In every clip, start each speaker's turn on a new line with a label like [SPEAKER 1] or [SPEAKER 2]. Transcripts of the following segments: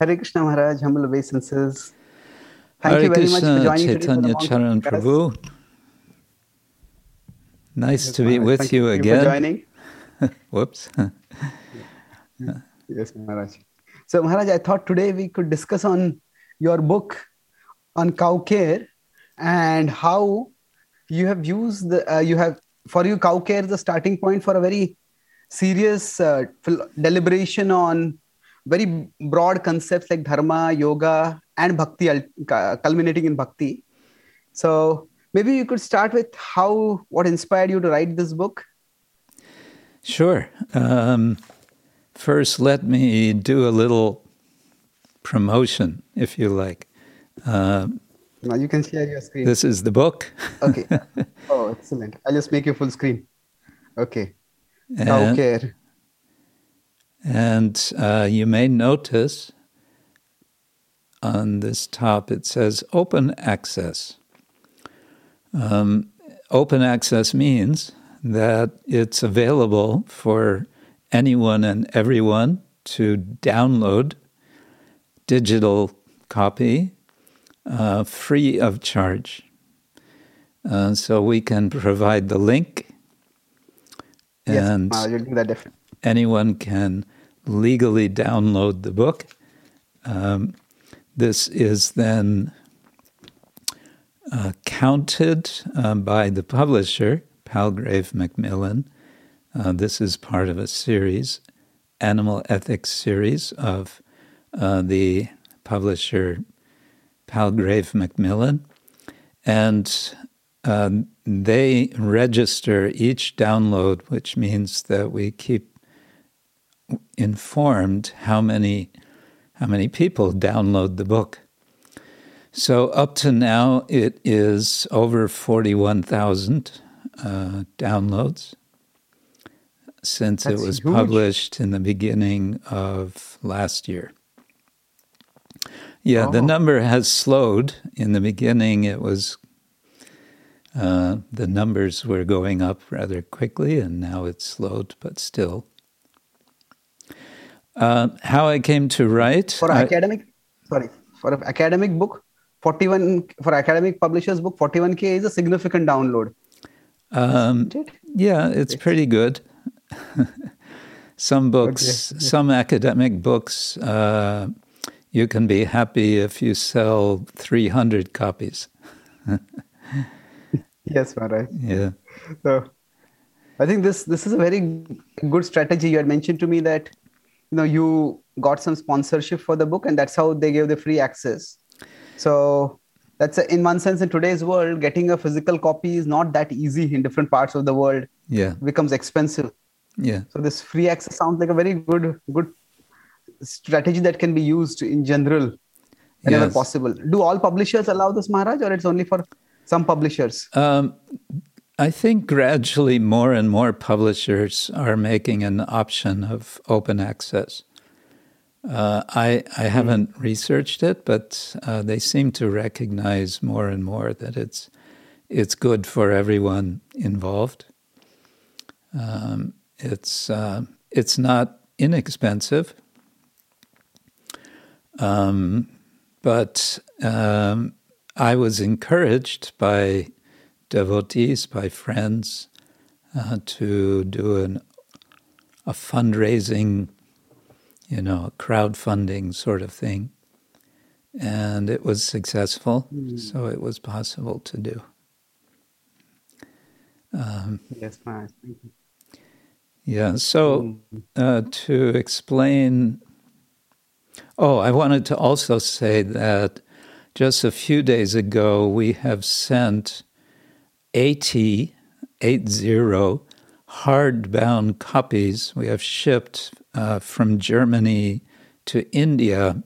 [SPEAKER 1] Hare Krishna Maharaj, humble obeisances. Thank
[SPEAKER 2] Hare
[SPEAKER 1] you very much for joining today for
[SPEAKER 2] Chaitanya Charan. Prabhu. Nice
[SPEAKER 1] Yes,
[SPEAKER 2] to be
[SPEAKER 1] Maharaj.
[SPEAKER 2] with
[SPEAKER 1] Thank
[SPEAKER 2] you again.
[SPEAKER 1] for joining.
[SPEAKER 2] Whoops.
[SPEAKER 1] Yes, Maharaj. So, Maharaj, I thought today we could discuss on your book on cow care and how you have used the, uh, you have, for you, cow care is the starting point for a very serious uh, deliberation on very broad concepts like dharma, yoga, and bhakti, culminating in bhakti. So, maybe you could start with how, what inspired you to write this book?
[SPEAKER 2] Sure. Um, first, let me do a little promotion, if you like. Uh,
[SPEAKER 1] Now you can share your screen.
[SPEAKER 2] this is the book.
[SPEAKER 1] Okay. oh, excellent. I'll just make you full screen. Okay.
[SPEAKER 2] And,
[SPEAKER 1] care.
[SPEAKER 2] And uh, you may notice on this top it says open access. Um, open access means that it's available for anyone and everyone to download digital copy uh, free of charge. Uh, so we can provide the link and
[SPEAKER 1] yes, uh, you'll do that definitely.
[SPEAKER 2] Anyone can legally download the book. Um, this is then uh, counted um, by the publisher, Palgrave Macmillan. Uh, this is part of a series, animal ethics series of uh, the publisher Palgrave Macmillan. And um, they register each download, which means that we keep informed how many how many people download the book. So up to now, it is over forty-one thousand uh, downloads since
[SPEAKER 1] That's
[SPEAKER 2] it was
[SPEAKER 1] huge.
[SPEAKER 2] published in the beginning of last year. Yeah, the
[SPEAKER 1] Oh.
[SPEAKER 2] number has slowed. In the beginning, it was uh, the numbers were going up rather quickly, and now it's slowed, but still. Uh, how I came to write?
[SPEAKER 1] For
[SPEAKER 2] I-
[SPEAKER 1] academic, sorry, for an academic book, 41 for academic publishers book, 41k is a significant download.
[SPEAKER 2] um,
[SPEAKER 1] it?
[SPEAKER 2] yeah, it's pretty good. some books, some academic books, uh, you can be happy if you sell 300 copies.
[SPEAKER 1] Yes, Maharaj.
[SPEAKER 2] Yeah.
[SPEAKER 1] So I think this this is a very good strategy. You had mentioned to me that you know you got some sponsorship for the book, and that's how they gave the free access. So that's a, in one sense in today's world, getting a physical copy is not that easy in different parts of the world.
[SPEAKER 2] Yeah.
[SPEAKER 1] It becomes expensive.
[SPEAKER 2] Yeah.
[SPEAKER 1] So this free access sounds like a very good good strategy that can be used in general whenever
[SPEAKER 2] Yes.
[SPEAKER 1] possible. Do all publishers allow this, Maharaj, or it's only for some publishers?
[SPEAKER 2] Um, I think gradually more and more publishers are making an option of open access. Uh, I, I haven't researched it, but uh, they seem to recognize more and more that it's, it's good for everyone involved. Um, it's, uh, it's not inexpensive, um, but um, I was encouraged by devotees, by friends, uh, to do an, a fundraising, you know, crowdfunding sort of thing. And it was successful, so it was possible to do. Um,
[SPEAKER 1] Yes, you.
[SPEAKER 2] yeah, so uh, to explain, oh, I wanted to also say that just a few days ago we have sent 80, 80 hardbound copies we have shipped uh, from Germany to India.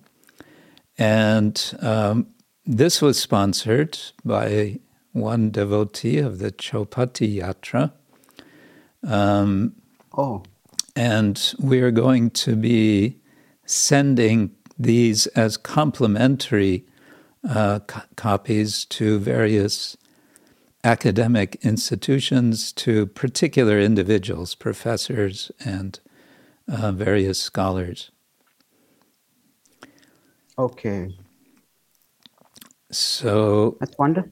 [SPEAKER 2] And um, this was sponsored by one devotee of the Chowpatty Yatra. Um,
[SPEAKER 1] Oh,
[SPEAKER 2] and we are going to be sending these as complimentary uh, co- copies to various academic institutions, to particular individuals, professors, and uh, various scholars.
[SPEAKER 1] Okay.
[SPEAKER 2] So
[SPEAKER 1] That's wonderful.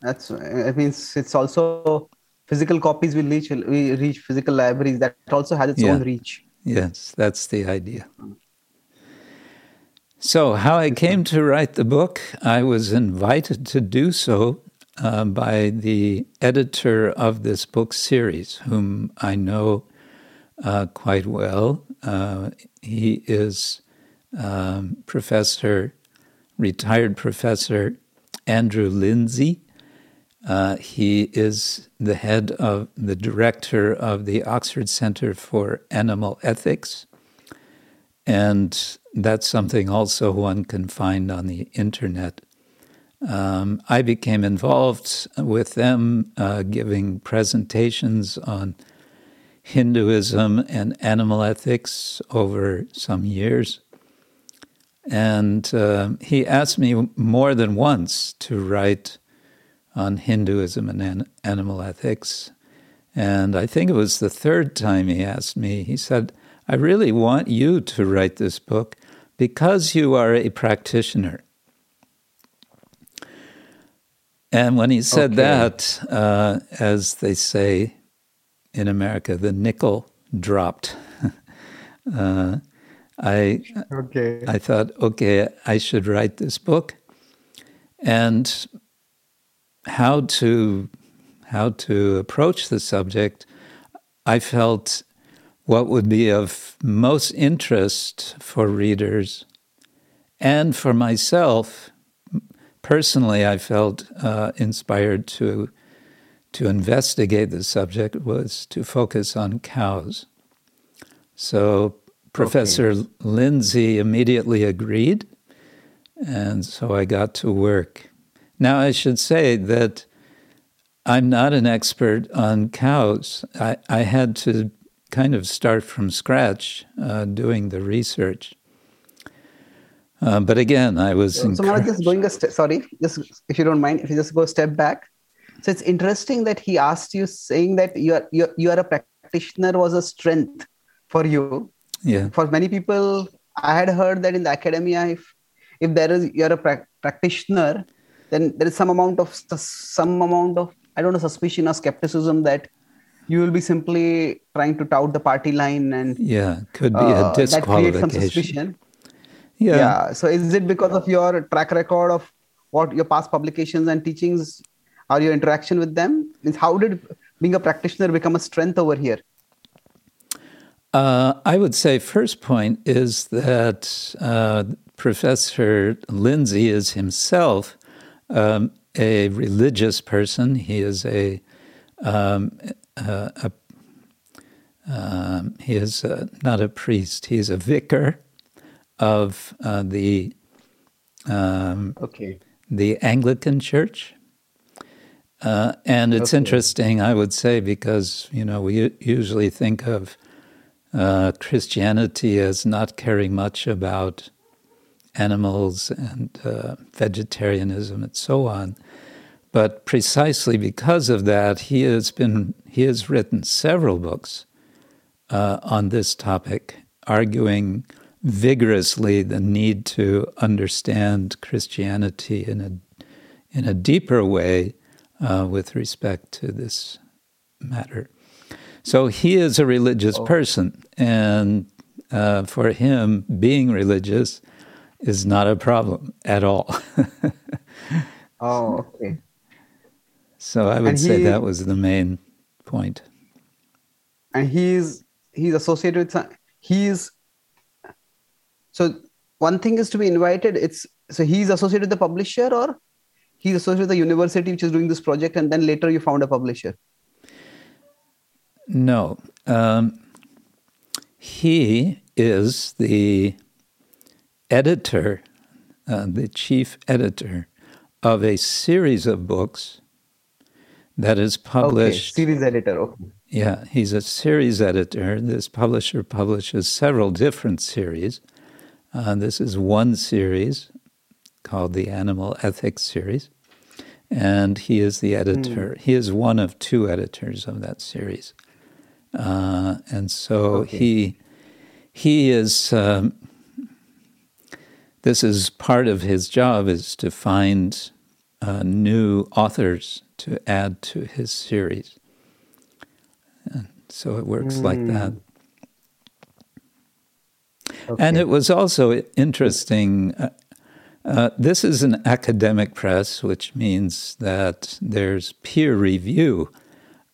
[SPEAKER 1] That's I mean it's, it's also physical copies will reach we reach physical libraries that also has its
[SPEAKER 2] Yeah.
[SPEAKER 1] own reach.
[SPEAKER 2] Yes, that's the idea. So, how I came to write the book, I was invited to do so uh, by the editor of this book series, whom I know uh, quite well. Uh, he is um, Professor, retired Professor Andrew Linzey. Uh, he is the head of the director of the Oxford Center for Animal Ethics. And that's something also one can find on the internet. Um, I became involved with them uh, giving presentations on Hinduism and animal ethics over some years. And uh, he asked me more than once to write on Hinduism and an- animal ethics. And I think it was the third time he asked me, he said, I really want you to write this book because you are a practitioner. And when he said
[SPEAKER 1] Okay.
[SPEAKER 2] that, uh, as they say in America, the nickel dropped. uh, I
[SPEAKER 1] Okay.
[SPEAKER 2] I thought, okay, I should write this book, and how to how to approach the subject. I felt what would be of most interest for readers and for myself personally. I felt uh, inspired to to investigate the subject was to focus on cows. So Professor Linzey immediately agreed, and so I got to work. Now, I should say that I'm not an expert on cows. I, I had to kind of start from scratch uh, doing the research. Uh, but again, I was
[SPEAKER 1] So,
[SPEAKER 2] encouraged.
[SPEAKER 1] just going a step, sorry, just if you don't mind, if you just go a step back. So it's interesting that he asked you, saying that you are you, you are a practitioner was a strength for you.
[SPEAKER 2] Yeah,
[SPEAKER 1] For many people, I had heard that in the academia, if if there is you're a prac practitioner, then there is some amount of some amount of I don't know suspicion or skepticism that you will be simply trying to tout the party line and
[SPEAKER 2] yeah, could be
[SPEAKER 1] uh,
[SPEAKER 2] a
[SPEAKER 1] that creates some suspicion.
[SPEAKER 2] Yeah,
[SPEAKER 1] yeah. So is it because of your track record of what your past publications and teachings or your interaction with them? Means how did being a practitioner become a strength over here?
[SPEAKER 2] Uh, I would say first point is that uh, Professor Linzey is himself um, a religious person. He is a, um, a, a um, he is uh not a priest. He's a vicar of uh, the um,
[SPEAKER 1] okay
[SPEAKER 2] the Anglican Church. Uh, and it's
[SPEAKER 1] Okay.
[SPEAKER 2] interesting, I would say, because you know we usually think of uh, Christianity as not caring much about animals and uh, vegetarianism and so on. But precisely because of that, he has been he has written several books uh, on this topic, arguing vigorously the need to understand Christianity in a in a deeper way uh, with respect to this matter. So he is a religious person, and uh, for him, being religious is not a problem at all.
[SPEAKER 1] oh okay
[SPEAKER 2] so I would
[SPEAKER 1] And
[SPEAKER 2] say
[SPEAKER 1] he-
[SPEAKER 2] that was the main point.
[SPEAKER 1] and he's he's associated with he's so one thing is to be invited it's so he's associated with the publisher or he's associated with the university which is doing this project and then later you found a publisher
[SPEAKER 2] No. Um, he is the editor, uh, the chief editor of a series of books that is
[SPEAKER 1] okay
[SPEAKER 2] published.
[SPEAKER 1] series editor okay
[SPEAKER 2] Yeah, he's a series editor. This publisher publishes several different series. Uh, this is one series called the Animal Ethics Series. And he is the editor. He is one of two editors of that series. Uh, and so
[SPEAKER 1] Okay.
[SPEAKER 2] he he is um, this is part of his job is to find uh, new authors to add to his series. And so it works mm. like that. Okay. And it was also interesting. Uh, uh, this is an academic press, which means that there's peer review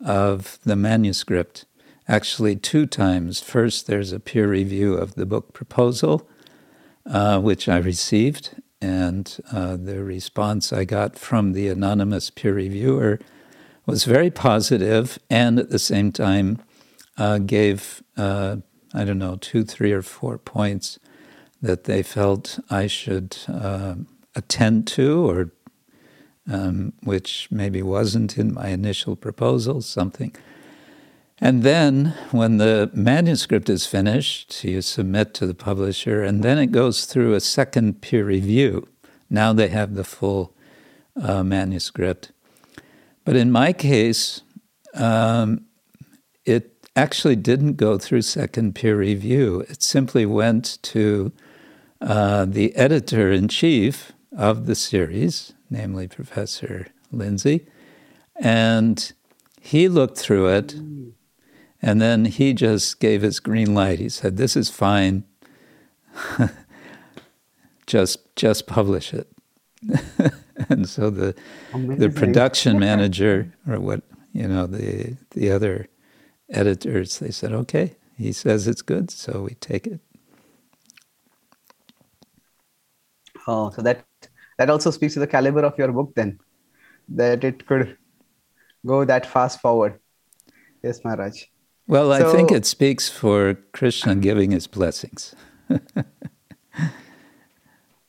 [SPEAKER 2] of the manuscript. Actually, two times. First, there's a peer review of the book proposal, uh, which I received, and uh, the response I got from the anonymous peer reviewer was very positive, and at the same time uh, gave uh, I don't know two, three, or four points that they felt I should uh, attend to, or um, which maybe wasn't in my initial proposal, something. And then, when the manuscript is finished, you submit to the publisher, and then it goes through a second peer review. Now they have the full uh, manuscript. But in my case, um, actually didn't go through second peer review. It simply went to uh, the editor in chief of the series, namely Professor Linzey, and he looked through it and then he just gave his green light. He said, "This is fine. just just publish it." and so the Amazing. the production manager or what you know the the other editors they said, "Okay, he says it's good, so we take it."
[SPEAKER 1] Oh, so that that also speaks to the caliber of your book then, that it could go that fast forward. Yes, Maharaj.
[SPEAKER 2] Well, so, I think it speaks for Krishna giving his blessings.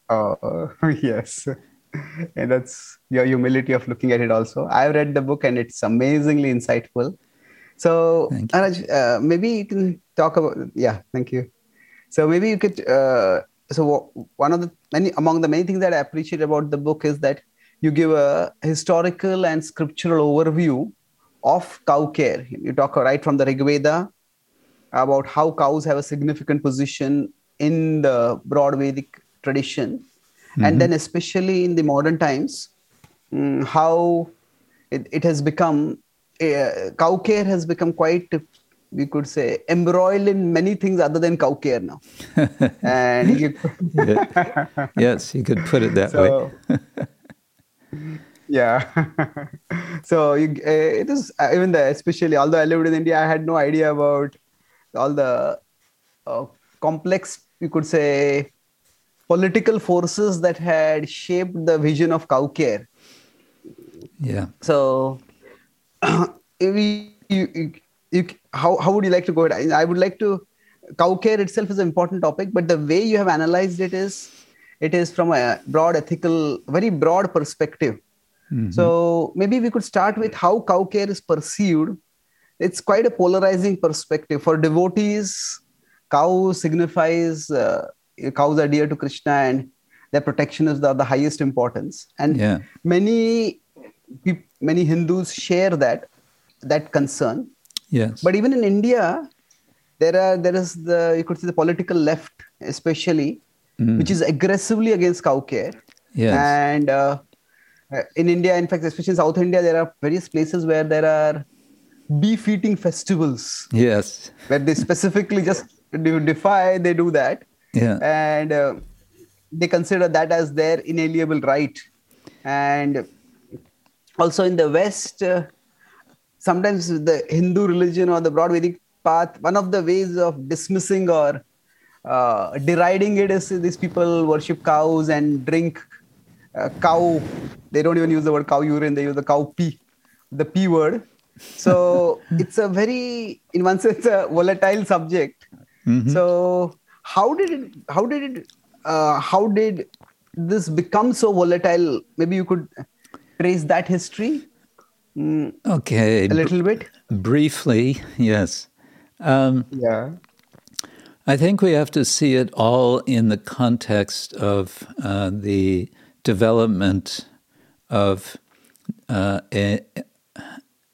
[SPEAKER 1] oh, yes. And that's your humility of looking at it also. I've read the book and it's amazingly insightful. So, Anaj, uh, maybe you can talk about, yeah, thank you. So maybe you could, uh, so one of the many, among the many things that I appreciate about the book is that you give a historical and scriptural overview of cow care. You talk right from the Rig Veda about how cows have a significant position in the broad Vedic tradition, mm-hmm. and then especially in the modern times, um, how it, it has become uh, cow care has become quite we could say embroiled in many things other than cow care now. And you,
[SPEAKER 2] yes you could put it that so, way.
[SPEAKER 1] Yeah. So you, uh, it is uh, even the especially although i lived in india i had no idea about all the uh, complex you could say political forces that had shaped the vision of cow care.
[SPEAKER 2] Yeah.
[SPEAKER 1] So we you, you, you, how, how would you like to go ahead I, I would like to cow care itself is an important topic but the way you have analyzed it is it is from a broad ethical very broad perspective Mm-hmm. So maybe we could start with how cow care is perceived. It's quite a polarizing perspective. For devotees, cow signifies uh, cows are dear to Krishna and their protection is the, the highest importance. And yeah. many many Hindus share that that concern.
[SPEAKER 2] Yes.
[SPEAKER 1] But even in India, there are there is the you could say the political left, especially, mm. which is aggressively against cow care.
[SPEAKER 2] Yes.
[SPEAKER 1] And uh, in India, in fact, especially in South India, there are various places where there are beef eating festivals.
[SPEAKER 2] Yes.
[SPEAKER 1] Where they specifically just defy, they do that.
[SPEAKER 2] Yeah.
[SPEAKER 1] And uh, they consider that as their inalienable right. And also in the West, uh, sometimes the Hindu religion or the broad Vedic path, one of the ways of dismissing or uh, deriding it is these people worship cows and drink uh, cow. They don't even use the word cow urine they use the cow pee the p word. So it's a very in one sense a volatile subject. Mm-hmm. so how did it how did it uh, how did this become so volatile? Maybe you could trace that history?
[SPEAKER 2] Mm, okay.
[SPEAKER 1] a little bit.
[SPEAKER 2] Briefly yes. Um,
[SPEAKER 1] yeah.
[SPEAKER 2] I think we have to see it all in the context of uh, the development of uh, a,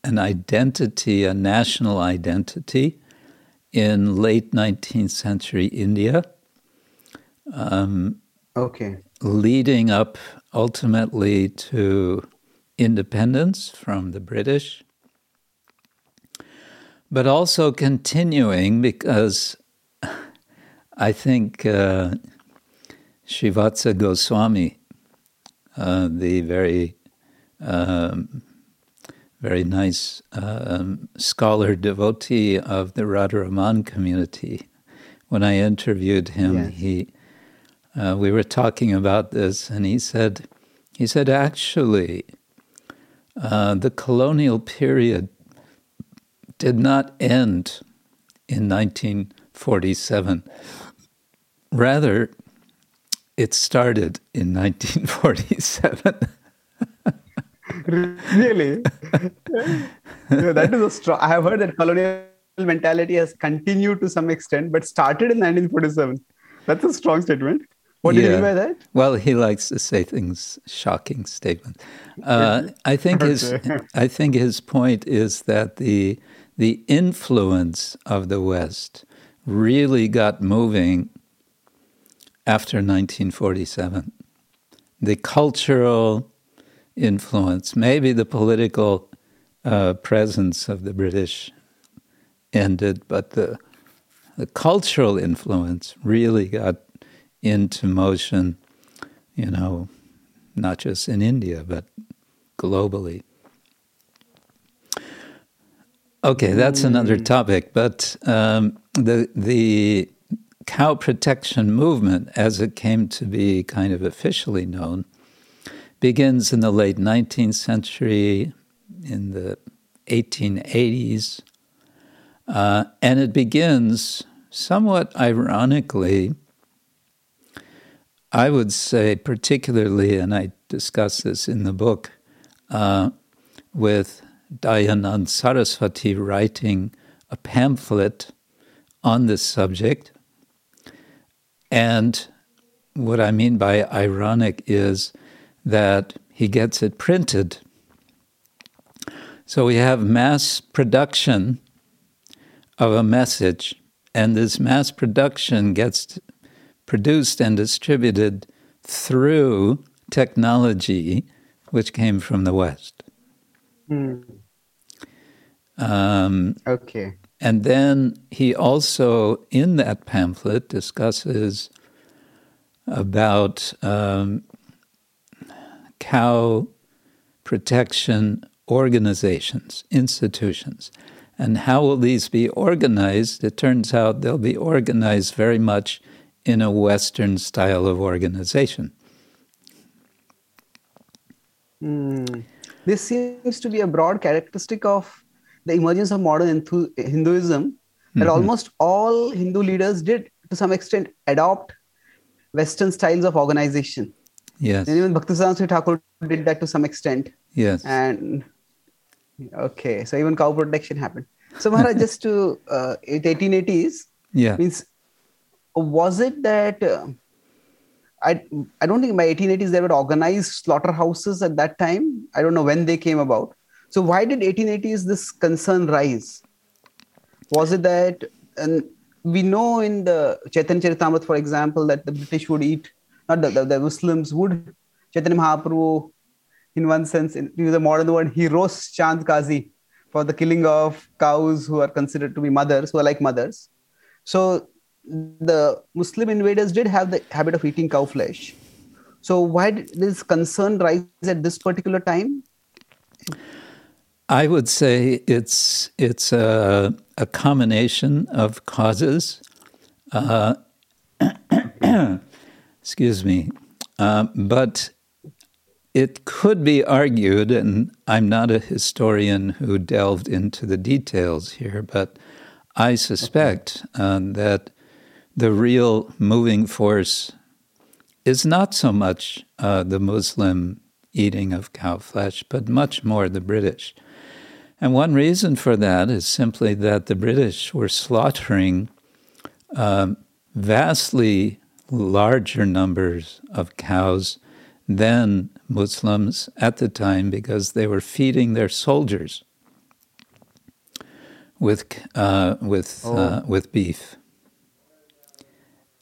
[SPEAKER 2] an identity, a national identity in late 19th century India. Um,
[SPEAKER 1] Okay.
[SPEAKER 2] leading up ultimately to independence from the British, but also continuing because I think uh, Shrivatsa Goswami, uh, the very um, very nice um, scholar devotee of the Radharaman community, when I interviewed him,
[SPEAKER 1] Yes.
[SPEAKER 2] he uh, we were talking about this, and he said, he said actually, uh, the colonial period did not end in 1947. Rather, it started in 1947.
[SPEAKER 1] really? Yeah, that is a strong. I have heard that colonial mentality has continued to some extent, but started in 1947. That's a strong statement. What do you mean by that?
[SPEAKER 2] Well, he likes to say things shocking statements. Uh, I think his I think his point is that the the influence of the West really got moving after 1947. The cultural influence, maybe the political uh, presence of the British ended, but the the cultural influence really got into motion, you know, not just in India, but globally. Okay, that's another topic, but um, the the cow protection movement, as it came to be kind of officially known, begins in the late 19th century, in the 1880s, uh, and it begins somewhat ironically I would say, particularly, and I discuss this in the book, uh, with Dayanand Saraswati writing a pamphlet on this subject. And what I mean by ironic is that he gets it printed. So we have mass production of a message, and this mass production gets produced and distributed through technology which came from the West.
[SPEAKER 1] Hmm.
[SPEAKER 2] Um,
[SPEAKER 1] Okay.
[SPEAKER 2] and then he also, in that pamphlet, discusses about um, cow protection organizations, institutions. And how will these be organized? It turns out they'll be organized very much in a Western style of organization.
[SPEAKER 1] Hmm. This seems to be a broad characteristic of the emergence of modern Hinduism, that almost all Hindu leaders did, to some extent, adopt Western styles of organization.
[SPEAKER 2] Yes,
[SPEAKER 1] And even Bhaktisiddhanta Thakur did that to some extent.
[SPEAKER 2] yes.
[SPEAKER 1] And okay, so even cow protection happened. So Maharaj, just to uh, 1880s
[SPEAKER 2] Yeah.
[SPEAKER 1] means was it that uh, I I don't think by 1880s there were organized slaughterhouses at that time. I don't know when they came about. So why did 1880s this concern rise? Was it that and we know in the Chaitanya Charitamrita, for example, that the British would eat, not the, the, the Muslims would. Chaitanya Mahaprabhu, in one sense, in use a modern word, he roasts Chand Kazi for the killing of cows who are considered to be mothers, who are like mothers. So the Muslim invaders did have the habit of eating cow flesh. So why did this concern rise at this particular time?
[SPEAKER 2] I would say it's it's a, a combination of causes. Uh, excuse me, uh, but it could be argued, and I'm not a historian who delved into the details here, but I suspect uh, that the real moving force is not so much uh, the Muslim eating of cow flesh, but much more the British. And one reason for that is simply that the British were slaughtering um, vastly larger numbers of cows than Muslims at the time because they were feeding their soldiers with uh, with uh, with beef.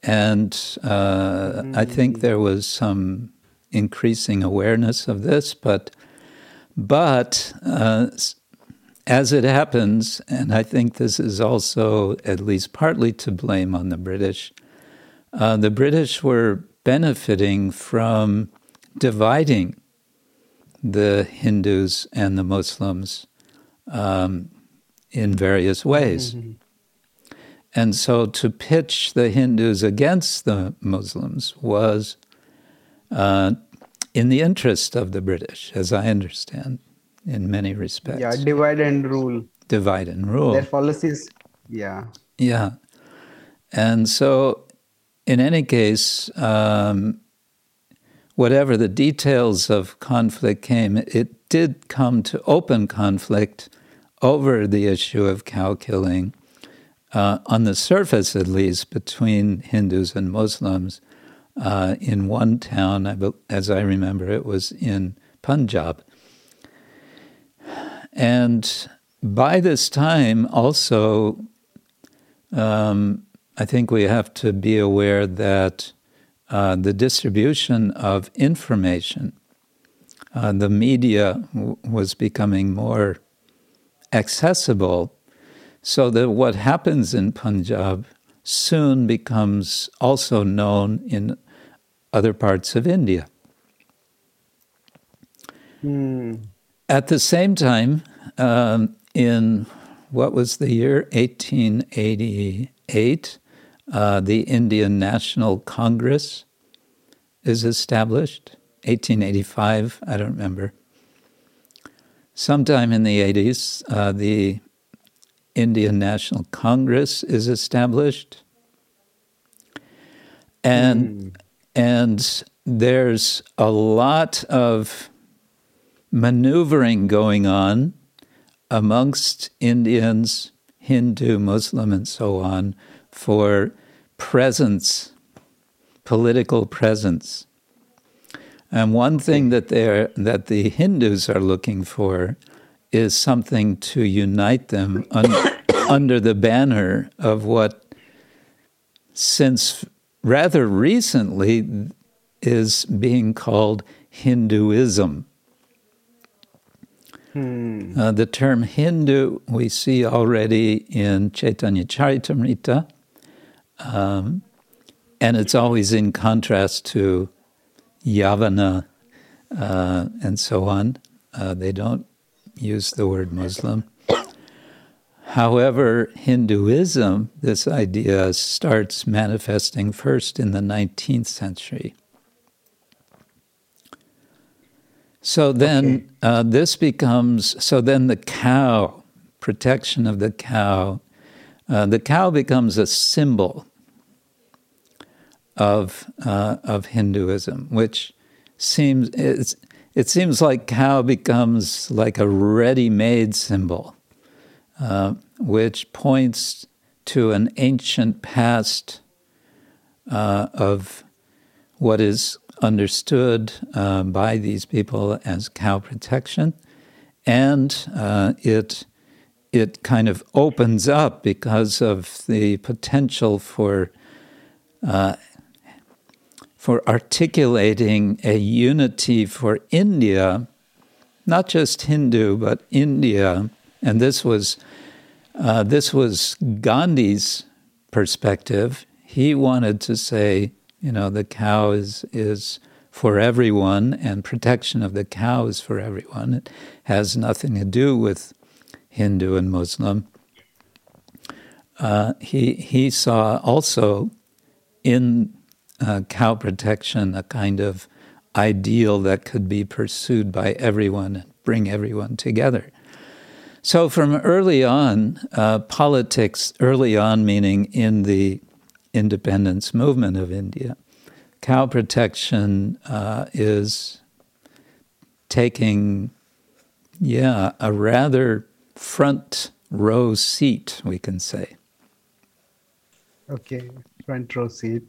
[SPEAKER 2] And uh, mm. I think there was some increasing awareness of this, but but uh, as it happens, and I think this is also at least partly to blame on the British, uh, the British were benefiting from dividing the Hindus and the Muslims um, in various ways. Mm-hmm. And so to pitch the Hindus against the Muslims was uh, in the interest of the British, as I understand, in many respects.
[SPEAKER 1] Yeah, divide and rule.
[SPEAKER 2] Divide and rule.
[SPEAKER 1] Their policies, yeah.
[SPEAKER 2] Yeah. And so, in any case, um, whatever the details of conflict came, it did come to open conflict over the issue of cow killing, uh, on the surface at least, between Hindus and Muslims. Uh, in one town, as I remember, it was in Punjab. And by this time, also, um, I think we have to be aware that uh, the distribution of information, uh, the media w- was becoming more accessible, so that what happens in Punjab soon becomes also known in other parts of India. Mm. At the same time, um, in what was the year 1888, uh, the Indian National Congress is established. 1885, I don't remember. Sometime in the 80s, uh, the Indian National Congress is established. And, mm. and there's a lot of maneuvering going on amongst Indians, Hindu, Muslim, and so on for presence, political presence. And one thing that they that the Hindus are looking for is something to unite them un, under the banner of what, since rather recently, is being called Hinduism. Hmm. Uh, the term Hindu we see already in Chaitanya Charitamrita, um, and it's always in contrast to Yavana uh, and so on. Uh, they don't use the word Muslim. However, Hinduism, this idea starts manifesting first in the 19th century. So then okay. uh, this becomes, so then the cow, protection of the cow, uh, the cow becomes a symbol of, uh, of Hinduism, which seems, it seems like cow becomes like a ready made symbol, uh, which points to an ancient past uh, of what is understood uh, by these people as cow protection, and uh, it it kind of opens up because of the potential for uh, for articulating a unity for India, not just Hindu but India, and this was uh, this was Gandhi's perspective. He wanted to say you know, the cow is, is for everyone, and protection of the cow is for everyone. It has nothing to do with Hindu and Muslim. Uh, he, he saw also in uh, cow protection a kind of ideal that could be pursued by everyone and bring everyone together. So, from early on, uh, politics, early on meaning in the independence movement of India. Cow protection uh, is taking, yeah, a rather front row seat, we can say.
[SPEAKER 1] Okay, front row seat.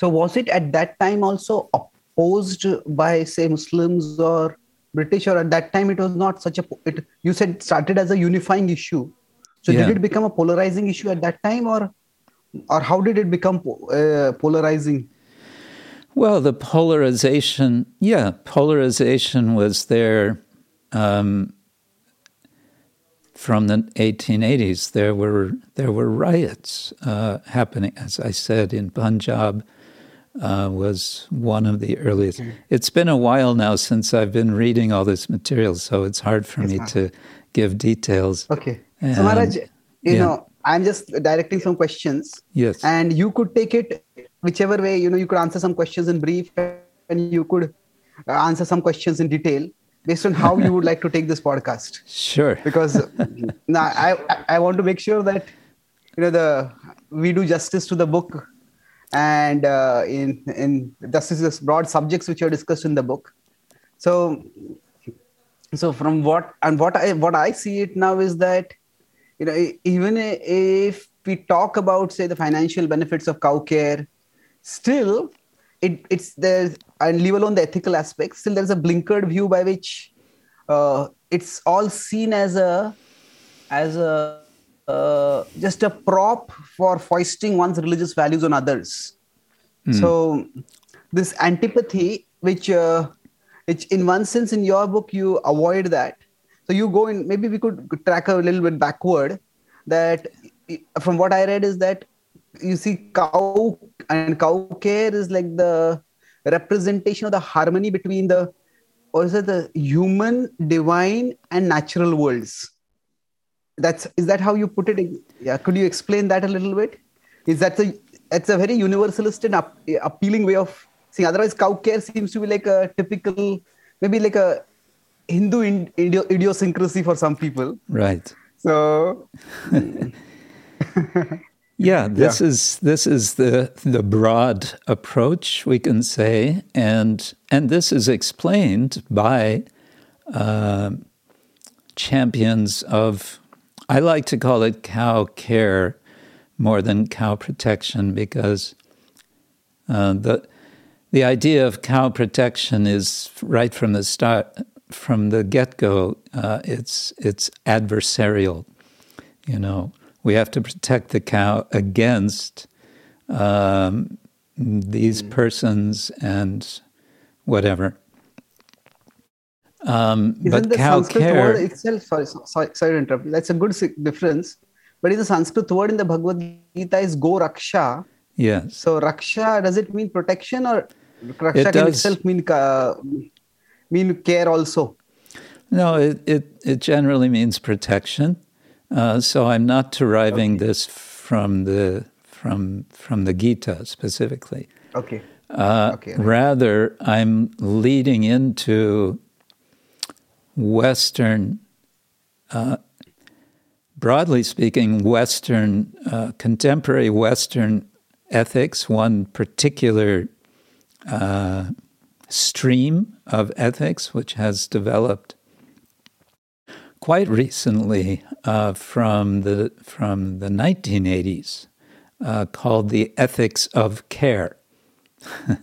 [SPEAKER 1] So, was it at that time also opposed by, say, Muslims or British, or at that time it was not such a? It, you said started as a unifying issue so yeah. did it become a polarizing issue at that time, or or how did it become uh, polarizing?
[SPEAKER 2] Well, the polarization, yeah, polarization was there um, from the 1880s. There were there were riots uh, happening, as I said, in Punjab. Uh, was one of the earliest. Mm-hmm. It's been a while now since I've been reading all this material, so it's hard for me to give details.
[SPEAKER 1] Okay. And, so, Maharaj, you yeah. know, I'm just directing some questions.
[SPEAKER 2] Yes.
[SPEAKER 1] And you could take it whichever way, you know, you could answer some questions in brief and you could answer some questions in detail based on how you would like to take this podcast.
[SPEAKER 2] Sure.
[SPEAKER 1] Because now I, I want to make sure that, you know, the we do justice to the book and uh, in in this is this broad subjects which are discussed in the book. So so from what and what i what i see it now is that you know even if we talk about say the financial benefits of cow care still it, it's there and leave alone the ethical aspects still there's a blinkered view by which uh, it's all seen as a as a uh, just a prop for foisting one's religious values on others. Mm. So this antipathy, which uh, which in one sense in your book you avoid that. So you go in. Maybe we could track a little bit backward. That from what I read is that you see cow and cow care is like the representation of the harmony between the or is it the human, divine, and natural worlds that's is that how you put it? Yeah could you explain that a little bit? Is that a it's a very universalist and up, appealing way of seeing otherwise cow care seems to be like a typical maybe like a hindu idiosyncrasy for some people.
[SPEAKER 2] Right.
[SPEAKER 1] So
[SPEAKER 2] yeah this yeah. is this is the the broad approach we can say and and this is explained by uh, champions of I like to call it cow care more than cow protection because uh, the the idea of cow protection is right from the start, from the get go. Uh, it's it's adversarial. You know, we have to protect the cow against um, these mm. persons and whatever. Um,
[SPEAKER 1] Isn't but the Sanskrit care, word itself, sorry, sorry, sorry to interrupt. That's a good difference. But in the Sanskrit word in the Bhagavad Gita is go raksha.
[SPEAKER 2] Yes.
[SPEAKER 1] So raksha does it mean protection or raksha it can does. itself mean uh, mean care also?
[SPEAKER 2] No, it it, it generally means protection. Uh, so I'm not deriving okay. this from the from from the Gita specifically.
[SPEAKER 1] Okay.
[SPEAKER 2] Uh, okay. Rather, I'm leading into Western, uh, broadly speaking, Western, uh, contemporary Western ethics, one particular uh, stream of ethics which has developed quite recently uh, from the from the 1980s, uh, called the ethics of care. okay.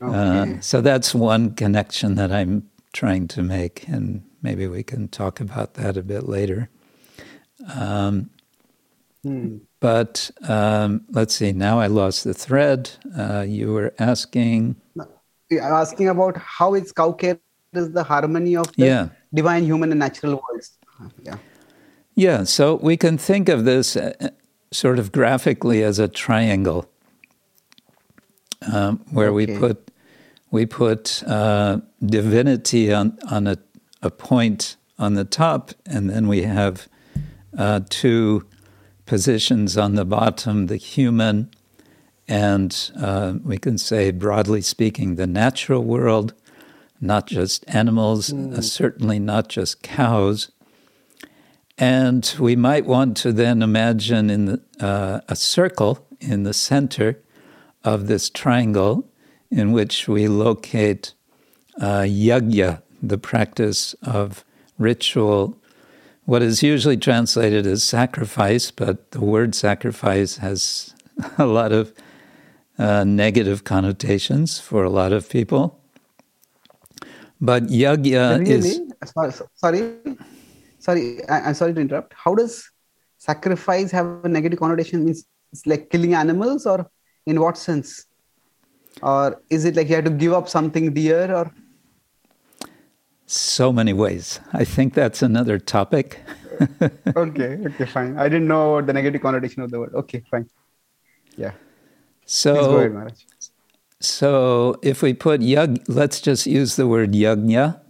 [SPEAKER 2] Uh, so that's one connection that I'm trying to make, and maybe we can talk about that a bit later. Um, hmm. But um, let's see, now I lost the thread. Uh, you were asking.
[SPEAKER 1] Asking about how it's cow care is the harmony of the yeah. divine, human, and natural worlds. Yeah.
[SPEAKER 2] Yeah, so we can think of this uh, sort of graphically as a triangle um, where okay. we put we put uh, divinity on, on a, a point on the top, and then we have uh, two positions on the bottom the human, and uh, we can say, broadly speaking, the natural world, not just animals, mm. certainly not just cows. And we might want to then imagine in the, uh, a circle in the center of this triangle in which we locate uh, yajna, the practice of ritual, what is usually translated as sacrifice, but the word sacrifice has a lot of uh, negative connotations for a lot of people. But yajna really? is.
[SPEAKER 1] Sorry, sorry, sorry I, am sorry to interrupt. How does sacrifice have a negative connotation? Means it's like killing animals, or in what sense? Or is it like you have to give up something dear, or
[SPEAKER 2] so many ways. I think that's another topic.
[SPEAKER 1] okay, okay, fine. I didn't know about the negative connotation of the word. Okay, fine. Yeah.
[SPEAKER 2] So,
[SPEAKER 1] ahead,
[SPEAKER 2] so if we put yag, let's just use the word yagna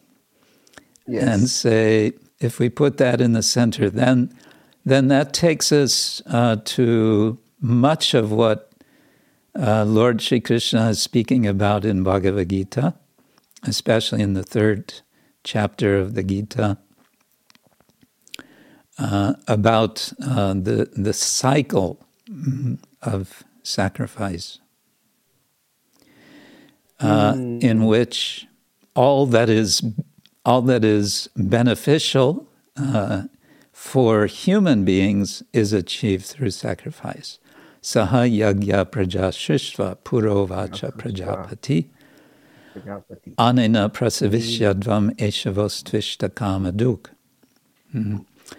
[SPEAKER 2] yes. and say if we put that in the center, then then that takes us uh, to much of what uh, Lord Sri Krishna is speaking about in Bhagavad Gita, especially in the third chapter of the Gita. Uh, about uh, the the cycle of sacrifice, uh, mm. in which all that is all that is beneficial uh, for human beings is achieved through sacrifice. Saha yagya praja shishva purovacha prajapati. Anena prasavishyadvam eshavostvishta kamaduk. Mm-hmm.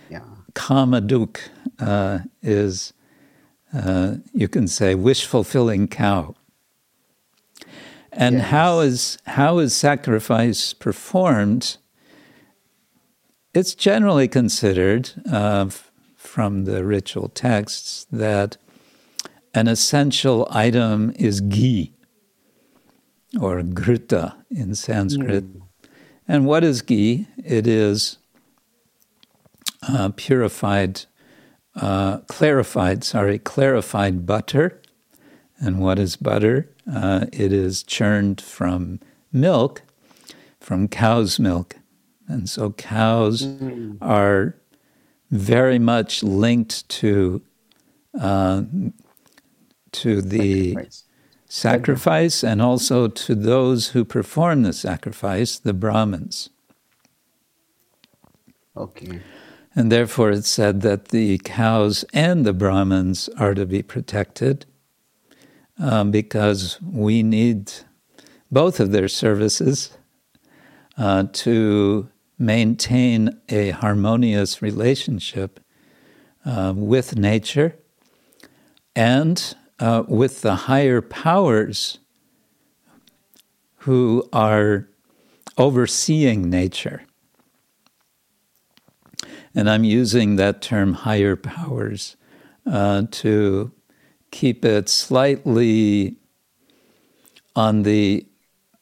[SPEAKER 2] Yeah. Kamaduk uh, is, uh, you can say, wish fulfilling cow. And yes. how is how is sacrifice performed? It's generally considered uh, from the ritual texts that an essential item is ghee or ghruta in Sanskrit. Mm. And what is ghee? It is uh, purified, uh, clarified, sorry, clarified butter. And what is butter? Uh, it is churned from milk, from cow's milk. And so cows mm. are very much linked to uh, to the sacrifice. sacrifice and also to those who perform the sacrifice, the Brahmins.
[SPEAKER 1] Okay.
[SPEAKER 2] And therefore, it's said that the cows and the Brahmins are to be protected um, because we need both of their services uh, to maintain a harmonious relationship uh, with nature and uh, with the higher powers who are overseeing nature. And I'm using that term higher powers uh, to keep it slightly on the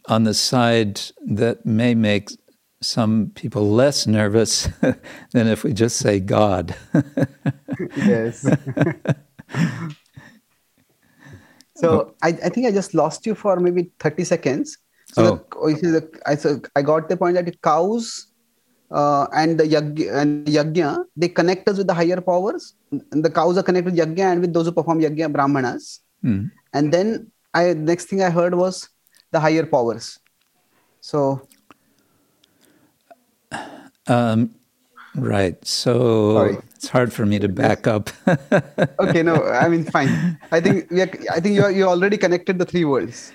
[SPEAKER 2] on the side that may make some people less nervous than if we just say God.
[SPEAKER 1] yes. so I, I think I just lost you for maybe 30 seconds. So oh. the, I, so I got the point that the cows uh, and the yagya, and yagya, they connect us with the higher powers. And the cows are connected with yagya and with those who perform yagya, brahmanas. Mm. And then I next thing I heard was the higher powers. So,
[SPEAKER 2] um, right. So Sorry. it's hard for me to back up.
[SPEAKER 1] okay, no, I mean fine. I think we are, I think you are, you already connected the three worlds.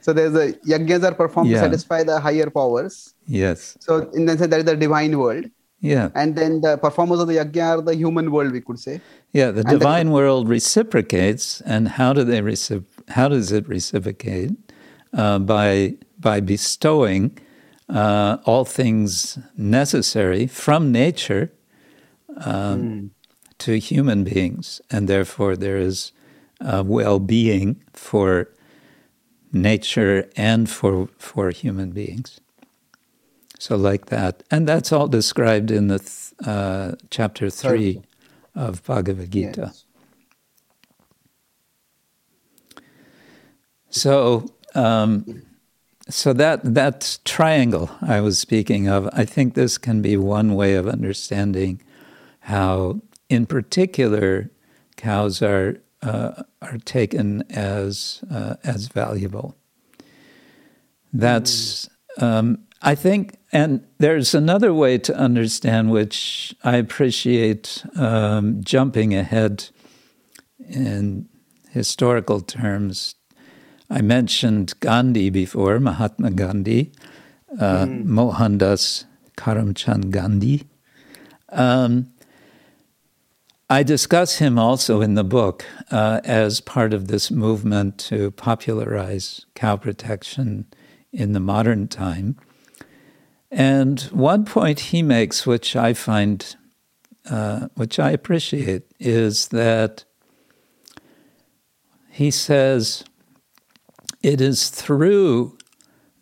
[SPEAKER 1] So there's a yajnas are performed yeah. to satisfy the higher powers.
[SPEAKER 2] Yes.
[SPEAKER 1] So in that sense, there is the divine world.
[SPEAKER 2] Yeah.
[SPEAKER 1] And then the performers of the yajna are the human world, we could say.
[SPEAKER 2] Yeah, the and divine then, world reciprocates, and how do they recip- How does it reciprocate? Uh, by by bestowing uh, all things necessary from nature um, mm. to human beings, and therefore there is well-being for nature and for, for human beings. So, like that. And that's all described in the th- uh, chapter 3 of Bhagavad Gita. Yes. So, um, so that that triangle I was speaking of, I think this can be one way of understanding how, in particular, cows are uh, are taken as uh, as valuable. That's um, I think, and there's another way to understand which I appreciate um, jumping ahead in historical terms. I mentioned Gandhi before, Mahatma Gandhi, uh, mm. Mohandas Karamchand Gandhi. Um, I discuss him also in the book uh, as part of this movement to popularize cow protection in the modern time. And one point he makes, which I find, uh, which I appreciate, is that he says it is through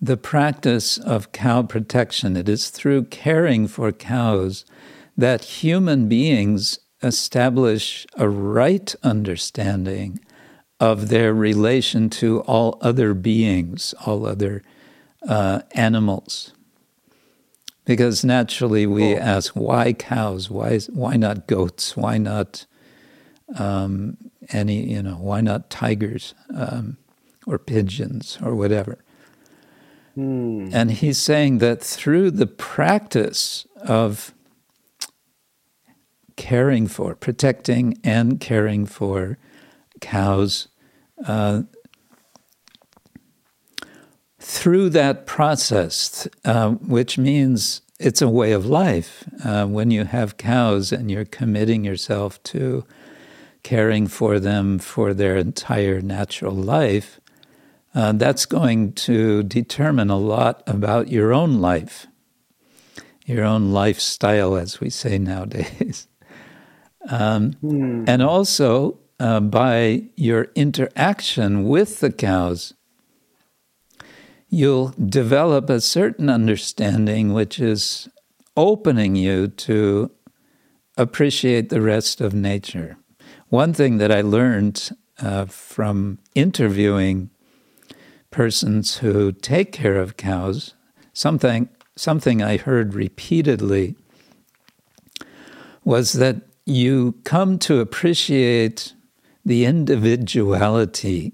[SPEAKER 2] the practice of cow protection, it is through caring for cows that human beings establish a right understanding of their relation to all other beings, all other uh, animals. Because naturally we ask, why cows? Why, why not goats? Why not um, any, you know, why not tigers um, or pigeons or whatever? Mm. And he's saying that through the practice of caring for, protecting and caring for cows, uh, through that process, uh, which means it's a way of life. Uh, when you have cows and you're committing yourself to caring for them for their entire natural life, uh, that's going to determine a lot about your own life, your own lifestyle, as we say nowadays. Um, mm. And also uh, by your interaction with the cows, you'll develop a certain understanding which is opening you to appreciate the rest of nature. One thing that I learned uh, from interviewing persons who take care of cows, something, something I heard repeatedly was that you come to appreciate the individuality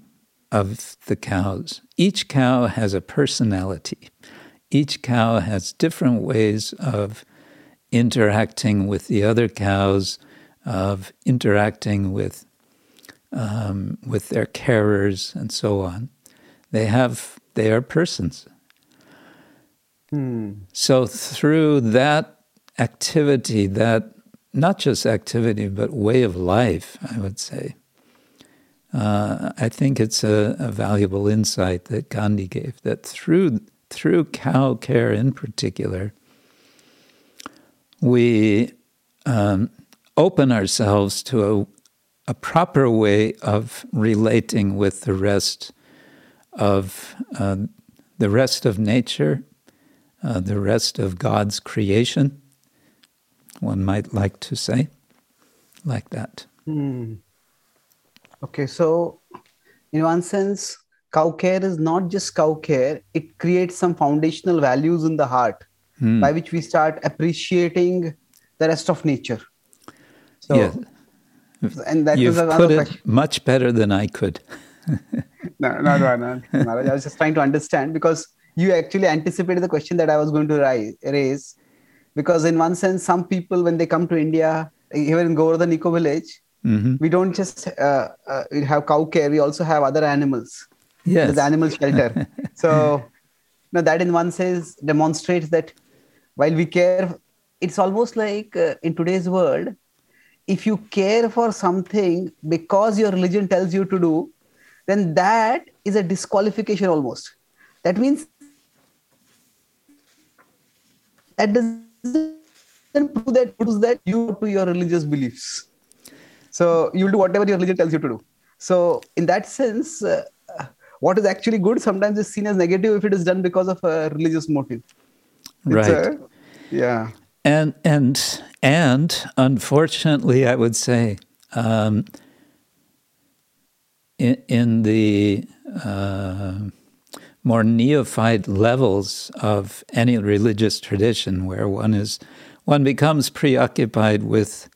[SPEAKER 2] of the cows. Each cow has a personality. Each cow has different ways of interacting with the other cows, of interacting with um, with their carers, and so on. They have they are persons. Hmm. So through that activity, that not just activity but way of life, I would say. Uh, I think it's a, a, valuable insight that Gandhi gave that through through cow care in particular, we um, open ourselves to a, a proper way of relating with the rest of uh, the rest of nature, uh, the rest of God's creation. One might like to say, like that. Hmm.
[SPEAKER 1] Okay, so in one sense, cow care is not just cow care; it creates some foundational values in the heart hmm. by which we start appreciating the rest of nature.
[SPEAKER 2] So, yes. and that You've put it question. much better than I could.
[SPEAKER 1] no, no, no, no, no. I was just trying to understand because you actually anticipated the question that I was going to raise. Because in one sense, some people when they come to India, even in Govardhan Eco Village, mm-hmm. we don't just uh, uh, have cow care; we also have other animals.
[SPEAKER 2] Yes,
[SPEAKER 1] the animal shelter. so, now that in one sense demonstrates that while we care, it's almost like uh, in today's world, if you care for something because your religion tells you to do, then that is a disqualification almost. That means that doesn't prove that proves that you to your religious beliefs. So you'll do whatever your religion tells you to do. So in that sense, uh, what is actually good sometimes is seen as negative if it is done because of a religious motive.
[SPEAKER 2] Right.
[SPEAKER 1] A, yeah.
[SPEAKER 2] And and and unfortunately, I would say. Um, in, in the uh, more neophyte levels of any religious tradition, where one is one becomes preoccupied with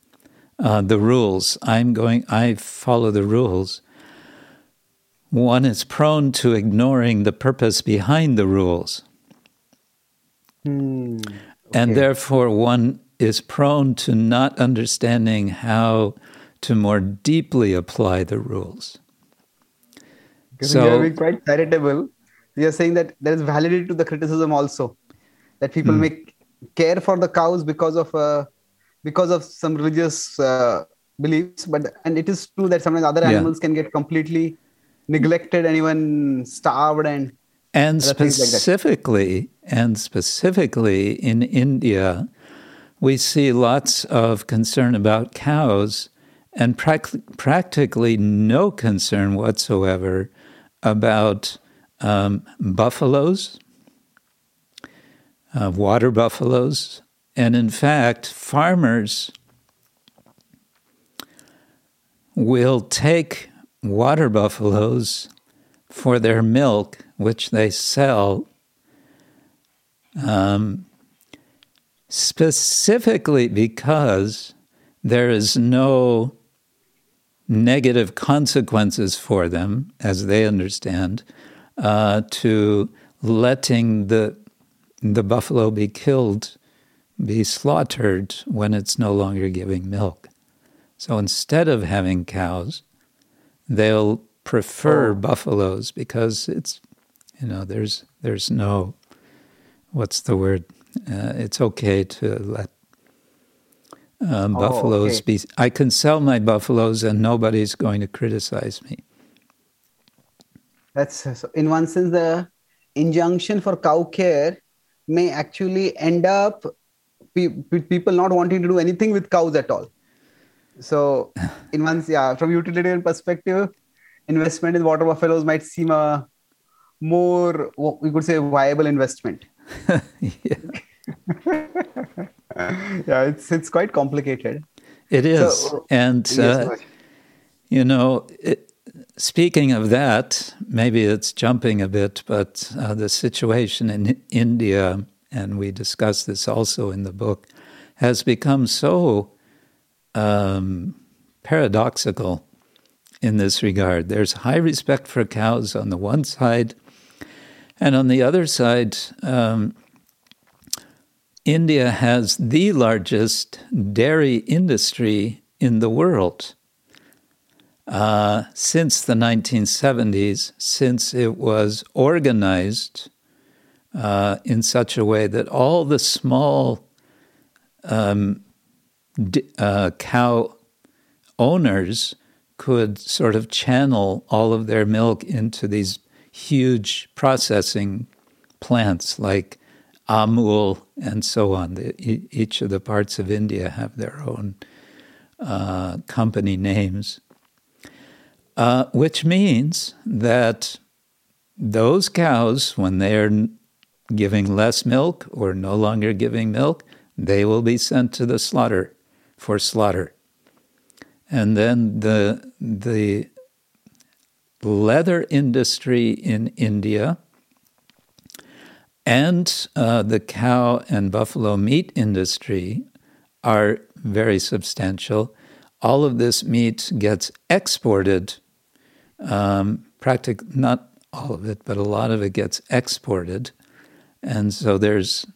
[SPEAKER 2] uh, the rules. I'm going. I follow the rules. One is prone to ignoring the purpose behind the rules, mm, okay. and therefore one is prone to not understanding how to more deeply apply the rules.
[SPEAKER 1] So we are being quite charitable. We are saying that there is validity to the criticism also, that people mm. make care for the cows because of uh, because of some religious uh, beliefs but and it is true that sometimes other
[SPEAKER 2] Yeah.
[SPEAKER 1] animals can get completely neglected and even starved and
[SPEAKER 2] And
[SPEAKER 1] things like
[SPEAKER 2] specifically, and specifically in India, we see lots of concern about cows and prac- practically no concern whatsoever about um, buffaloes, uh, water buffaloes. And in fact, farmers will take water buffaloes for their milk, which they sell um, specifically because there is no negative consequences for them, as they understand, uh, to letting the the buffalo be killed, be slaughtered when it's no longer giving milk. So instead of having cows, they'll prefer
[SPEAKER 1] Oh.
[SPEAKER 2] buffaloes because it's you know there's there's no what's the word uh, it's okay to let um,
[SPEAKER 1] Oh,
[SPEAKER 2] buffaloes
[SPEAKER 1] okay.
[SPEAKER 2] be i can sell my buffaloes and nobody's going to criticize me.
[SPEAKER 1] That's so in one sense the injunction for cow care may actually end up pe- pe- people not wanting to do anything with cows at all. So in one yeah from utilitarian perspective investment in water buffaloes might seem a more we could say viable investment.
[SPEAKER 2] Yeah,
[SPEAKER 1] yeah it's it's quite complicated.
[SPEAKER 2] It is.
[SPEAKER 1] So-
[SPEAKER 2] and
[SPEAKER 1] Yes,
[SPEAKER 2] uh, You know, it, speaking of that, maybe it's jumping a bit, but uh, the situation in India, and we discuss this also in the book, has become so um, paradoxical in this regard. There's high respect for cows on the one side, and on the other side, um, India has the largest dairy industry in the world. Uh, since the 1970s, since it was organized uh, in such a way that all the small um, d- uh, cow owners could sort of channel all of their milk into these huge processing plants like Amul and so on. The, each of the parts of India have their own uh, company names uh, which means that those cows, when they're giving less milk or no longer giving milk, they will be sent to the slaughter for slaughter. And then the the leather industry in India and uh, the cow and buffalo meat industry are very substantial. All of this meat gets exported um, practic not all of it, but a lot of it gets exported, and so there's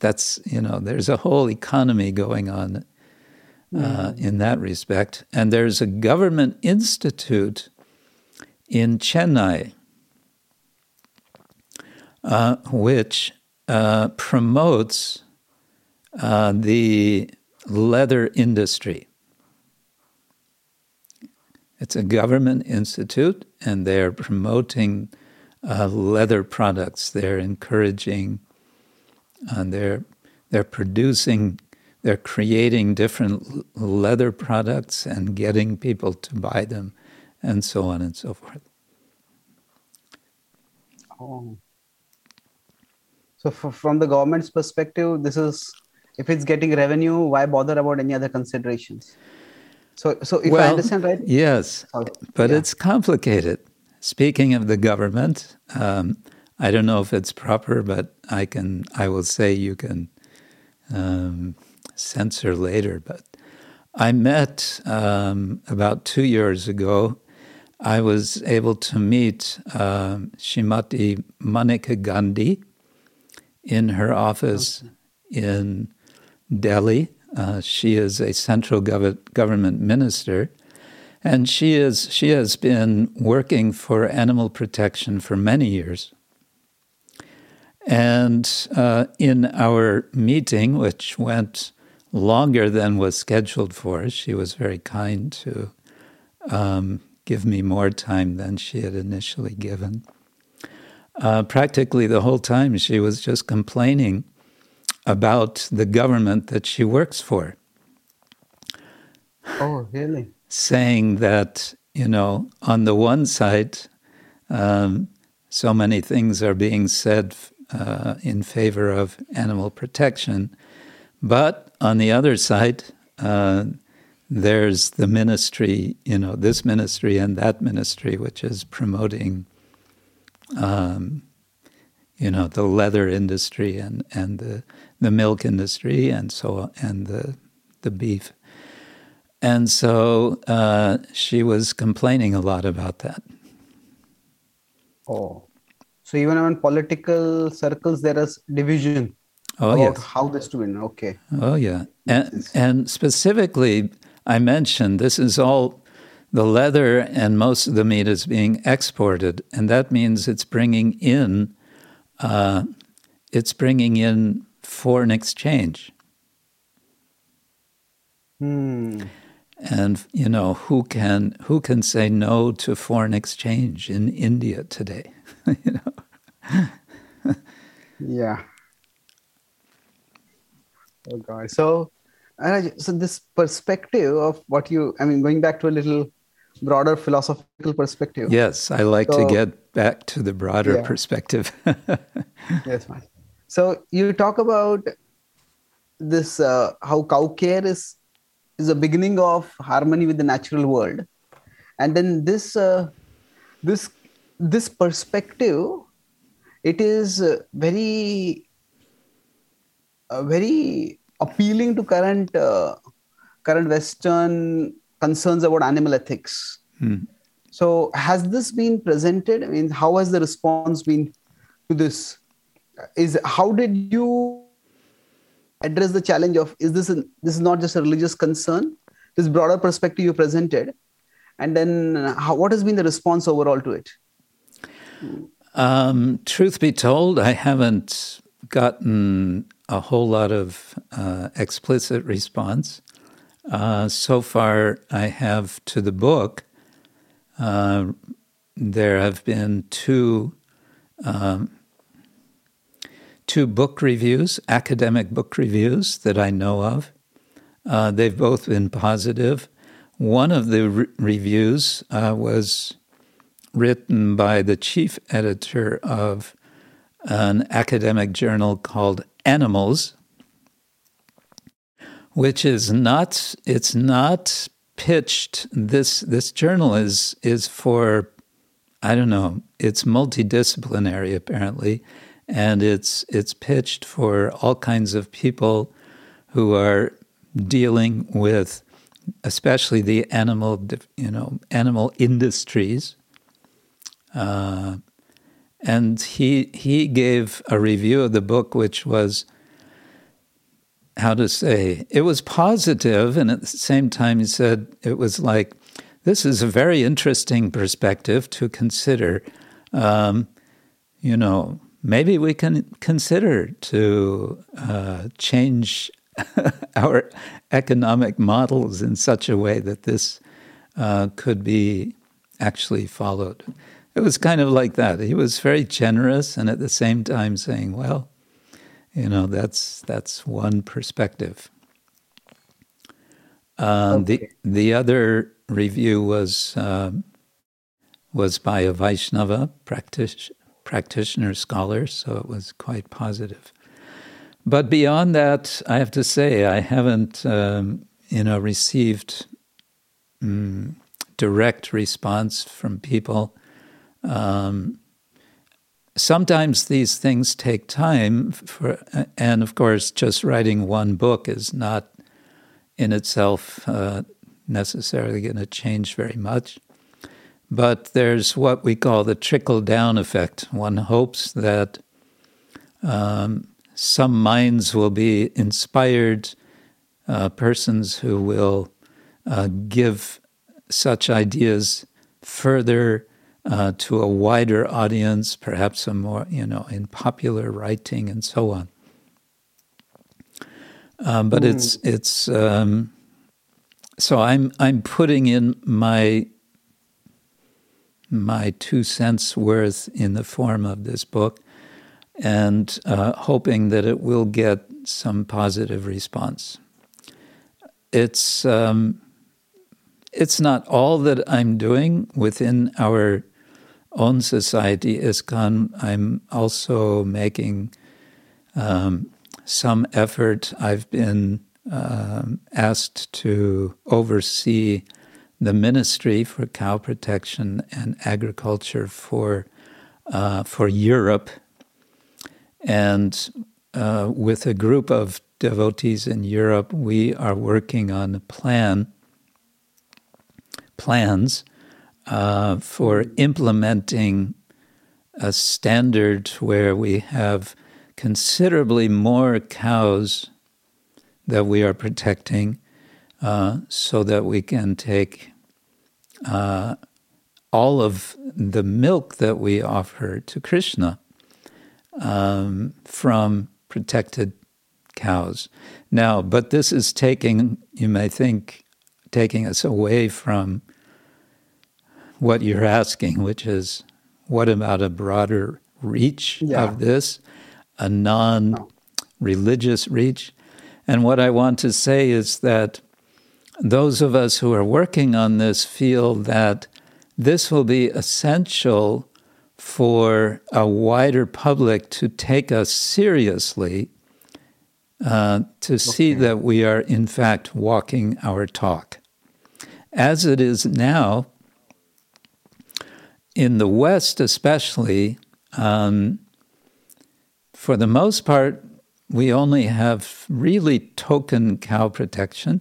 [SPEAKER 2] that's you know there's a whole economy going on uh, in that respect, and there's a government institute in Chennai uh, which uh, promotes uh, the leather industry. It's a government institute, and they're promoting uh, leather products. They're encouraging, and they're they're producing, they're creating different leather products and getting people to buy them, and so on and so forth.
[SPEAKER 1] Oh. So, f- from the government's perspective, this is if it's getting revenue, why bother about any other considerations? So, so if I understand right,
[SPEAKER 2] Yes,
[SPEAKER 1] Sorry.
[SPEAKER 2] but
[SPEAKER 1] Yeah.
[SPEAKER 2] it's complicated. Speaking of the government, um, I don't know if it's proper, but I can. I will say you can um, censor later. But I met um, about two years ago. I was able to meet um, Shrimati Maneka Gandhi in her office in Delhi. Uh, she is a central gov- government minister, and she is she has been working for animal protection for many years. And uh, in our meeting, which went longer than was scheduled for. She was very kind to um, give me more time than she had initially given. Uh, practically the whole time, she was just complaining about the government that she works for.
[SPEAKER 1] Oh, really?
[SPEAKER 2] Saying that, you know, on the one side, um, so many things are being said uh, in favor of animal protection, but on the other side, uh, there's the ministry, you know, this ministry and that ministry, which is promoting, um, you know, the leather industry and, and the, the milk industry and so on, and the, the beef. And so uh, she was complaining a lot about that.
[SPEAKER 1] Oh, so even in political circles, there is division
[SPEAKER 2] oh,
[SPEAKER 1] about
[SPEAKER 2] yes.
[SPEAKER 1] how this to win. Okay.
[SPEAKER 2] Oh, yeah. And, and specifically, I mentioned this is all the leather and most of the meat is being exported, and that means it's bringing in uh, it's bringing in foreign exchange.
[SPEAKER 1] Hmm.
[SPEAKER 2] And you know who can who can say no to foreign exchange in India today? you know.
[SPEAKER 1] yeah. Oh God. So, so this perspective of what you, I mean, going back to a little broader philosophical perspective.
[SPEAKER 2] Yes, I like
[SPEAKER 1] so,
[SPEAKER 2] to get back to the broader
[SPEAKER 1] yeah.
[SPEAKER 2] perspective.
[SPEAKER 1] yes, man. So you talk about this uh, how cow care is is a beginning of harmony with the natural world, and then this uh, this this perspective, it is uh, very uh, very appealing to current uh, current Western concerns about animal ethics.
[SPEAKER 2] Hmm.
[SPEAKER 1] So, has this been presented? I mean, how has the response been to this? Is how did you address the challenge of is this a, this is not just a religious concern? This broader perspective you presented, and then how, what has been the response overall to it?
[SPEAKER 2] Um, truth be told, I haven't gotten a whole lot of uh, explicit response. Uh, so far, I have to the book. Uh, there have been two um, two book reviews, academic book reviews that I know of. Uh, they've both been positive. One of the re- reviews uh, was written by the chief editor of an academic journal called Animals, which is not it's not pitched this this journal is is for I don't know, it's multidisciplinary apparently and it's it's pitched for all kinds of people who are dealing with especially the animal you know animal industries. Uh, and he he gave a review of the book which was how to say it was positive and at the same time he said it was like this is a very interesting perspective to consider um, you know maybe we can consider to uh, change our economic models in such a way that this uh, could be actually followed. It was kind of like that. He was very generous and at the same time saying, well, you know, that's that's one perspective. Uh, okay. The the other review was um, was by a Vaishnava practice, practitioner scholar, so it was quite positive. But beyond that, I have to say I haven't, um, you know, received um, direct response from people. Um, sometimes these things take time, for, and of course, just writing one book is not in itself uh, necessarily going to change very much. But there's what we call the trickle down effect. One hopes that um, some minds will be inspired, uh, persons who will uh, give such ideas further uh, to a wider audience, perhaps a more, you know, in popular writing and so on. Um, but it's it's um, so I'm I'm putting in my my two cents worth in the form of this book, and uh, hoping that it will get some positive response. It's um, it's not all that I'm doing within our own society, is gone, I'm also making um, some effort. I've been um, asked to oversee the Ministry for Cow Protection and Agriculture for uh, for Europe, and uh, with a group of devotees in Europe, we are working on a plan plans uh, for implementing a standard where we have considerably more cows that we are protecting uh, so that we can take uh, all of the milk that we offer to Krishna um, from protected cows. Now, but this is taking, you may think, taking us away from what you're asking, which is what about a broader reach yeah. of this, a non religious reach? And what I want to say is that those of us who are working on this feel that this will be essential for a wider public to take us seriously, uh, to okay. see that we are in fact walking our talk. As it is now, in the West especially, um, for the most part, we only have really token cow protection.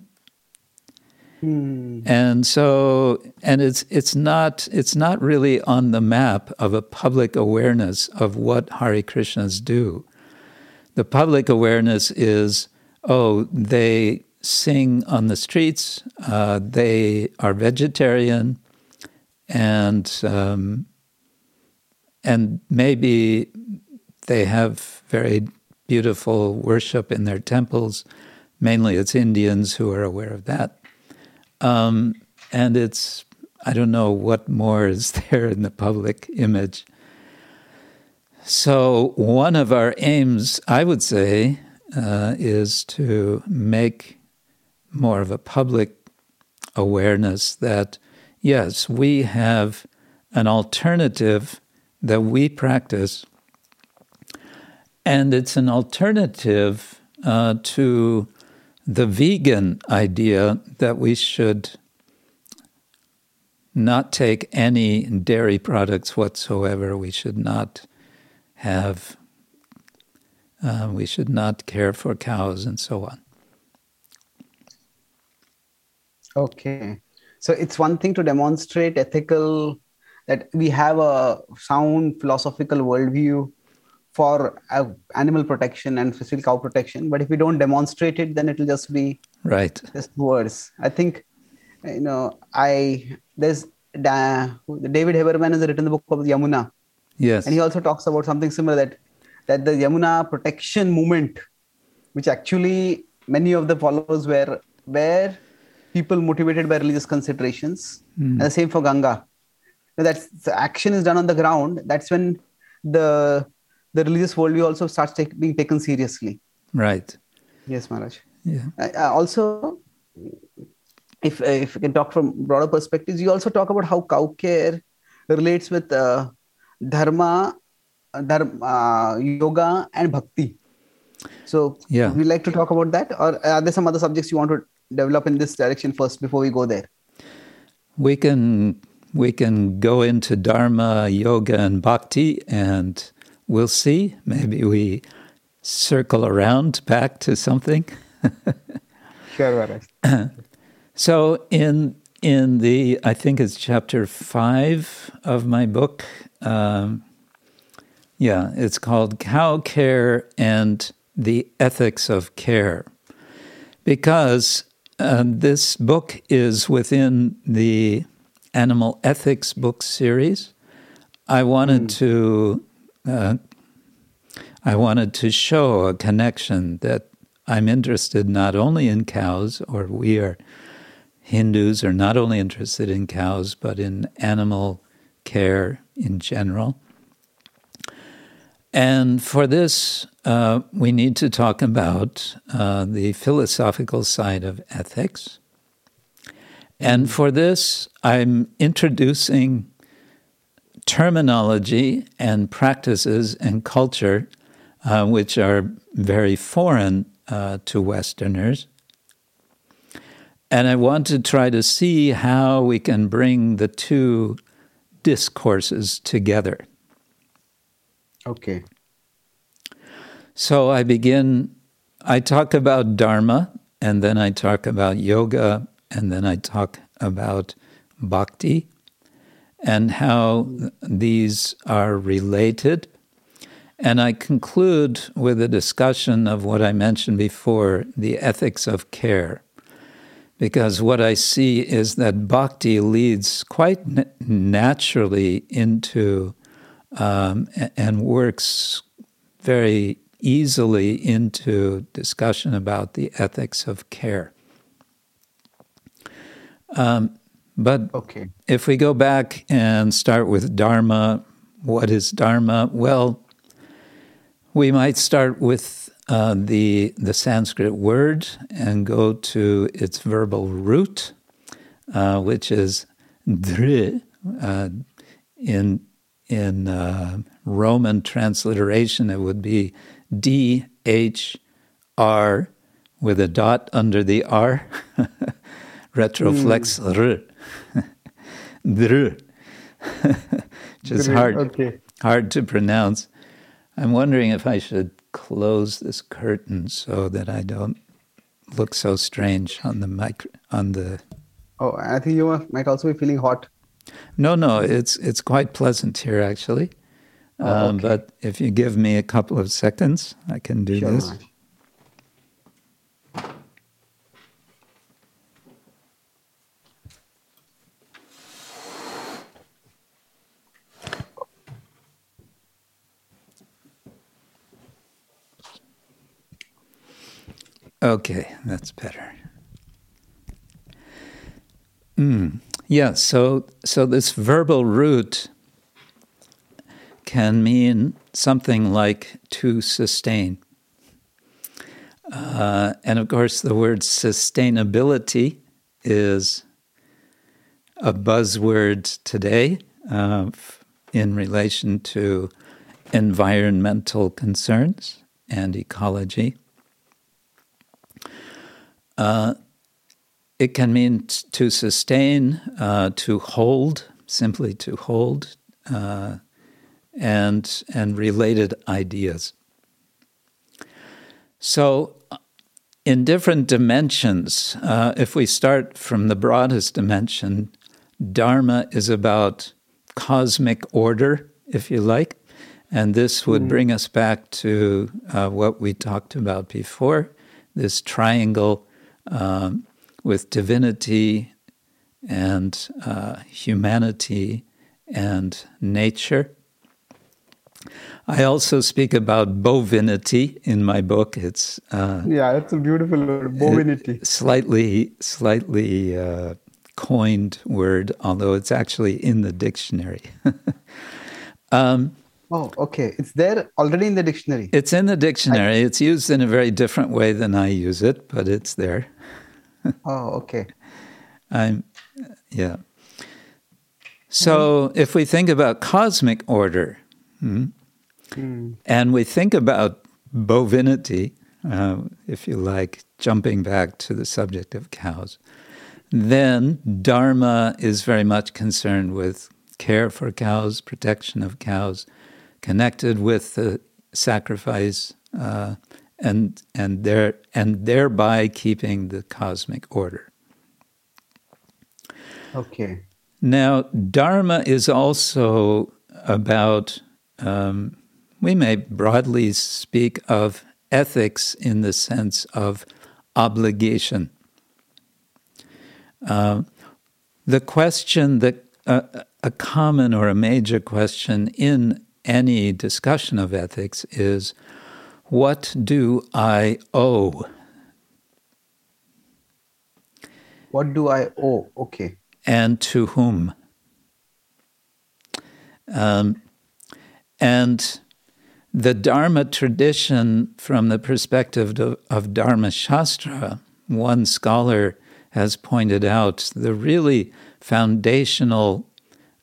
[SPEAKER 1] Hmm.
[SPEAKER 2] And so, and it's it's not it's not really on the map of a public awareness of what Hare Krishnas do. The public awareness is, oh, they sing on the streets, uh, they are vegetarian, and um, and maybe they have very beautiful worship in their temples. Mainly, it's Indians who are aware of that, um, and it's I don't know what more is there in the public image. So, one of our aims, I would say, uh, is to make more of a public awareness that yes, we have an alternative that we practice, and it's an alternative uh, to the vegan idea that we should not take any dairy products whatsoever. We should not have, uh, we should not care for cows and so on.
[SPEAKER 1] Okay. So it's one thing to demonstrate ethical, that we have a sound philosophical worldview for uh, animal protection and especially cow protection. But if we don't demonstrate it, then it'll just be
[SPEAKER 2] right
[SPEAKER 1] just words. I think, you know, I there's da, David Haberman has written the book of Yamuna.
[SPEAKER 2] Yes,
[SPEAKER 1] and he also talks about something similar that that the Yamuna protection movement, which actually many of the followers were were people motivated by religious considerations. Mm. And the same for Ganga. The action is done on the ground. That's when the the religious worldview also starts take, being taken seriously.
[SPEAKER 2] Right.
[SPEAKER 1] Yes, Maharaj.
[SPEAKER 2] Yeah.
[SPEAKER 1] Uh, also, if if we can talk from broader perspectives, you also talk about how cow care relates with uh, dharma, uh, dharma, uh, yoga, and bhakti. So,
[SPEAKER 2] yeah,
[SPEAKER 1] we like to talk about that, or are there some other subjects you want to develop in this direction first before we go there?
[SPEAKER 2] We can we can go into dharma, yoga, and bhakti, and we'll see. Maybe we circle around back to something.
[SPEAKER 1] sure,
[SPEAKER 2] so in in the I think it's chapter five of my book. Um, yeah, it's called Cow Care and the Ethics of Care. Because uh, this book is within the animal ethics book series. I wanted mm. to uh, I wanted to show a connection that I'm interested not only in cows, or we are Hindus are not only interested in cows, but in animal care in general. And for this, uh, we need to talk about uh, the philosophical side of ethics. And for this, I'm introducing terminology and practices and culture uh, which are very foreign uh, to Westerners. And I want to try to see how we can bring the two discourses together.
[SPEAKER 1] Okay.
[SPEAKER 2] So I begin, I talk about Dharma, and then I talk about yoga, and then I talk about bhakti, and how these are related. And I conclude with a discussion of what I mentioned before the ethics of care because what I see is that bhakti leads quite naturally into um, and works very easily into discussion about the ethics of care. Um, but
[SPEAKER 1] okay.
[SPEAKER 2] if we go back and start with Dharma, what is Dharma? Well, we might start with uh, the the Sanskrit word and go to its verbal root, uh, which is dhr. Uh, in in uh, Roman transliteration, it would be D H R with a dot under the R, retroflex mm. r, which is hard
[SPEAKER 1] okay.
[SPEAKER 2] hard to pronounce. I'm wondering if I should close this curtain so that I don't look so strange on the mic on the
[SPEAKER 1] Oh, I think you might also be feeling hot.
[SPEAKER 2] No, no, it's it's quite pleasant here actually.
[SPEAKER 1] Oh,
[SPEAKER 2] um, but if you give me a couple of seconds, I can do
[SPEAKER 1] Sure.
[SPEAKER 2] this. Okay, that's better. Mm. Yeah, so so this verbal root can mean something like to sustain. Uh, and of course, the word sustainability is a buzzword today uh, in relation to environmental concerns and ecology. Uh, it can mean t- to sustain, uh, to hold, simply to hold, uh, and and related ideas. So, uh, in different dimensions, uh, if we start from the broadest dimension, Dharma is about cosmic order, if you like, and this would bring us back to uh, what we talked about before this triangle um, with divinity and uh, humanity and nature. I also speak about bovinity in my book. It's uh,
[SPEAKER 1] Yeah, it's a beautiful word, bovinity.
[SPEAKER 2] slightly, slightly uh, coined word, although it's actually in the dictionary. um,
[SPEAKER 1] Oh, okay. It's there already in the dictionary.
[SPEAKER 2] it's in the dictionary. It's used in a very different way than I use it, but it's there.
[SPEAKER 1] Oh, okay.
[SPEAKER 2] I'm, yeah. So if we think about cosmic order, hmm,
[SPEAKER 1] Hmm.
[SPEAKER 2] and we think about bovinity, uh, if you like, jumping back to the subject of cows, then Dharma is very much concerned with care for cows, protection of cows, connected with the sacrifice, uh, and and there and thereby keeping the cosmic order.
[SPEAKER 1] Okay.
[SPEAKER 2] Now, Dharma is also about, um, we may broadly speak of ethics in the sense of obligation. Uh, the question that uh, a common or a major question in any discussion of ethics is what do I owe?
[SPEAKER 1] What do I owe? Okay.
[SPEAKER 2] And to whom? Um, and the Dharma tradition, from the perspective of, of Dharma Shastra, one scholar has pointed out the really foundational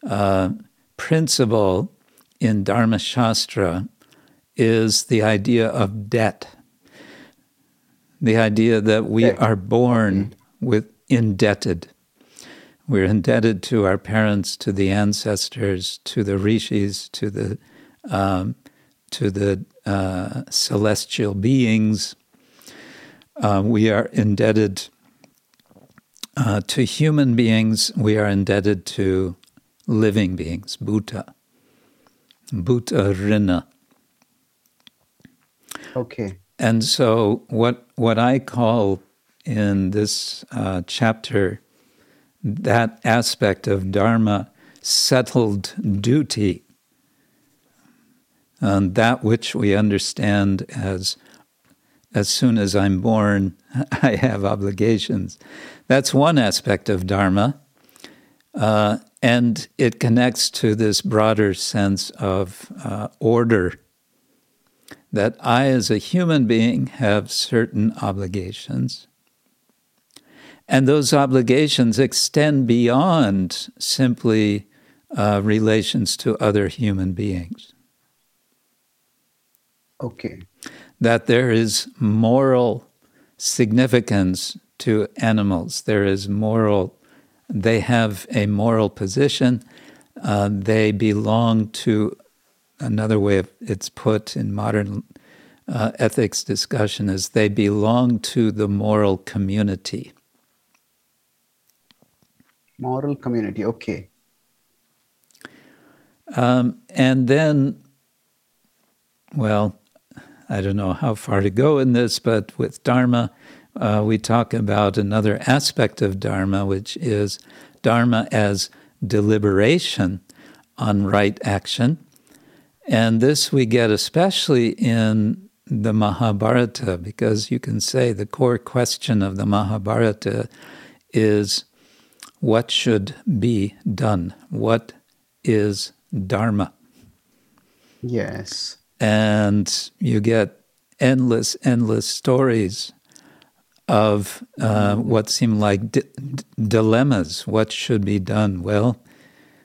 [SPEAKER 2] uh, principle in Dharma Shastra is the idea of debt. The idea that we are born with indebted. We're indebted to our parents, to the ancestors, to the rishis, to the um, to the uh, celestial beings. Uh, we are indebted uh, to human beings. We are indebted to living beings, Bhuta, Bhuta Rina.
[SPEAKER 1] Okay.
[SPEAKER 2] And so, what what I call in this uh, chapter that aspect of dharma settled duty, and that which we understand as as soon as I'm born, I have obligations. That's one aspect of dharma, uh, and it connects to this broader sense of uh, order that I, as a human being, have certain obligations. And those obligations extend beyond simply uh, relations to other human beings.
[SPEAKER 1] Okay.
[SPEAKER 2] That there is moral significance to animals, there is moral, they have a moral position, uh, they belong to another way of it's put in modern uh, ethics discussion is they belong to the moral community.
[SPEAKER 1] Moral community. Okay.
[SPEAKER 2] Um, and then, well, I don't know how far to go in this, but with Dharma, uh, we talk about another aspect of Dharma, which is Dharma as deliberation on right action. And this we get especially in the Mahabharata, because you can say the core question of the Mahabharata is what should be done? What is Dharma?
[SPEAKER 1] Yes.
[SPEAKER 2] And you get endless, endless stories of uh, what seem like di- d- dilemmas. What should be done? Well,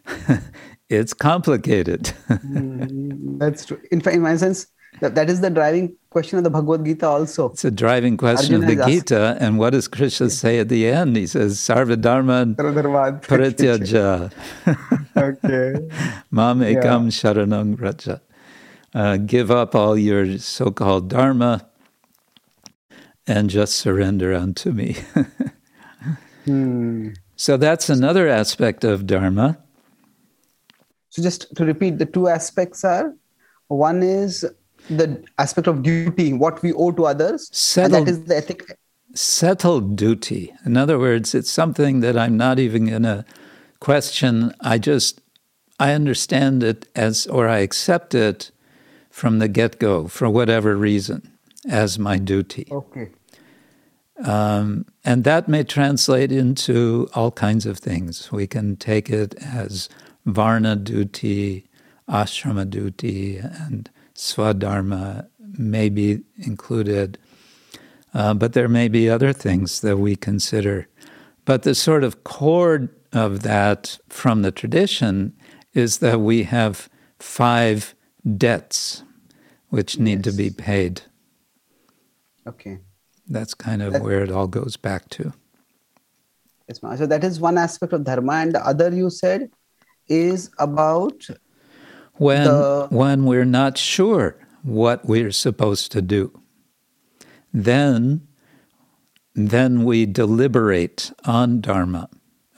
[SPEAKER 2] it's complicated.
[SPEAKER 1] Mm, That's true. In fact, in my sense, that, that is the driving question of the Bhagavad Gita also.
[SPEAKER 2] it's a driving question
[SPEAKER 1] Arjuna
[SPEAKER 2] of the Gita. And what does Krishna say at the end? He says, Sarva Dharma Parityaja.
[SPEAKER 1] okay.
[SPEAKER 2] Mam ekam sharanang raja. Uh, give up all your so called dharma and just surrender unto me.
[SPEAKER 1] Hmm.
[SPEAKER 2] so that's another aspect of dharma.
[SPEAKER 1] So just to repeat, the two aspects are one is the aspect of duty, what we owe to others, and that is the ethic.
[SPEAKER 2] settled duty. In other words, it's something that I'm not even going to question. I just, I understand it as, or I accept it from the get go for whatever reason as my duty.
[SPEAKER 1] Okay.
[SPEAKER 2] Um, and that may translate into all kinds of things. We can take it as varna duty, ashrama duty, and swadharma may be included. Uh, but there may be other things that we consider. But the sort of core of that from the tradition is that we have five debts which need to be paid.
[SPEAKER 1] Okay.
[SPEAKER 2] That's kind of
[SPEAKER 1] That-
[SPEAKER 2] where it all goes back to.
[SPEAKER 1] Yes, ma'am. So that is one aspect of dharma, and the other you said is about
[SPEAKER 2] When
[SPEAKER 1] The-
[SPEAKER 2] when we're not sure what we're supposed to do, then then we deliberate on dharma,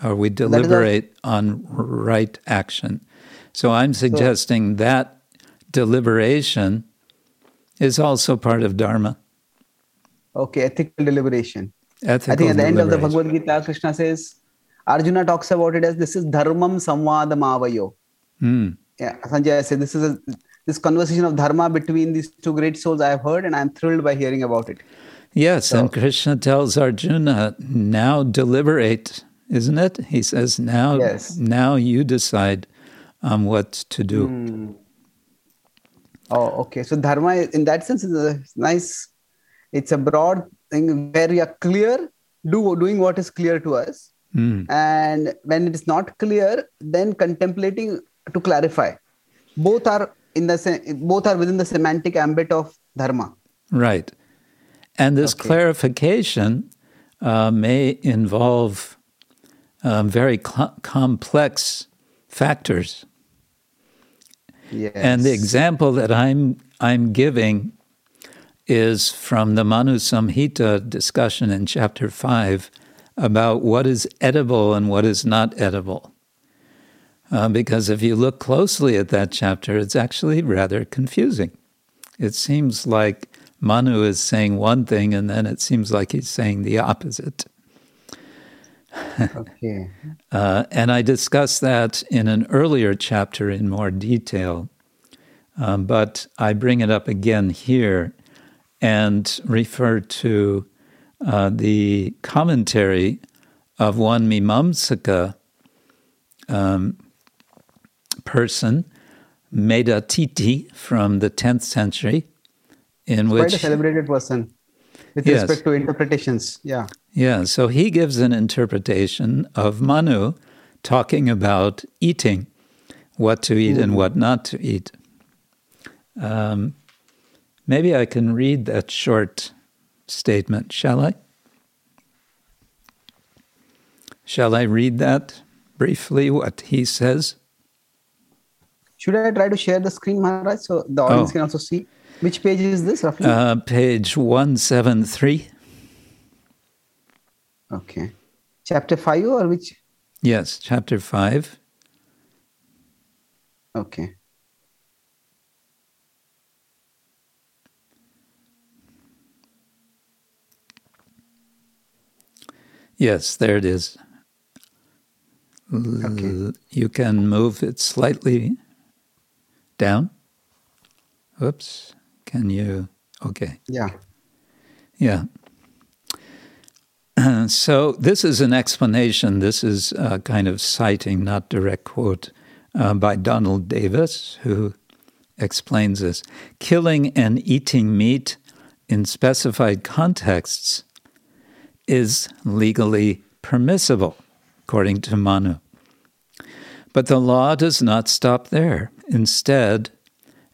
[SPEAKER 2] or we
[SPEAKER 1] is a-
[SPEAKER 2] deliberate on right action. So I'm suggesting that deliberation is also part of dharma.
[SPEAKER 1] okay ethical deliberation.
[SPEAKER 2] Ethical
[SPEAKER 1] I think at the end of the. Bhagavad Gita, Krishna says, Arjuna talks about it as this is dharmam samvadamavayo.
[SPEAKER 2] Hmm.
[SPEAKER 1] Yeah, Sanjay said this is a this conversation of dharma between these two great souls I have heard, and I'm thrilled by hearing about it.
[SPEAKER 2] Yes,
[SPEAKER 1] So-
[SPEAKER 2] and Krishna tells Arjuna, now deliberate, isn't it? He says, now,
[SPEAKER 1] Yes.
[SPEAKER 2] now you decide on what to do.
[SPEAKER 1] Hmm. Oh, okay. So dharma, in that sense, is a nice. It's a broad thing where we are clear, do doing what is clear to us,
[SPEAKER 2] Mm.
[SPEAKER 1] and when it is not clear, then contemplating to clarify. Both are in the se- both are within the semantic ambit of dharma.
[SPEAKER 2] Right. And this
[SPEAKER 1] Okay.
[SPEAKER 2] clarification uh, may involve um, very cl- complex factors.
[SPEAKER 1] Yes.
[SPEAKER 2] And the example that I'm I'm giving is from the Manu Samhita discussion in chapter five about what is edible and what is not edible. Uh, because if you look closely at that chapter, it's actually rather confusing. It seems like Manu is saying one thing, and then it seems like he's saying the opposite.
[SPEAKER 1] Okay.
[SPEAKER 2] Uh, and I discussed that in an earlier chapter in more detail, um, but I bring it up again here and refer to uh, the commentary of one Mimamsaka um, person, Medhatithi, from the 10th century, in
[SPEAKER 1] Quite a celebrated person with
[SPEAKER 2] Yes.
[SPEAKER 1] respect to interpretations. Yeah.
[SPEAKER 2] Yeah, so he gives an interpretation of Manu talking about eating, what to eat and what not to eat. Um, maybe I can read that short statement, shall I? Shall I read that briefly, what he says?
[SPEAKER 1] Should I try to share the screen, Maharaj, so the audience
[SPEAKER 2] Oh.
[SPEAKER 1] can also see? Which page is this roughly?
[SPEAKER 2] Uh, page 173.
[SPEAKER 1] Okay. Chapter 5 or which?
[SPEAKER 2] Yes, chapter 5.
[SPEAKER 1] Okay.
[SPEAKER 2] Yes, there it is.
[SPEAKER 1] Okay.
[SPEAKER 2] You can move it slightly down. Oops. Can you? Okay.
[SPEAKER 1] Yeah.
[SPEAKER 2] Yeah. So this is an explanation. This is a kind of citing, not direct quote, uh, by Donald Davis, who explains this. Killing and eating meat in specified contexts is legally permissible, according to Manu. But the law does not stop there. Instead,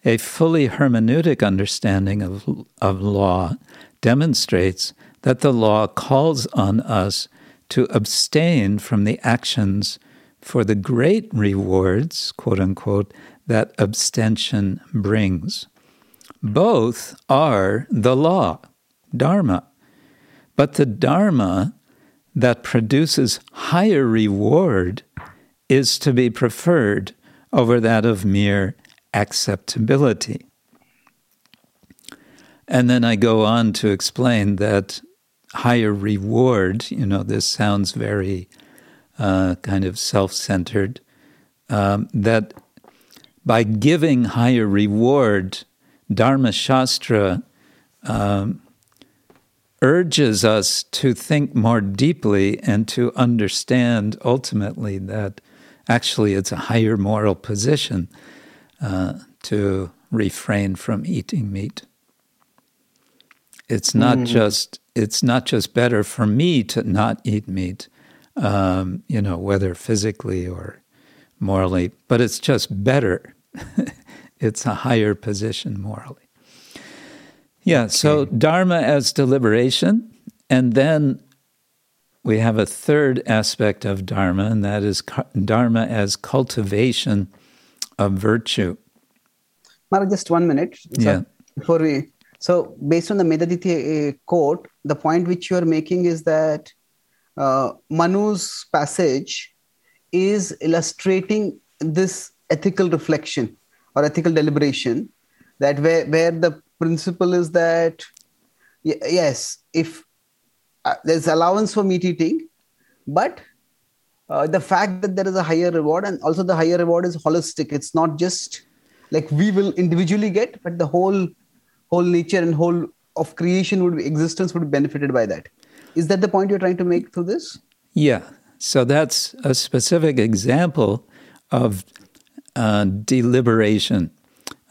[SPEAKER 2] a fully hermeneutic understanding of, of law demonstrates that the law calls on us to abstain from the actions for the great rewards, quote unquote, that abstention brings. Both are the law, Dharma. But the Dharma that produces higher reward is to be preferred over that of mere acceptability. And then I go on to explain that higher reward, you know, this sounds very uh, kind of self centered, um, that by giving higher reward, Dharma Shastra um, urges us to think more deeply and to understand ultimately that actually it's a higher moral position uh, to refrain from eating meat. It's not just it's not just better for me to not eat meat, um, you know, whether physically or morally, but it's just better. it's a higher position morally. Yeah, so Dharma as deliberation, and then we have a third aspect of Dharma, and that is Dharma as cultivation of virtue.
[SPEAKER 1] Maharaj, just one minute. So
[SPEAKER 2] Yeah.
[SPEAKER 1] Before we, so based on the Medhatithi uh, quote, the point which you are making is that uh, Manu's passage is illustrating this ethical reflection or ethical deliberation that where, where the principle is that y- yes if uh, there's allowance for meat eating but uh, the fact that there is a higher reward and also the higher reward is holistic. It's not just like we will individually get but the whole whole nature and whole of creation would be existence would be benefited by that is that the point you're trying to make through this
[SPEAKER 2] Yeah. So that's a specific example of uh, deliberation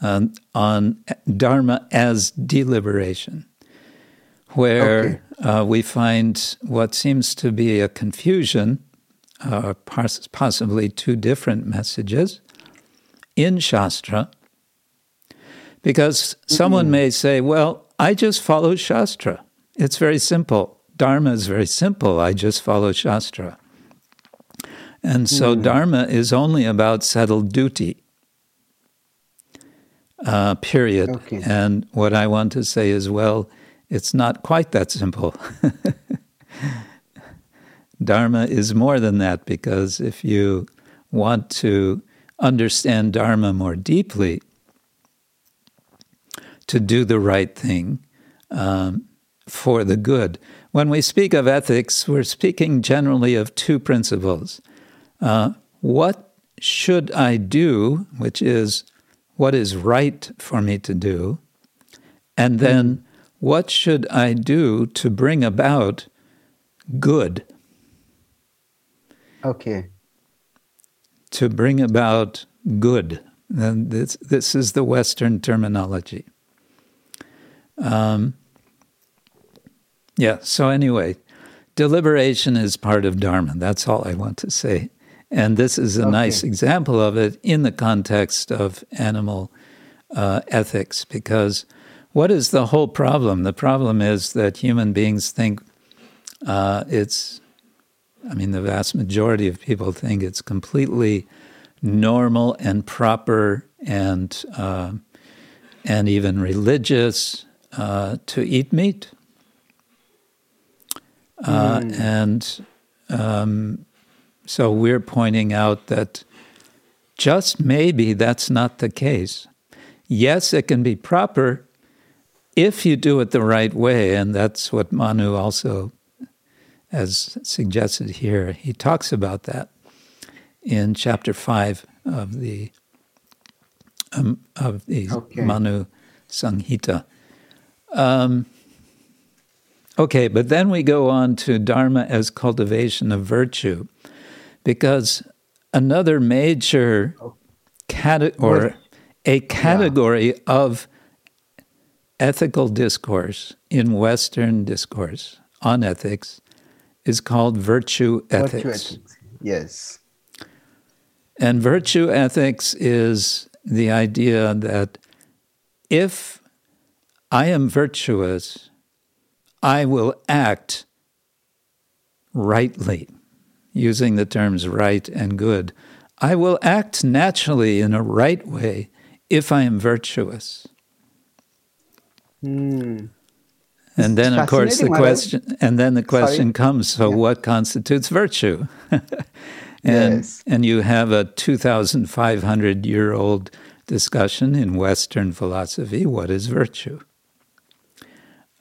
[SPEAKER 2] uh, on Dharma as deliberation, where uh, we find what seems to be a confusion, uh, possibly two different messages in Shastra. Because someone may say, well, I just follow Shastra. It's very simple. Dharma is very simple. I just follow Shastra. And so Dharma is only about settled duty, uh, period.
[SPEAKER 1] Okay.
[SPEAKER 2] And what I want to say is, well, it's not quite that simple. Dharma is more than that because if you want to understand Dharma more deeply, to do the right thing um, for the good. When we speak of ethics, we're speaking generally of two principles. Uh, what should I do, which is what is right for me to do, and then what should I do to bring about good,
[SPEAKER 1] okay
[SPEAKER 2] to bring about good. And this, this is the Western terminology. Um, yeah, so anyway, deliberation is part of Dharma. That's all I want to say. And this is a
[SPEAKER 1] Okay.
[SPEAKER 2] nice example of it in the context of animal uh, ethics, because what is the whole problem? The problem is that human beings think uh, it's, I mean, the vast majority of people think it's completely normal and proper and uh, and even religious uh, to eat meat. Uh, And um, so we're pointing out that just maybe that's not the case. Yes, it can be proper if you do it the right way, and that's what Manu also has suggested here. He talks about that in chapter five of the um, of the
[SPEAKER 1] Okay.
[SPEAKER 2] Manu Samhita. Um, okay, but then we go on to Dharma as cultivation of virtue, because another major cate- or a category of ethical discourse in Western discourse on ethics is called virtue ethics.
[SPEAKER 1] Virtue ethics. yes
[SPEAKER 2] And virtue ethics is the idea that if I am virtuous, I will act rightly, using the terms right and good. I will act naturally in a right way if I am virtuous.
[SPEAKER 1] Hmm.
[SPEAKER 2] And then, of course, the question, and then the question comes: So,
[SPEAKER 1] Yeah.
[SPEAKER 2] what constitutes virtue? and
[SPEAKER 1] Yes.
[SPEAKER 2] and you have a two thousand five hundred year old discussion in Western philosophy: what is virtue?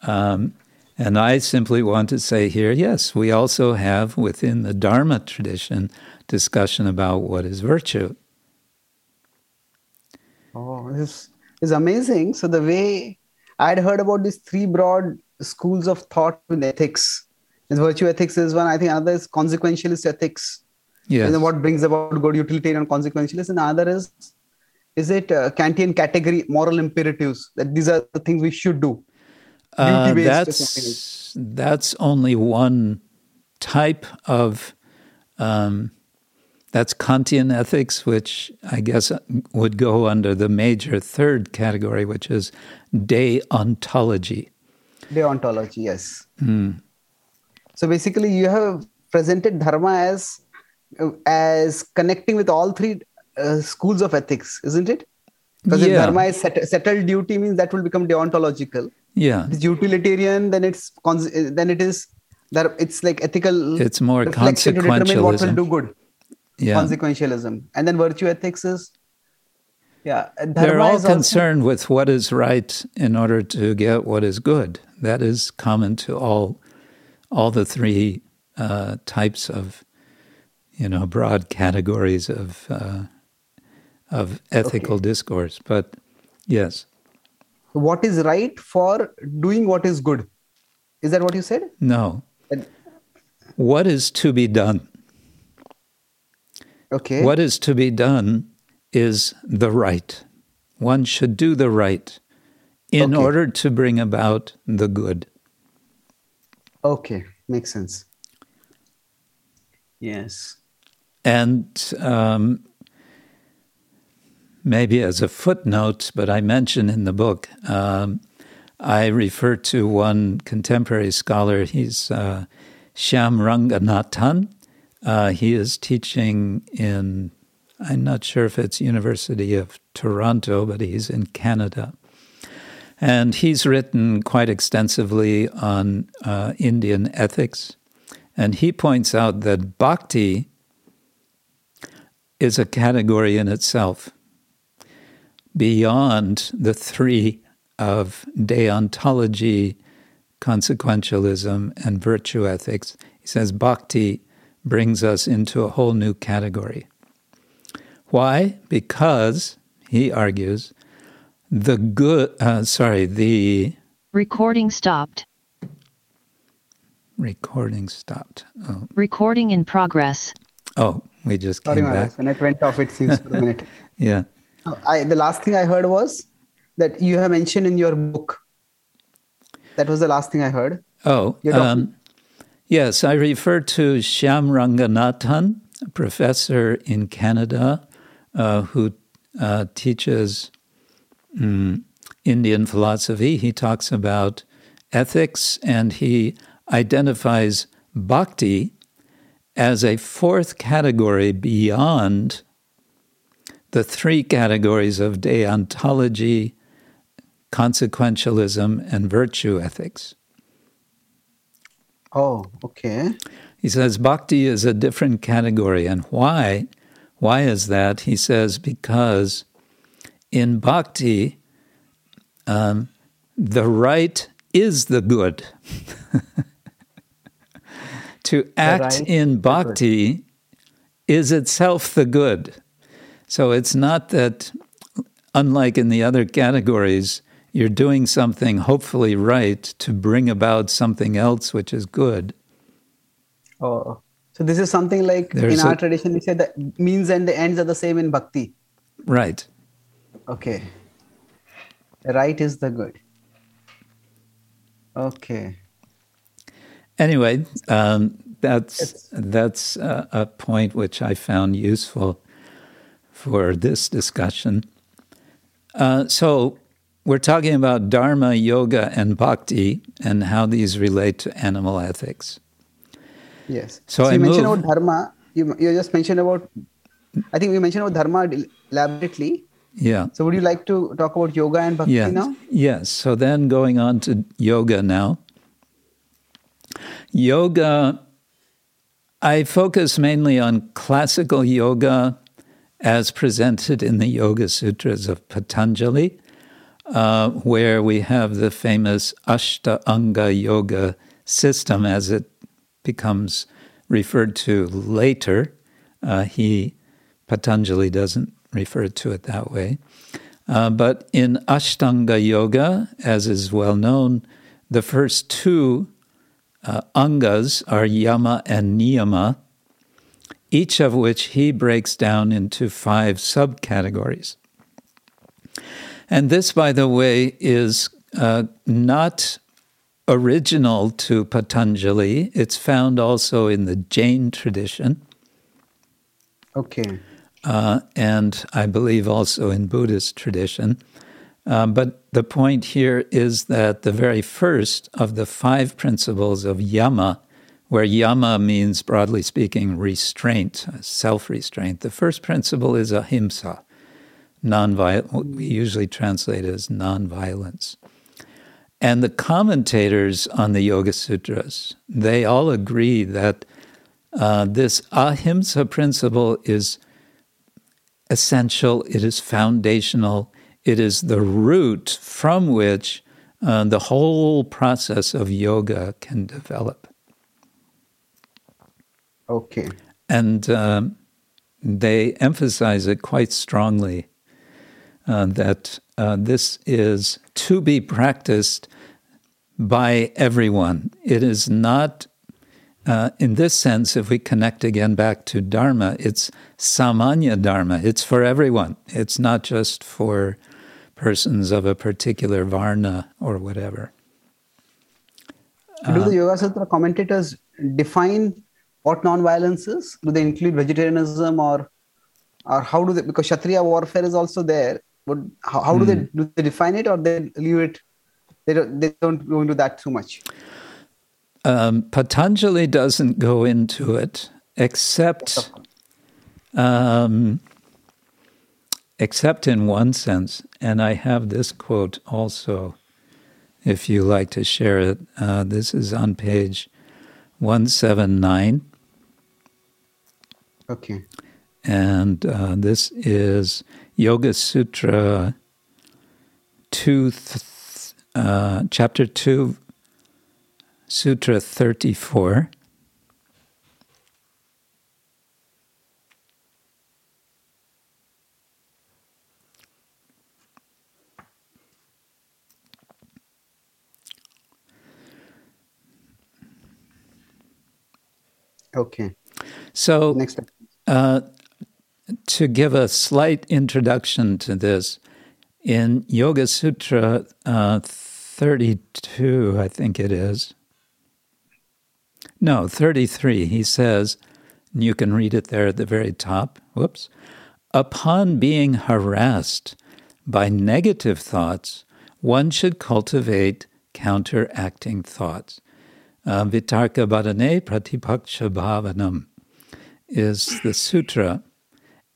[SPEAKER 2] Um, and I simply want to say here: yes, we also have within the Dharma tradition discussion about what is virtue.
[SPEAKER 1] Oh, this is amazing. So the way I'd heard about these three broad schools of thought in ethics. And virtue ethics is one. I think another is consequentialist ethics.
[SPEAKER 2] Yes.
[SPEAKER 1] And then what brings about good utilitarian consequentialist. And the other is, is it uh, Kantian category moral imperatives that these are the things we should do.
[SPEAKER 2] Uh,
[SPEAKER 1] duty-based or something
[SPEAKER 2] that's that's only one type of um, that's Kantian ethics, which I guess would go under the major third category, which is deontology.
[SPEAKER 1] Deontology, yes. So basically, you have presented dharma as as connecting with all three uh, schools of ethics, isn't it? Because if dharma is set, settled duty, means that will become deontological.
[SPEAKER 2] Yeah,
[SPEAKER 1] it's utilitarian, then it's then it is that it's like ethical.
[SPEAKER 2] It's more
[SPEAKER 1] reflection what will
[SPEAKER 2] consequentialism.
[SPEAKER 1] do good.
[SPEAKER 2] yeah.
[SPEAKER 1] Consequentialism, and then virtue ethics is. Yeah,
[SPEAKER 2] They're all
[SPEAKER 1] also-
[SPEAKER 2] concerned with what is right in order to get what is good. That is common to all, all the three uh, types of, you know, broad categories of uh, of ethical discourse. But yes,
[SPEAKER 1] what is right for doing what is good. Is that what you said?
[SPEAKER 2] No.
[SPEAKER 1] And-
[SPEAKER 2] What is to be done?
[SPEAKER 1] Okay.
[SPEAKER 2] What is to be done is the right. One should do the right in
[SPEAKER 1] Okay.
[SPEAKER 2] order to bring about the good.
[SPEAKER 1] Okay. Makes sense. Yes.
[SPEAKER 2] And um, maybe as a footnote, but I mention in the book, um, I refer to one contemporary scholar. He's uh, Shyam Ranganathan. Uh, he is teaching in, I'm not sure if it's University of Toronto, but he's in Canada. And he's written quite extensively on uh, Indian ethics. And he points out that bhakti is a category in itself beyond the three of deontology, consequentialism, and virtue ethics. He says bhakti brings us into a whole new category. Why? Because, he argues, the good, uh, sorry, the
[SPEAKER 3] Recording stopped.
[SPEAKER 2] recording stopped. Oh,
[SPEAKER 3] Recording in progress.
[SPEAKER 2] oh we just
[SPEAKER 1] Sorry,
[SPEAKER 2] came
[SPEAKER 1] Maharaj.
[SPEAKER 2] back.
[SPEAKER 1] When it went off, it seems for a minute.
[SPEAKER 2] Yeah.
[SPEAKER 1] I, the last thing I heard was that you have mentioned in your book. That was the last thing I heard.
[SPEAKER 2] Oh, um, yes, I refer to Shyam Ranganathan, a professor in Canada uh, who uh, teaches mm, Indian philosophy. He talks about ethics and he identifies bhakti as a fourth category beyond the three categories of deontology, consequentialism, and virtue ethics.
[SPEAKER 1] Oh, okay.
[SPEAKER 2] He says bhakti is a different category. And why? Why is that? He says because in bhakti, um, the right is the good. to act
[SPEAKER 1] right
[SPEAKER 2] in bhakti is itself the good. So it's not that, unlike in the other categories, you're doing something hopefully right to bring about something else which is good.
[SPEAKER 1] Oh, so this is something like
[SPEAKER 2] There's
[SPEAKER 1] in our
[SPEAKER 2] a-
[SPEAKER 1] tradition we say that means and the ends are the same in bhakti.
[SPEAKER 2] Right.
[SPEAKER 1] Okay. Right is the good. Okay.
[SPEAKER 2] Anyway, um, that's that's a, a point which I found useful for this discussion. Uh, so we're talking about dharma, yoga, and bhakti, and how these relate to animal ethics.
[SPEAKER 1] Yes.
[SPEAKER 2] So
[SPEAKER 1] So,
[SPEAKER 2] I
[SPEAKER 1] you mentioned
[SPEAKER 2] move-
[SPEAKER 1] about dharma. You you just mentioned about. I think we mentioned about dharma elaborately.
[SPEAKER 2] Yeah.
[SPEAKER 1] So would you like to talk about yoga and bhakti
[SPEAKER 2] Yes.
[SPEAKER 1] now?
[SPEAKER 2] Yes. So then going on to yoga now. Yoga, I focus mainly on classical yoga as presented in the Yoga Sutras of Patanjali, uh, where we have the famous Ashtanga Yoga system as it becomes referred to later. Uh, he, Patanjali, doesn't refer to it that way. Uh, but in Ashtanga Yoga, as is well known, the first two uh, angas are yama and niyama, each of which he breaks down into five subcategories. And this, by the way, is uh, not original to Patanjali. It's found also in the Jain tradition,
[SPEAKER 1] Okay.
[SPEAKER 2] uh, and I believe also in Buddhist tradition. Um, but the point here is that the very first of the five principles of yama, where yama means, broadly speaking, restraint, self restraint, the first principle is ahimsa, non-violent, we usually translate as non-violence. And the commentators on the Yoga Sutras, they all agree that uh, this ahimsa principle is essential, it is foundational, it is the root from which uh, the whole process of yoga can develop. Uh, that uh, this is to be practiced by everyone. It is not, uh, in this sense, if we connect again back to Dharma, it's samanya Dharma. It's for everyone. It's not just for persons of a particular varna or whatever.
[SPEAKER 1] Do the Yoga Sutra commentators define what non-violence is? Do they include vegetarianism or or how do they because Kshatriya warfare is also there? But how, how do they do they define it or they leave it? They don't they don't go into that too much.
[SPEAKER 2] Um, Patanjali doesn't go into it except um, except in one sense, and I have this quote also. If you like to share it, uh, this is on page one seven nine.
[SPEAKER 1] Okay.
[SPEAKER 2] and uh, this is Yoga Sutra two, th- uh, chapter two, Sutra thirty-four.
[SPEAKER 1] Okay.
[SPEAKER 2] So
[SPEAKER 1] Next step.
[SPEAKER 2] Uh, to give a slight introduction to this, in Yoga Sutra uh, 32, I think it is. No, 33, he says, and you can read it there at the very top. Whoops. Upon being harassed by negative thoughts, one should cultivate counteracting thoughts. Uh, Vitarka Badhane Pratipaksha Bhavanam is the sutra.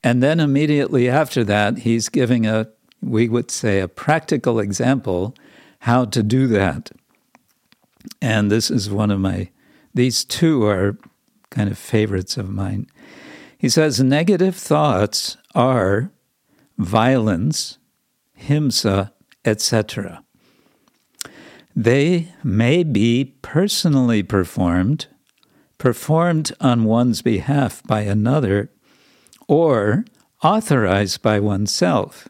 [SPEAKER 2] And then immediately after that, he's giving a, we would say, a practical example how to do that. And this is one of my, these two are kind of favorites of mine. He says negative thoughts are violence, himsa, etc. They may be personally performed performed on one's behalf by another, or authorized by oneself.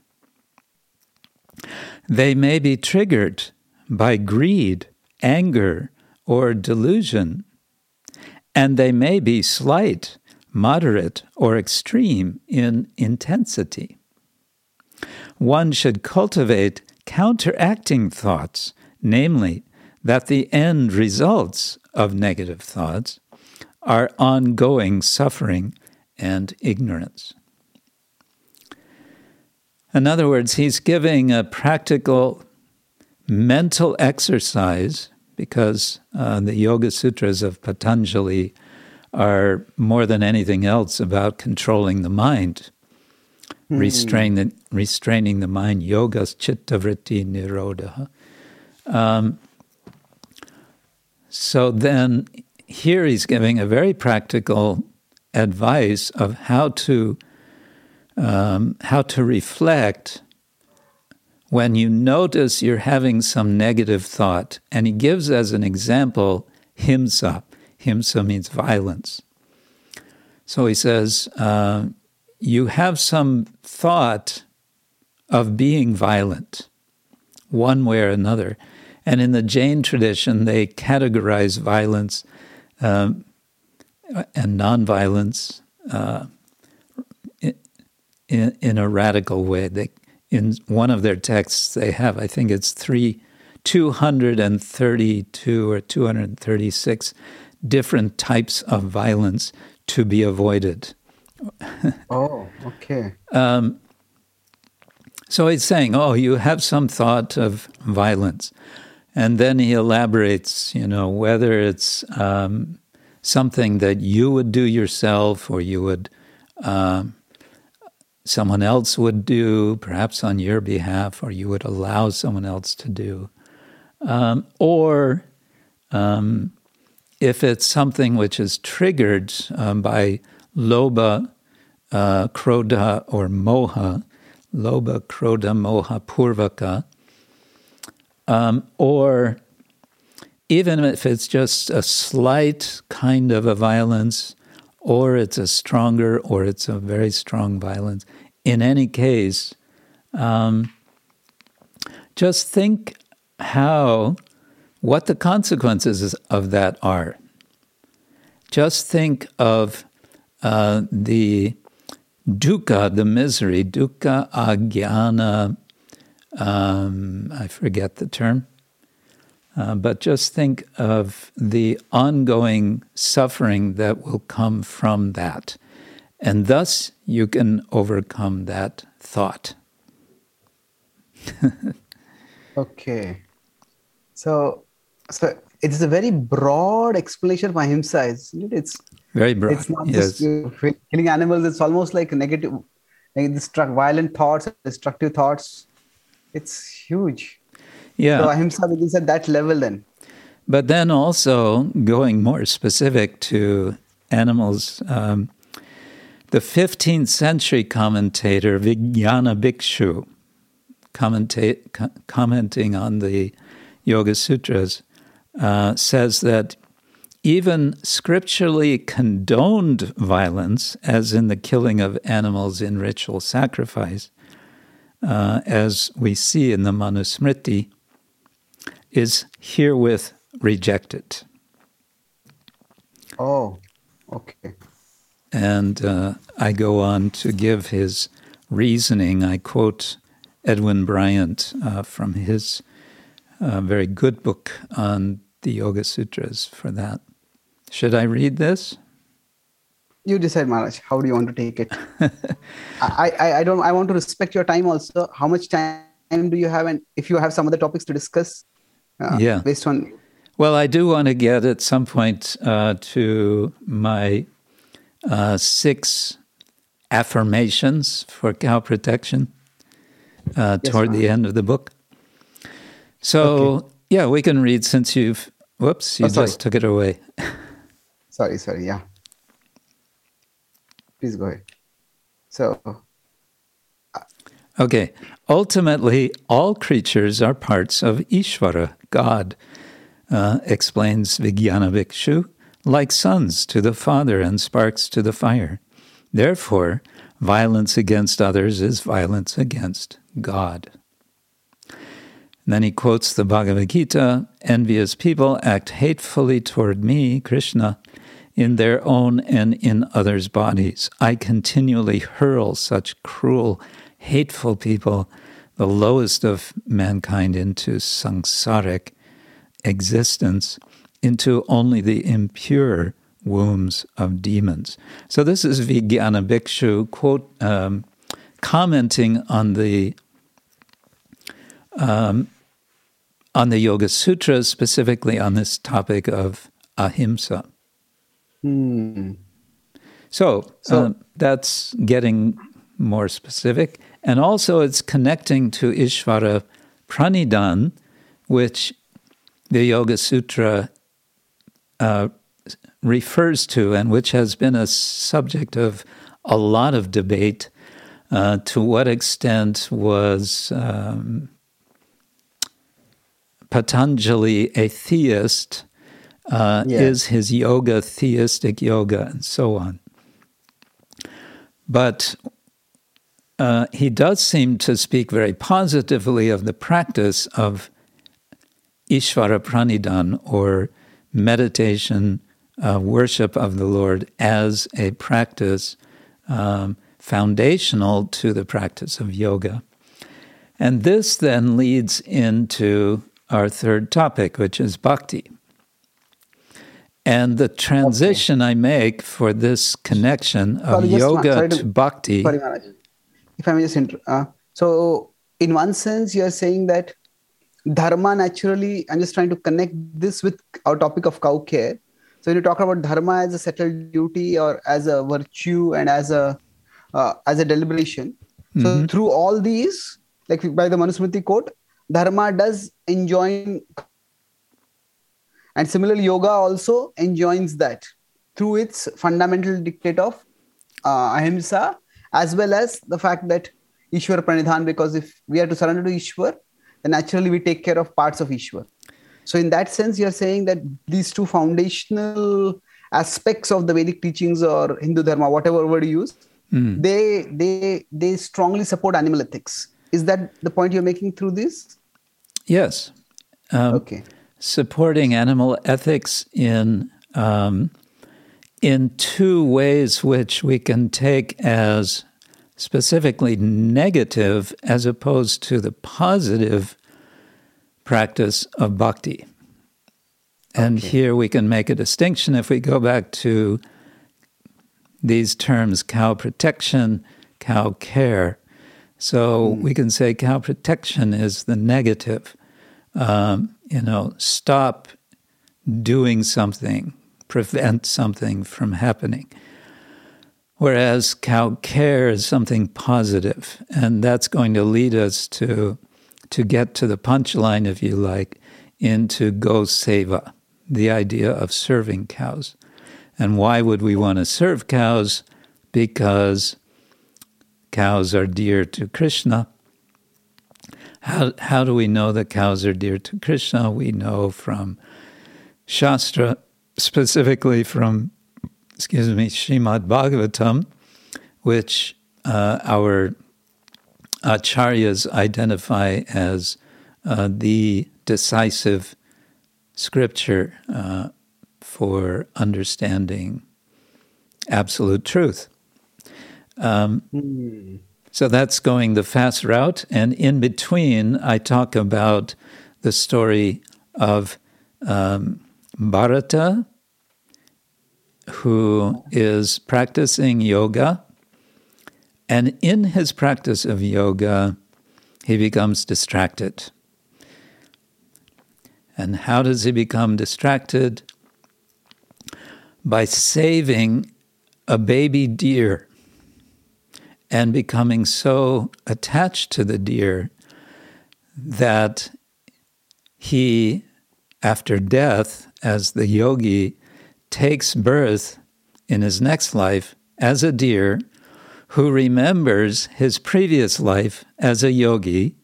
[SPEAKER 2] They may be triggered by greed, anger, or delusion, and they may be slight, moderate, or extreme in intensity. One should cultivate counteracting thoughts, namely, that the end results of negative thoughts are ongoing suffering and ignorance. In other words, he's giving a practical mental exercise because uh, the Yoga Sutras of Patanjali are more than anything else about controlling the mind, mm. restraining, restraining the mind. Yoga's chitta vritti nirodha. Um, so then here he's giving a very practical advice of how to um, how to reflect when you notice you're having some negative thought. And he gives as an example himsa. Himsa means violence. So he says, uh, you have some thought of being violent, one way or another. And in the Jain tradition, they categorize violence um, and nonviolence uh, in, in a radical way. They, in one of their texts, they have, I think it's three, 232 or 236 different types of violence to be avoided.
[SPEAKER 1] oh, okay.
[SPEAKER 2] Um, so it's saying, oh, you have some thought of violence. And then he elaborates, you know, whether it's um, something that you would do yourself or you would, um, someone else would do, perhaps on your behalf, or you would allow someone else to do. Um, or um, if it's something which is triggered um, by lobha, uh, krodha, or moha, lobha, krodha, moha, purvaka, um, or even if it's just a slight kind of a violence, or it's a stronger or it's a very strong violence, in any case, um, just think how, what the consequences of that are. Just think of uh, the dukkha, the misery, dukkha ajnana, um, I forget the term, uh, but just think of the ongoing suffering that will come from that. And thus you can overcome that thought.
[SPEAKER 1] okay. So, so it is a very broad explanation of ahimsa, isn't it? It's
[SPEAKER 2] very broad.
[SPEAKER 1] It's not
[SPEAKER 2] yes.
[SPEAKER 1] just killing animals. It's almost like negative, like destruct, violent thoughts, destructive thoughts. It's huge.
[SPEAKER 2] Yeah.
[SPEAKER 1] So ahimsa begins at that level then.
[SPEAKER 2] But then also going more specific to animals, um, the 15th century commentator Vijnana Bhikshu, commenta- commenting on the Yoga Sutras, uh, says that even scripturally condoned violence, as in the killing of animals in ritual sacrifice, uh, as we see in the Manusmriti, is herewith rejected.
[SPEAKER 1] Oh, okay.
[SPEAKER 2] And uh, I go on to give his reasoning. I quote Edwin Bryant uh, from his uh, very good book on the Yoga Sutras for that. Should I read this?
[SPEAKER 1] You decide, Maharaj. How do you want to take it? I, I, I don't. I want to respect your time also. How much time do you have, and if you have some other topics to discuss, uh,
[SPEAKER 2] yeah,
[SPEAKER 1] based on.
[SPEAKER 2] Well, I do want to get at some point uh, to my uh, six affirmations for cow protection uh,
[SPEAKER 1] Yes,
[SPEAKER 2] toward
[SPEAKER 1] ma'am.
[SPEAKER 2] the end of the book. So,
[SPEAKER 1] Okay.
[SPEAKER 2] yeah, we can read since you've. Whoops, you
[SPEAKER 1] Oh,
[SPEAKER 2] just took it away.
[SPEAKER 1] Sorry, sorry. Yeah. Please go ahead. So,
[SPEAKER 2] Okay. Ultimately, all creatures are parts of Ishvara, God, uh, explains Vijnana Bhikshu, like sons to the Father and sparks to the fire. Therefore, violence against others is violence against God. And then he quotes the Bhagavad Gita envious people act hatefully toward me, Krishna, in their own and in others' bodies. I continually hurl such cruel, hateful people, the lowest of mankind, into samsaric existence, into only the impure wombs of demons. So this is Vijnana Bhikshu quote um, commenting on the um, on the Yoga Sutras, specifically on this topic of ahimsa.
[SPEAKER 1] Hmm.
[SPEAKER 2] So,
[SPEAKER 1] So-
[SPEAKER 2] um, that's getting more specific. And also, it's connecting to Ishvara Pranidhan, which the Yoga Sutra uh, refers to, and which has been a subject of a lot of debate. Uh, to what extent was um, Patanjali a theist? Uh,
[SPEAKER 1] Yeah.
[SPEAKER 2] Is his yoga theistic yoga, and so on? But uh, he does seem to speak very positively of the practice of Ishvara Pranidhan, or meditation, uh, worship of the Lord, as a practice um, foundational to the practice of yoga. And this then leads into our third topic, which is bhakti. And the transition I make for this connection of
[SPEAKER 1] Sorry,
[SPEAKER 2] yoga
[SPEAKER 1] sorry
[SPEAKER 2] to,
[SPEAKER 1] to-
[SPEAKER 2] bhakti.
[SPEAKER 1] Sorry. If I may just inter- uh, so in one sense, you are saying that dharma naturally. I'm just trying to connect this with our topic of cow care. So when you talk about dharma as a settled duty or as a virtue and as a uh, as a deliberation, so through all these, like by the Manusmriti quote, dharma does enjoin and similarly, yoga also enjoins that through its fundamental dictate of uh, ahimsa, as well as the fact that Ishwar Pranidhan, because if we are to surrender to Ishwar, then naturally we take care of parts of Ishwar. So, in that sense, you're saying that these two foundational aspects of the Vedic teachings or Hindu Dharma, whatever word you use, they they they strongly support animal ethics. Is that the point you're making through this?
[SPEAKER 2] Yes. Um,
[SPEAKER 1] okay.
[SPEAKER 2] Supporting animal ethics in um, in two ways, which we can take as specifically negative, as opposed to the positive practice of bhakti. And
[SPEAKER 1] Okay.
[SPEAKER 2] here we can make a distinction if we go back to these terms cow protection, cow care. So we can say cow protection is the negative. Um, you know, stop doing something, prevent something from happening. Whereas cow care is something positive, and that's going to lead us to to get to the punchline, if you like, into go seva, the idea of serving cows. And why would we want to serve cows? Because cows are dear to Krishna. How, how do we know that cows are dear to Krishna? We know from Shastra, specifically from, excuse me, Srimad Bhagavatam, which uh, our acharyas identify as uh, the decisive scripture uh, for understanding absolute truth. Um, So that's going the fast route. And in between, I talk about the story of um, Bharata, who is practicing yoga. And in his practice of yoga, he becomes distracted. And how does he become distracted? By saving a baby deer and becoming so attached to the deer that he, after death, as the yogi, takes birth in his next life as a deer who remembers his previous life as a yogi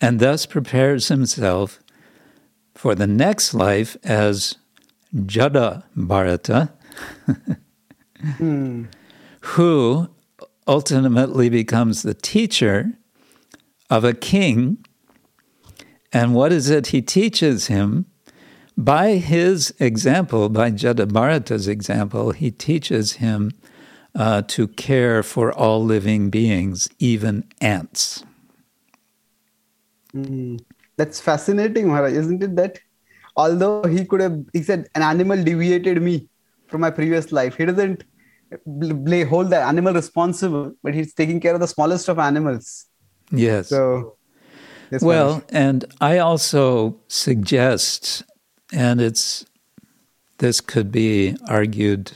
[SPEAKER 2] and thus prepares himself for the next life as Jada Bharata, hmm. who ultimately becomes the teacher of a king. And what is it he teaches him? By his example, by Jadabharata's example, he teaches him uh, to care for all living beings, even ants.
[SPEAKER 1] That's fascinating, Maharaj, isn't it? That although he could have, he said, an animal deviated me from my previous life. He doesn't bl- bl- hold the animal responsible, but he's taking care of the smallest of animals.
[SPEAKER 2] Yes.
[SPEAKER 1] So, yes,
[SPEAKER 2] well,
[SPEAKER 1] Maharaj.
[SPEAKER 2] and I also suggest, and it's this could be argued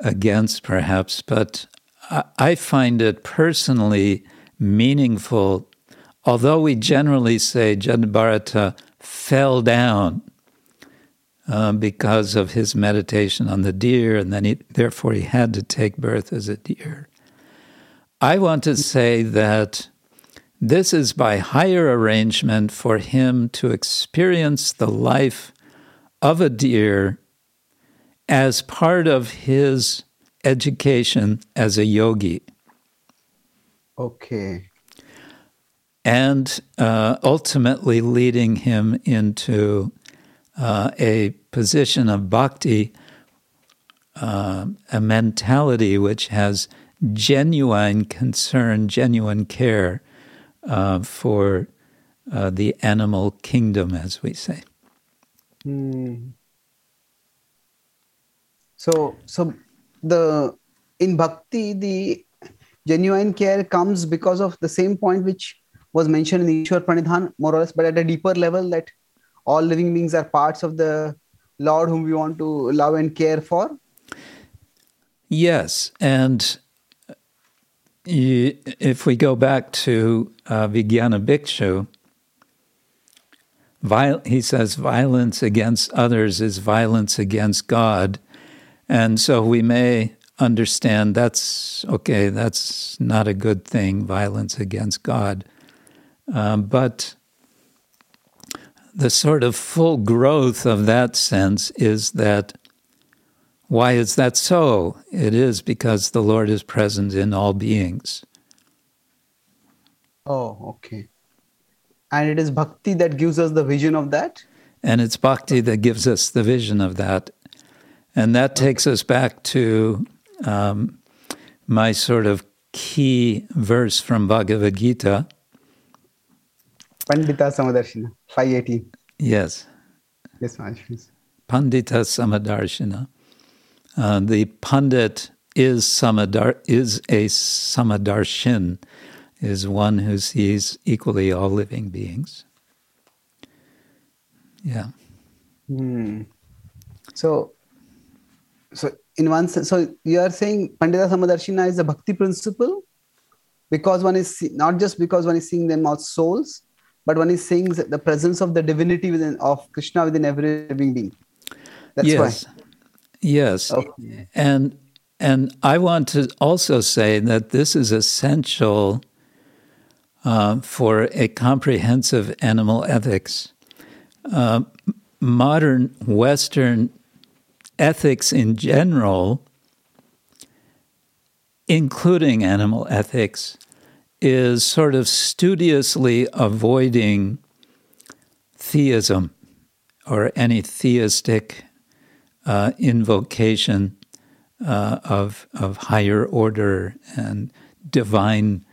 [SPEAKER 2] against perhaps, but I, I find it personally meaningful. Although we generally say Jadabharata fell down uh, because of his meditation on the deer, and then he, therefore he had to take birth as a deer. I want to say that this is by higher arrangement for him to experience the life of a deer as part of his education as a yogi.
[SPEAKER 1] okay.
[SPEAKER 2] and uh, ultimately leading him into uh, a position of bhakti, uh, a mentality which has genuine concern, genuine care uh, for uh, the animal kingdom, as we say.
[SPEAKER 1] Hmm. So, so the in bhakti, the genuine care comes because of the same point which was mentioned in Ishwar Pranidhan, more or less, but at a deeper level that all living beings are parts of the Lord whom we want to love and care for.
[SPEAKER 2] Yes, and if we go back to uh, Vijnana Bhikshu, viol- he says violence against others is violence against God. And so we may understand that's okay, that's not a good thing, violence against God. Um, but the sort of full growth of that sense is that why is that so? It is because the Lord is present in all beings.
[SPEAKER 1] Oh, okay. And it is bhakti that gives us the vision of that?
[SPEAKER 2] And it's bhakti that gives us the vision of that. And that takes us back to um, my sort of key verse from Bhagavad Gita.
[SPEAKER 1] Pandita Samadarshina, 518.
[SPEAKER 2] Yes,
[SPEAKER 1] Yes, Maharaj. please.
[SPEAKER 2] Pandita Samadarshina. Uh, the Pandit is Samadar is a Samadarshin, is one who sees equally all living beings. Yeah.
[SPEAKER 1] Hmm. So, so in one sense, so you are saying Pandita Samadarshina is a bhakti principle because one is see- not just because one is seeing them as souls, but one is seeing the presence of the divinity within of Krishna within every living being. That's
[SPEAKER 2] yes. Yes.
[SPEAKER 1] Okay.
[SPEAKER 2] And and I want to also say that this is essential uh, for a comprehensive animal ethics. Uh, modern Western ethics in general, including animal ethics, is sort of studiously avoiding theism or any theistic uh, invocation uh, of of higher order and divine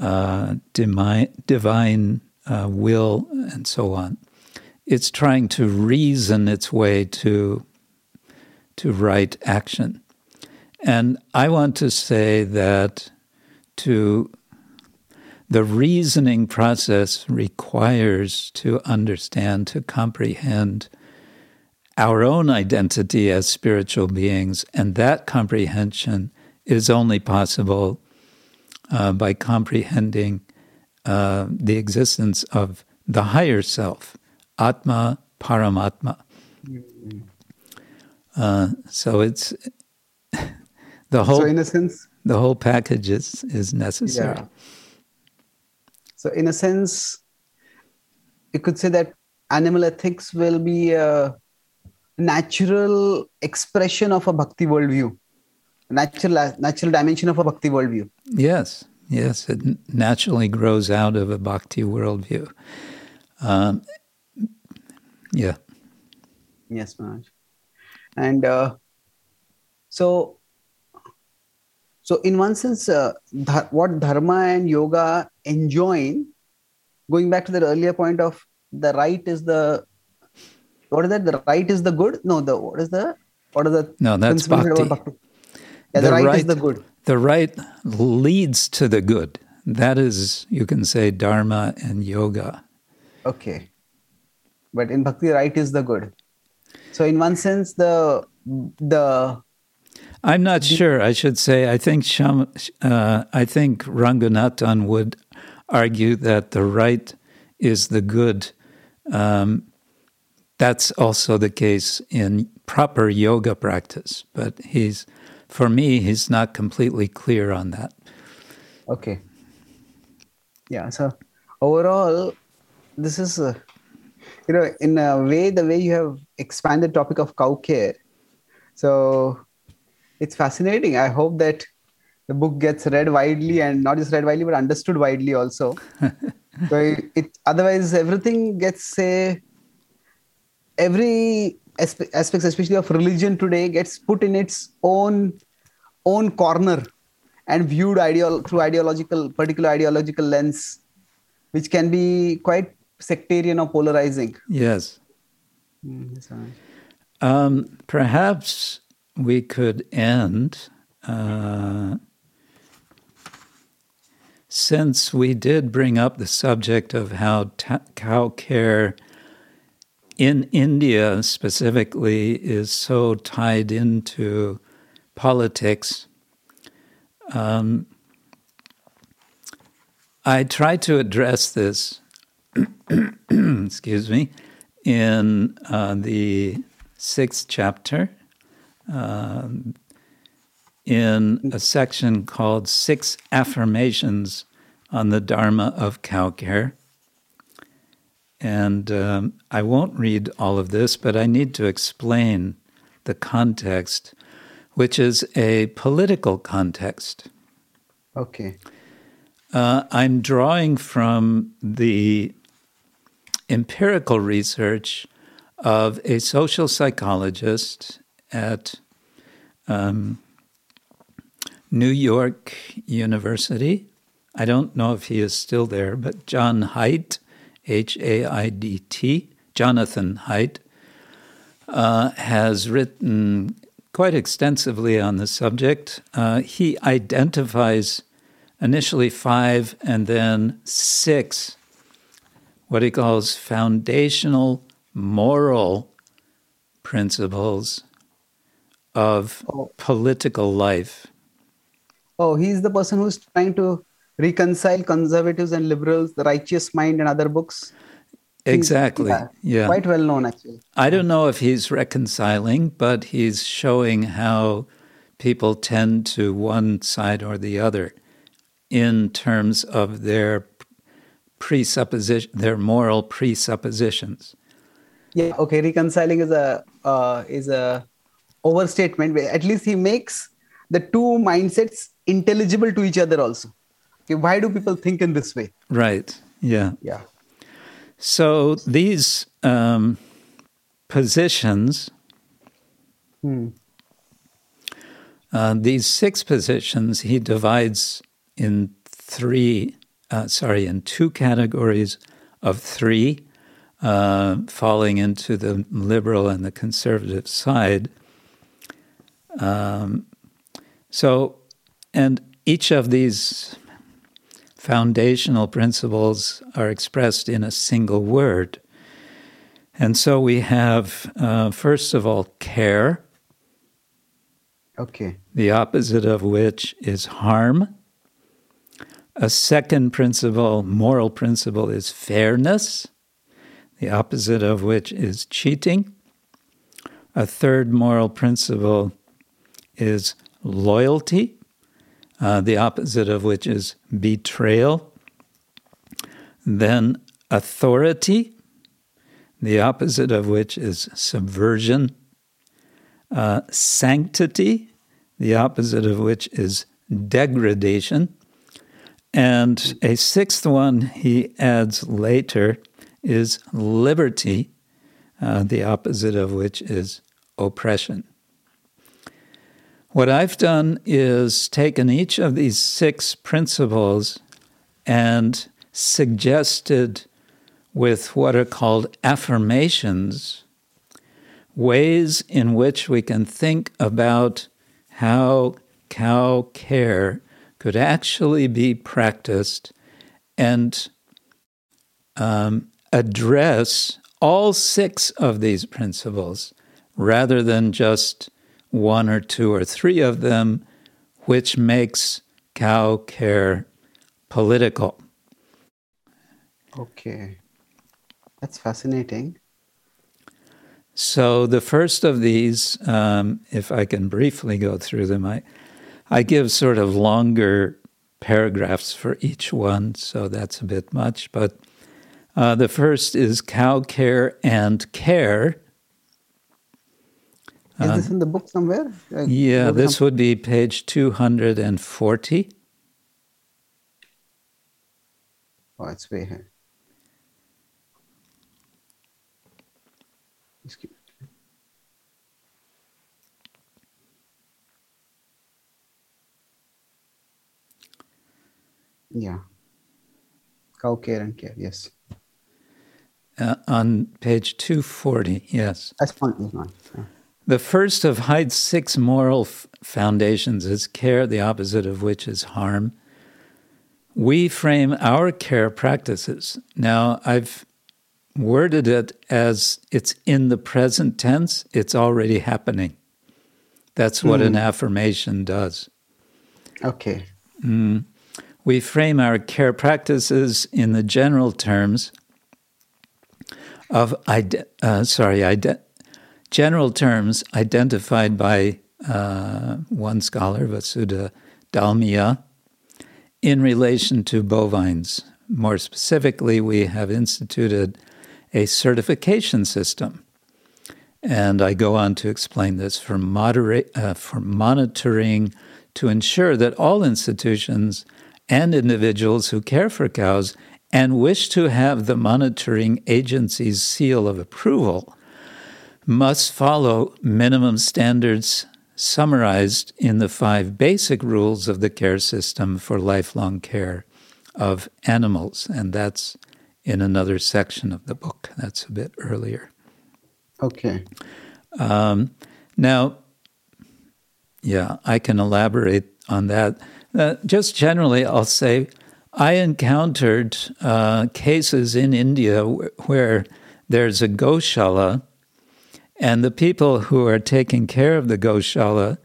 [SPEAKER 2] uh, divine divine uh, will and so on. It's trying to reason its way to to right action, and I want to say that to the reasoning process requires to understand, to comprehend our own identity as spiritual beings, and that comprehension is only possible uh, by comprehending uh, the existence of the higher self, Atma Paramatma. Uh, so it's the whole
[SPEAKER 1] So in a sense,
[SPEAKER 2] the whole package is is necessary.
[SPEAKER 1] yeah. So in a sense, you could say that animal ethics will be a natural expression of a bhakti worldview, natural natural dimension of a bhakti worldview.
[SPEAKER 2] Yes, yes, it naturally grows out of a bhakti worldview. Um, yeah,
[SPEAKER 1] Yes, Maharaj. And uh, so, so in one sense, uh, dha- what dharma and yoga enjoin, going back to the earlier point of the right is the what is that? The right is the good. No, the what is the what are the
[SPEAKER 2] No, that's
[SPEAKER 1] principles
[SPEAKER 2] bhakti.
[SPEAKER 1] Yeah, the, right, is the good.
[SPEAKER 2] The right leads to the good. That is, you can say, dharma and yoga.
[SPEAKER 1] Okay, but in bhakti, right is the good. So in one sense, the the
[SPEAKER 2] I'm not sure. I should say. I think Shyam, uh, I think Ranganathan would argue that the right is the good. Um, that's also the case in proper yoga practice. But he's, for me, he's not completely clear on that.
[SPEAKER 1] Okay. Yeah. So overall, this is, uh, you know, in a way, the way you have expanded topic of cow care. So it's fascinating. I hope that the book gets read widely and not just read widely, but understood widely also. so it, it otherwise everything gets say every aspe- aspects, especially of religion today, gets put in its own own corner and viewed ideal through ideological particular ideological lens which can be quite sectarian or polarizing
[SPEAKER 2] Yes.
[SPEAKER 1] Mm.
[SPEAKER 2] Um, perhaps we could end. Uh, since we did bring up the subject of how ta- cow care in India specifically is so tied into politics, um, I tried to address this, excuse me, in uh, the sixth chapter, um, in a section called Six Affirmations on the Dharma of Cow Care. And um, I won't read all of this, but I need to explain the context, which is a political context.
[SPEAKER 1] okay
[SPEAKER 2] Uh, I'm drawing from the empirical research of a social psychologist at um, New York University. I don't know if he is still there, but John Haidt, H A I D T, Jonathan Haidt, uh, has written quite extensively on the subject. Uh, he identifies initially five and then six what he calls foundational moral principles of
[SPEAKER 1] Oh.
[SPEAKER 2] political life.
[SPEAKER 1] Oh, he's the person who's trying to reconcile conservatives and liberals, The Righteous Mind, and other books.
[SPEAKER 2] Exactly. Yeah.
[SPEAKER 1] Quite well known, actually.
[SPEAKER 2] I don't know if he's reconciling, but he's showing how people tend to one side or the other in terms of their presupposition, their moral presuppositions.
[SPEAKER 1] Yeah. Okay. Reconciling is a uh, is a overstatement. At least he makes the two mindsets intelligible to each other. Also. Okay. Why do people think in this way?
[SPEAKER 2] Right. Yeah.
[SPEAKER 1] Yeah.
[SPEAKER 2] So these um, positions,
[SPEAKER 1] Hmm.
[SPEAKER 2] uh, these six positions, he divides in three, uh, sorry, in two categories of three, uh, falling into the liberal and the conservative side. Um, so, and each of these foundational principles are expressed in a single word. And so we have, uh, first of all, care,
[SPEAKER 1] Okay.
[SPEAKER 2] the opposite of which is harm. A second principle, moral principle, is fairness, the opposite of which is cheating. A third moral principle is loyalty, uh, the opposite of which is betrayal. Then authority, the opposite of which is subversion. Uh, sanctity, the opposite of which is degradation. And a sixth one he adds later is liberty, uh, the opposite of which is oppression. What I've done is taken each of these six principles and suggested with what are called affirmations ways in which we can think about how cow care could actually be practiced and um, address all six of these principles rather than just one or two or three of them, which makes cow care political.
[SPEAKER 1] Okay. That's fascinating.
[SPEAKER 2] So the first of these, um, if I can briefly go through them, I, I give sort of longer paragraphs for each one, so that's a bit much. But uh, the first is cow care and care.
[SPEAKER 1] Is this in the book somewhere? Uh,
[SPEAKER 2] Yeah, this
[SPEAKER 1] some-
[SPEAKER 2] would be page 240.
[SPEAKER 1] Oh, it's way here. Just keep- Yeah. Cow care and care. Yes.
[SPEAKER 2] Uh, on page 240, yes.
[SPEAKER 1] That's fine. That's fine.
[SPEAKER 2] The first of Haidt's six moral f- foundations is care, the opposite of which is harm. We frame our care practices. Now, I've worded it as it's in the present tense, it's already happening. That's what an affirmation does.
[SPEAKER 1] Okay.
[SPEAKER 2] We frame our care practices in the general terms of ide- uh, sorry, ide- general terms identified by uh, one scholar, Vasudha Dalmia, in relation to bovines. More specifically, we have instituted a certification system. And I go on to explain this for, moderate, uh, for monitoring to ensure that all institutions and individuals who care for cows and wish to have the monitoring agency's seal of approval must follow minimum standards summarized in the five basic rules of the care system for lifelong care of animals. And that's in another section of the book. That's a bit earlier.
[SPEAKER 1] Okay.
[SPEAKER 2] Um, now, yeah, I can elaborate on that. Uh, just generally, I'll say I encountered uh, cases in India w- where there's a goshala, and the people who are taking care of the goshala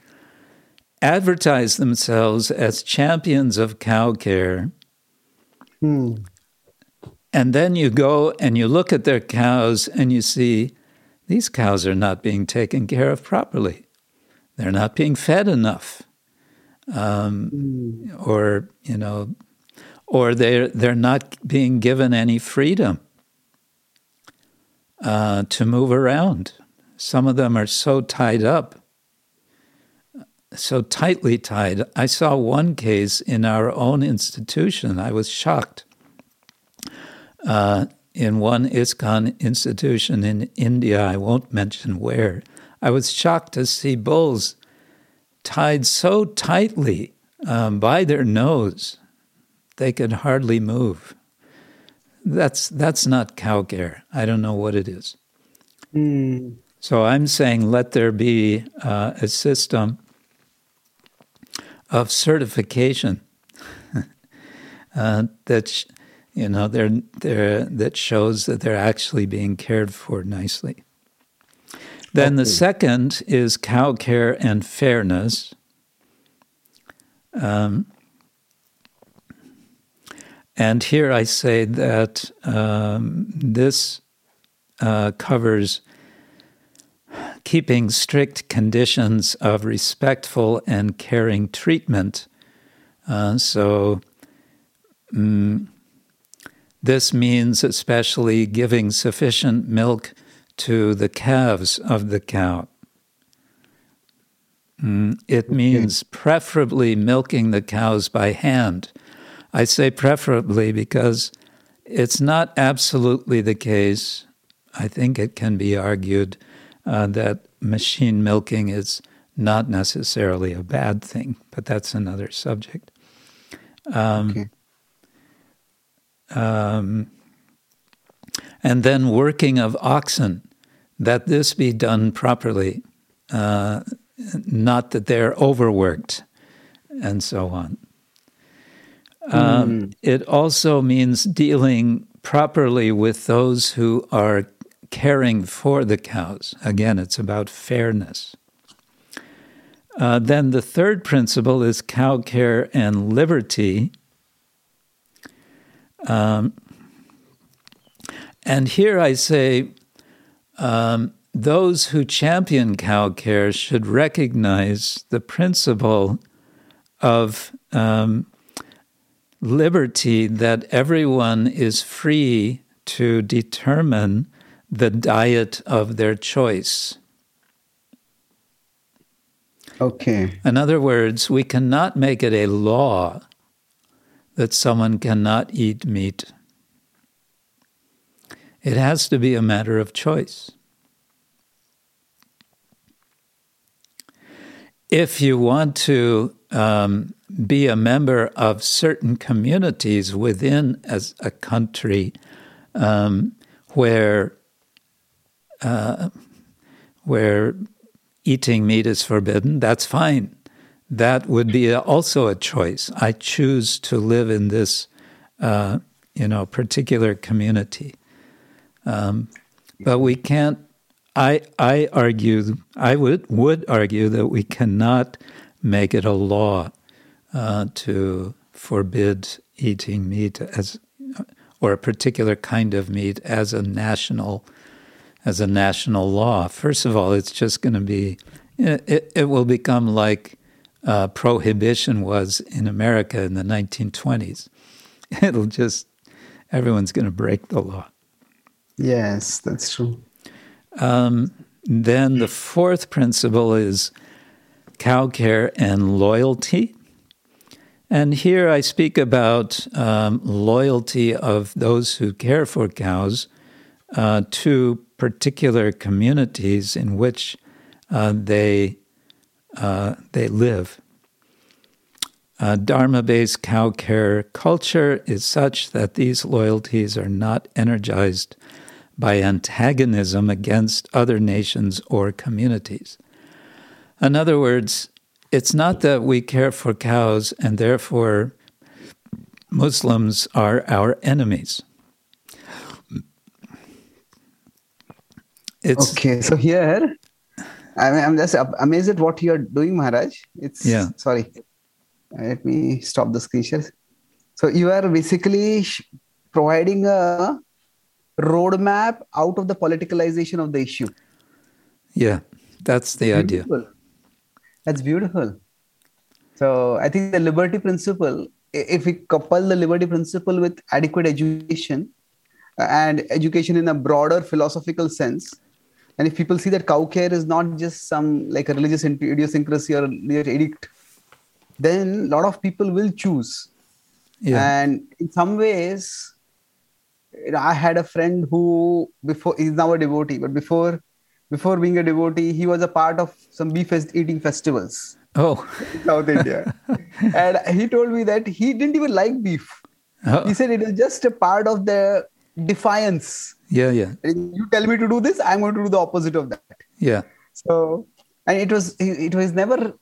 [SPEAKER 2] advertise themselves as champions of cow care.
[SPEAKER 1] Hmm.
[SPEAKER 2] And then you go and you look at their cows and you see these cows are not being taken care of properly. They're not being fed enough. Um,
[SPEAKER 1] Mm.
[SPEAKER 2] or, you know, or they're, they're not being given any freedom uh, to move around. Some of them are so tied up, so tightly tied. I saw one case in our own institution. I was shocked. Uh, in one ISKCON institution in India, I won't mention where, I was shocked to see bulls tied so tightly um, by their nose they could hardly move. That's that's not cow care. I don't know what it is.
[SPEAKER 1] Hmm.
[SPEAKER 2] So I'm saying let there be uh, a system of certification uh, that sh- you know they're, they're, that shows that they're actually being cared for nicely. Then the second is cow care and fairness. Um, and here I say that um, this uh, covers keeping strict conditions of respectful and caring treatment. Uh, so, mm, this means especially giving sufficient milk to the calves of the cow. Mm, it means preferably milking the cows by hand. I say preferably because it's not absolutely the case. I think it can be argued uh, that machine milking is not necessarily a bad thing, but that's another subject. Um,
[SPEAKER 1] Okay.
[SPEAKER 2] um, and then working of oxen, that this be done properly, uh, not that they're overworked, and so on. Um, It also means dealing properly with those who are caring for the cows. Again, it's about fairness. Uh, then the third principle is cow care and liberty. Um, and here I say um, those who champion cow care should recognize the principle of um, liberty that everyone is free to determine the diet of their choice.
[SPEAKER 1] Okay.
[SPEAKER 2] In other words, we cannot make it a law that someone cannot eat meat. It has to be a matter of choice. If you want to um, be a member of certain communities within as a country um, where uh, where eating meat is forbidden, that's fine. That would be also a choice. I choose to live in this, uh, you know, particular community. Um, but we can't. I I argue. I would would argue that we cannot make it a law uh, to forbid eating meat as or a particular kind of meat as a national as a national law. First of all, it's just going to be it, it will become like uh, prohibition was in America in the 1920s. It'll just everyone's going to break the law.
[SPEAKER 1] Yes, that's true.
[SPEAKER 2] Um, then the fourth principle is cow care and loyalty. And here I speak about um, loyalty of those who care for cows uh, to particular communities in which uh, they uh, they live. Uh, Dharma based cow care culture is such that these loyalties are not energized by antagonism against other nations or communities. In other words, it's not that we care for cows and therefore Muslims are our enemies.
[SPEAKER 1] It's okay. So here, I mean, I'm just amazed at what you're doing, Maharaj. It's
[SPEAKER 2] yeah.
[SPEAKER 1] Sorry, let me stop the screen share. So you are basically providing a roadmap out of the politicalization of the issue.
[SPEAKER 2] Yeah, that's the
[SPEAKER 1] beautiful.
[SPEAKER 2] idea.
[SPEAKER 1] That's beautiful. So I think the liberty principle, if we couple the liberty principle with adequate education uh, and education in a broader philosophical sense, and if people see that cow care is not just some like a religious idiosyncrasy or religious edict, then a lot of people will choose. Yeah. And in some ways, I had a friend who before he's now a devotee, but before before being a devotee, he was a part of some beef eating festivals.
[SPEAKER 2] Oh,
[SPEAKER 1] South India, and he told me that he didn't even like beef. Oh. He said it is just a part of the defiance.
[SPEAKER 2] Yeah, yeah.
[SPEAKER 1] You tell me to do this, I'm going to do the opposite of that.
[SPEAKER 2] Yeah.
[SPEAKER 1] So, and it was it was never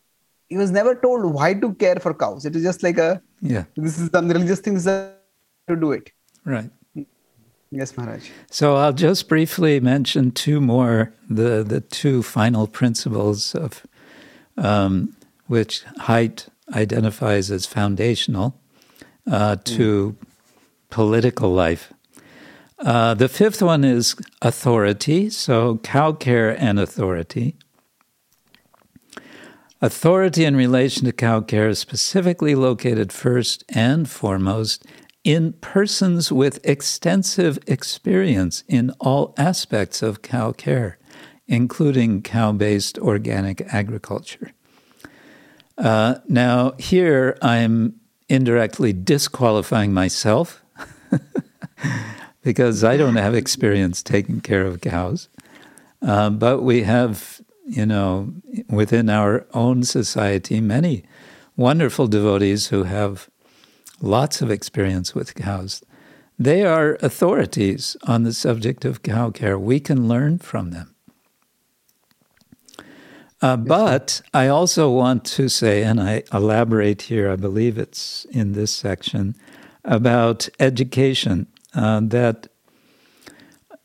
[SPEAKER 1] he was never told why to care for cows. It is just like a
[SPEAKER 2] yeah.
[SPEAKER 1] This is some religious thing to do it.
[SPEAKER 2] Right.
[SPEAKER 1] Yes, Maharaj.
[SPEAKER 2] So I'll just briefly mention two more the the two final principles of um, which Haidt identifies as foundational uh, to mm. political life. Uh, the fifth one is authority, so cow care and authority. Authority in relation to cow care is specifically located first and foremost in persons with extensive experience in all aspects of cow care, including cow based organic agriculture. Uh, now, here I'm indirectly disqualifying myself because I don't have experience taking care of cows. Uh, but we have, you know, within our own society, many wonderful devotees who have lots of experience with cows. They are authorities on the subject of cow care. We can learn from them. Uh, but I also want to say, and I elaborate here, I believe it's in this section, about education uh, that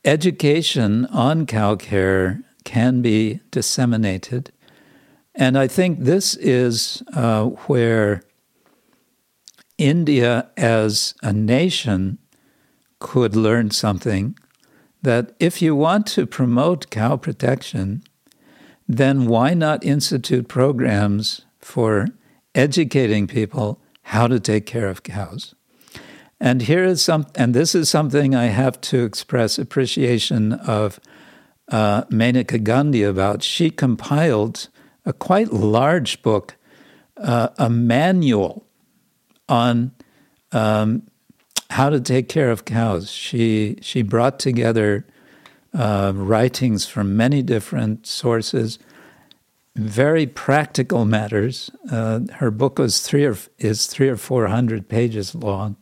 [SPEAKER 2] education on cow care can be disseminated. And I think this is uh, where India as a nation could learn something that if you want to promote cow protection, then why not institute programs for educating people how to take care of cows? And here is some, and this is something I have to express appreciation of uh, Maneka Gandhi about. She compiled a quite large book, uh, a manual on um, how to take care of cows. She she brought together uh, writings from many different sources, very practical matters. Uh, her book was three or is three or four hundred pages long,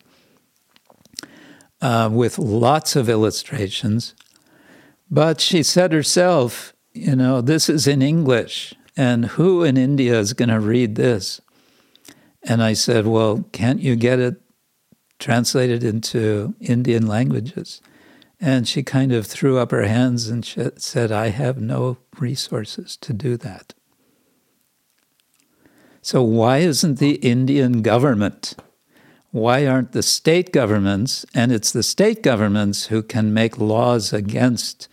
[SPEAKER 2] uh, with lots of illustrations. But she said herself, you know, this is in English, and who in India is going to read this? And I said, well, can't you get it translated into Indian languages? And she kind of threw up her hands and said, I have no resources to do that. So, why isn't the Indian government why aren't the state governments, and it's the state governments who can make laws against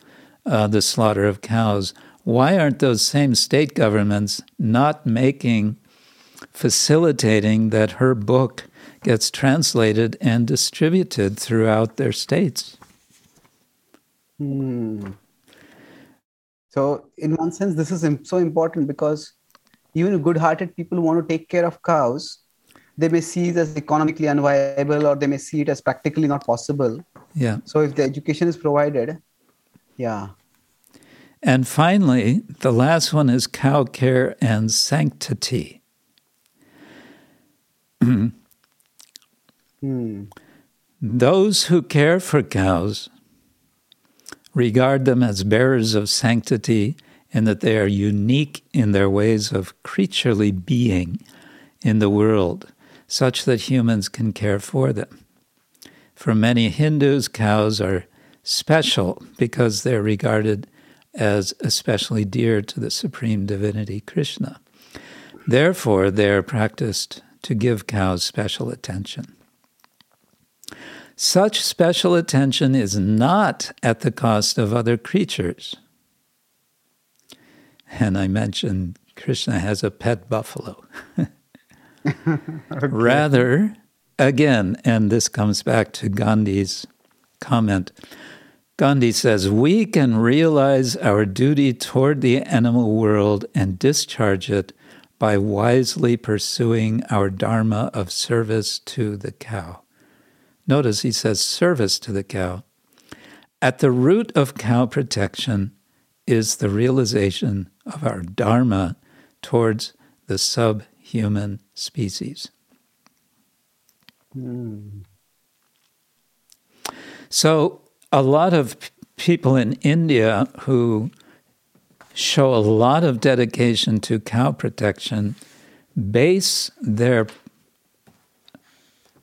[SPEAKER 2] uh, the slaughter of cows, why aren't those same state governments not making, facilitating that her book gets translated and distributed throughout their states?
[SPEAKER 1] Hmm. So, in one sense, this is so important because even good hearted people want to take care of cows they may see it as economically unviable or they may see it as practically not possible.
[SPEAKER 2] Yeah.
[SPEAKER 1] So if the education is provided, yeah.
[SPEAKER 2] And finally, the last one is cow care and sanctity.
[SPEAKER 1] Hmm.
[SPEAKER 2] Those who care for cows regard them as bearers of sanctity in that they are unique in their ways of creaturely being in the world, such that humans can care for them. For many Hindus, cows are special because they're regarded as especially dear to the supreme divinity Krishna. Therefore, they are practiced to give cows special attention. Such special attention is not at the cost of other creatures. And I mentioned Krishna has a pet buffalo. Rather, again, and this comes back to Gandhi's comment. Gandhi says, We can realize our duty toward the animal world and discharge it by wisely pursuing our dharma of service to the cow. Notice he says service to the cow. At the root of cow protection is the realization of our dharma towards the subhuman species.
[SPEAKER 1] Hmm.
[SPEAKER 2] So, a lot of people in India who show a lot of dedication to cow protection base their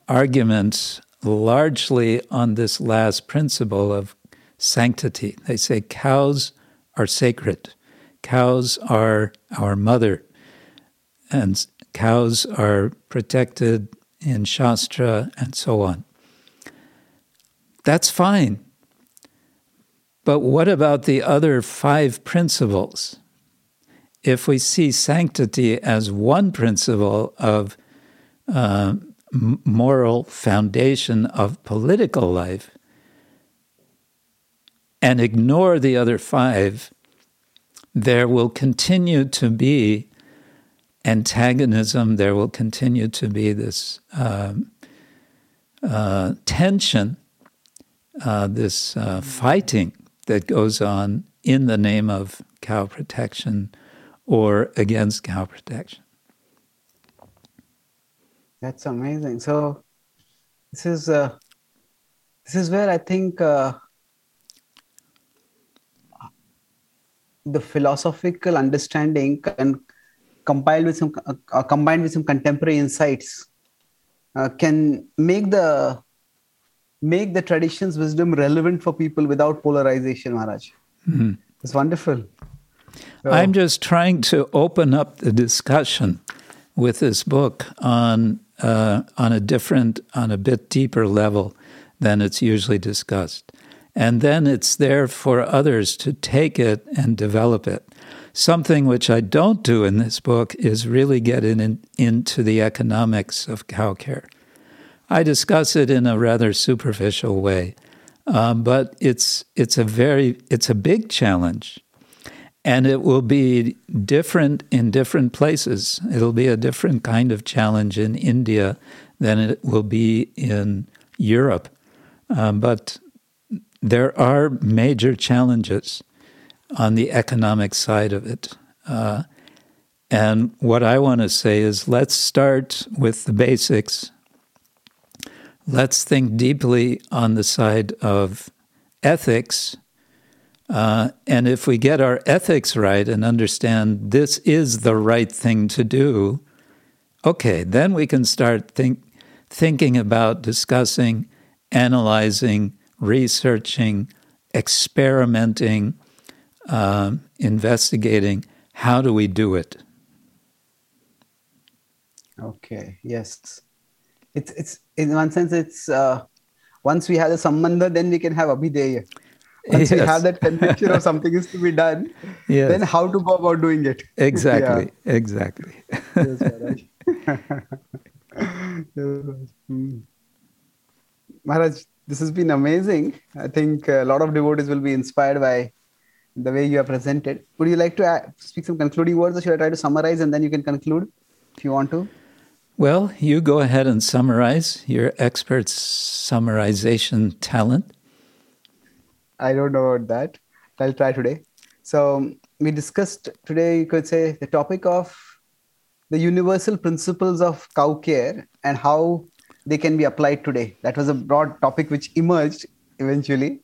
[SPEAKER 2] arguments largely on this last principle of sanctity. They say cows are sacred, cows are our mother, and cows are protected in Shastra and so on. That's fine. But what about the other five principles? If we see sanctity as one principle of uh, moral foundation of political life and ignore the other five, there will continue to be antagonism, there will continue to be this um, uh, tension, uh, this uh, fighting that goes on in the name of cow protection or against cow protection.
[SPEAKER 1] That's amazing. So this is uh, this is where I think uh, the philosophical understanding can compiled with some uh, combined with some contemporary insights uh, can make the make the tradition's wisdom relevant for people without polarization maharaj
[SPEAKER 2] Mm-hmm.
[SPEAKER 1] it's wonderful So-
[SPEAKER 2] I'm just trying to open up the discussion with this book on uh, on a different, on a bit deeper level than it's usually discussed, and then it's there for others to take it and develop it. Something which I don't do in this book is really get in, into the economics of cow care. I discuss it in a rather superficial way, um, but it's it's a very it's a big challenge and it will be different in different places. It'll be a different kind of challenge in India than it will be in Europe. Um, but there are major challenges on the economic side of it. Uh, and what I want to say is let's start with the basics. Let's think deeply on the side of ethics uh, and if we get our ethics right and understand this is the right thing to do, okay, then we can start think, thinking about discussing, analyzing, researching, experimenting, um, investigating. How do we do it?
[SPEAKER 1] Okay. Yes. It's it's in one sense it's uh, once we have the sambandha, then we can have abhidheya. Once we have that conviction of something is to be done,
[SPEAKER 2] Yes.
[SPEAKER 1] then how to go about doing it.
[SPEAKER 2] Exactly, exactly.
[SPEAKER 1] Yes, Maharaj. Yes. Hmm. Maharaj, this has been amazing. I think a lot of devotees will be inspired by the way you have presented. Would you like to uh, speak some concluding words, or should I try to summarize and then you can conclude if you want to?
[SPEAKER 2] Well, you go ahead and summarize your expert summarization talent.
[SPEAKER 1] I don't know about that. I'll try today. So we discussed today, you could say, the topic of the universal principles of cow care and how they can be applied today. That was a broad topic which emerged eventually.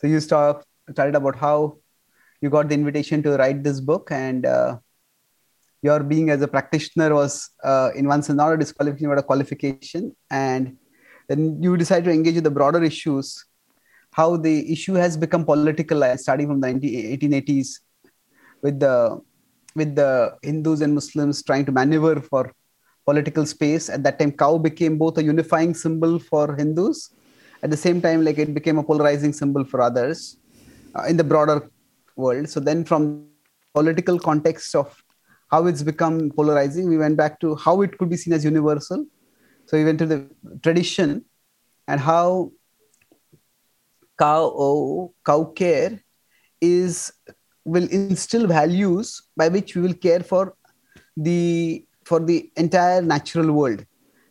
[SPEAKER 1] So you start, started about how you got the invitation to write this book and uh, your being as a practitioner was uh, in one sense not a disqualification but a qualification. And then you decided to engage with the broader issues how the issue has become political starting from the 1880s with the with the hindus and muslims trying to maneuver for political space. At that time cow became both a unifying symbol for hindus at the same time like it became a polarizing symbol for others uh, in the broader world. So then from political context of how it's become polarizing we went back to how it could be seen as universal. So we went to the tradition and how cow cow care is will instill values by which we will care for the for the entire natural world.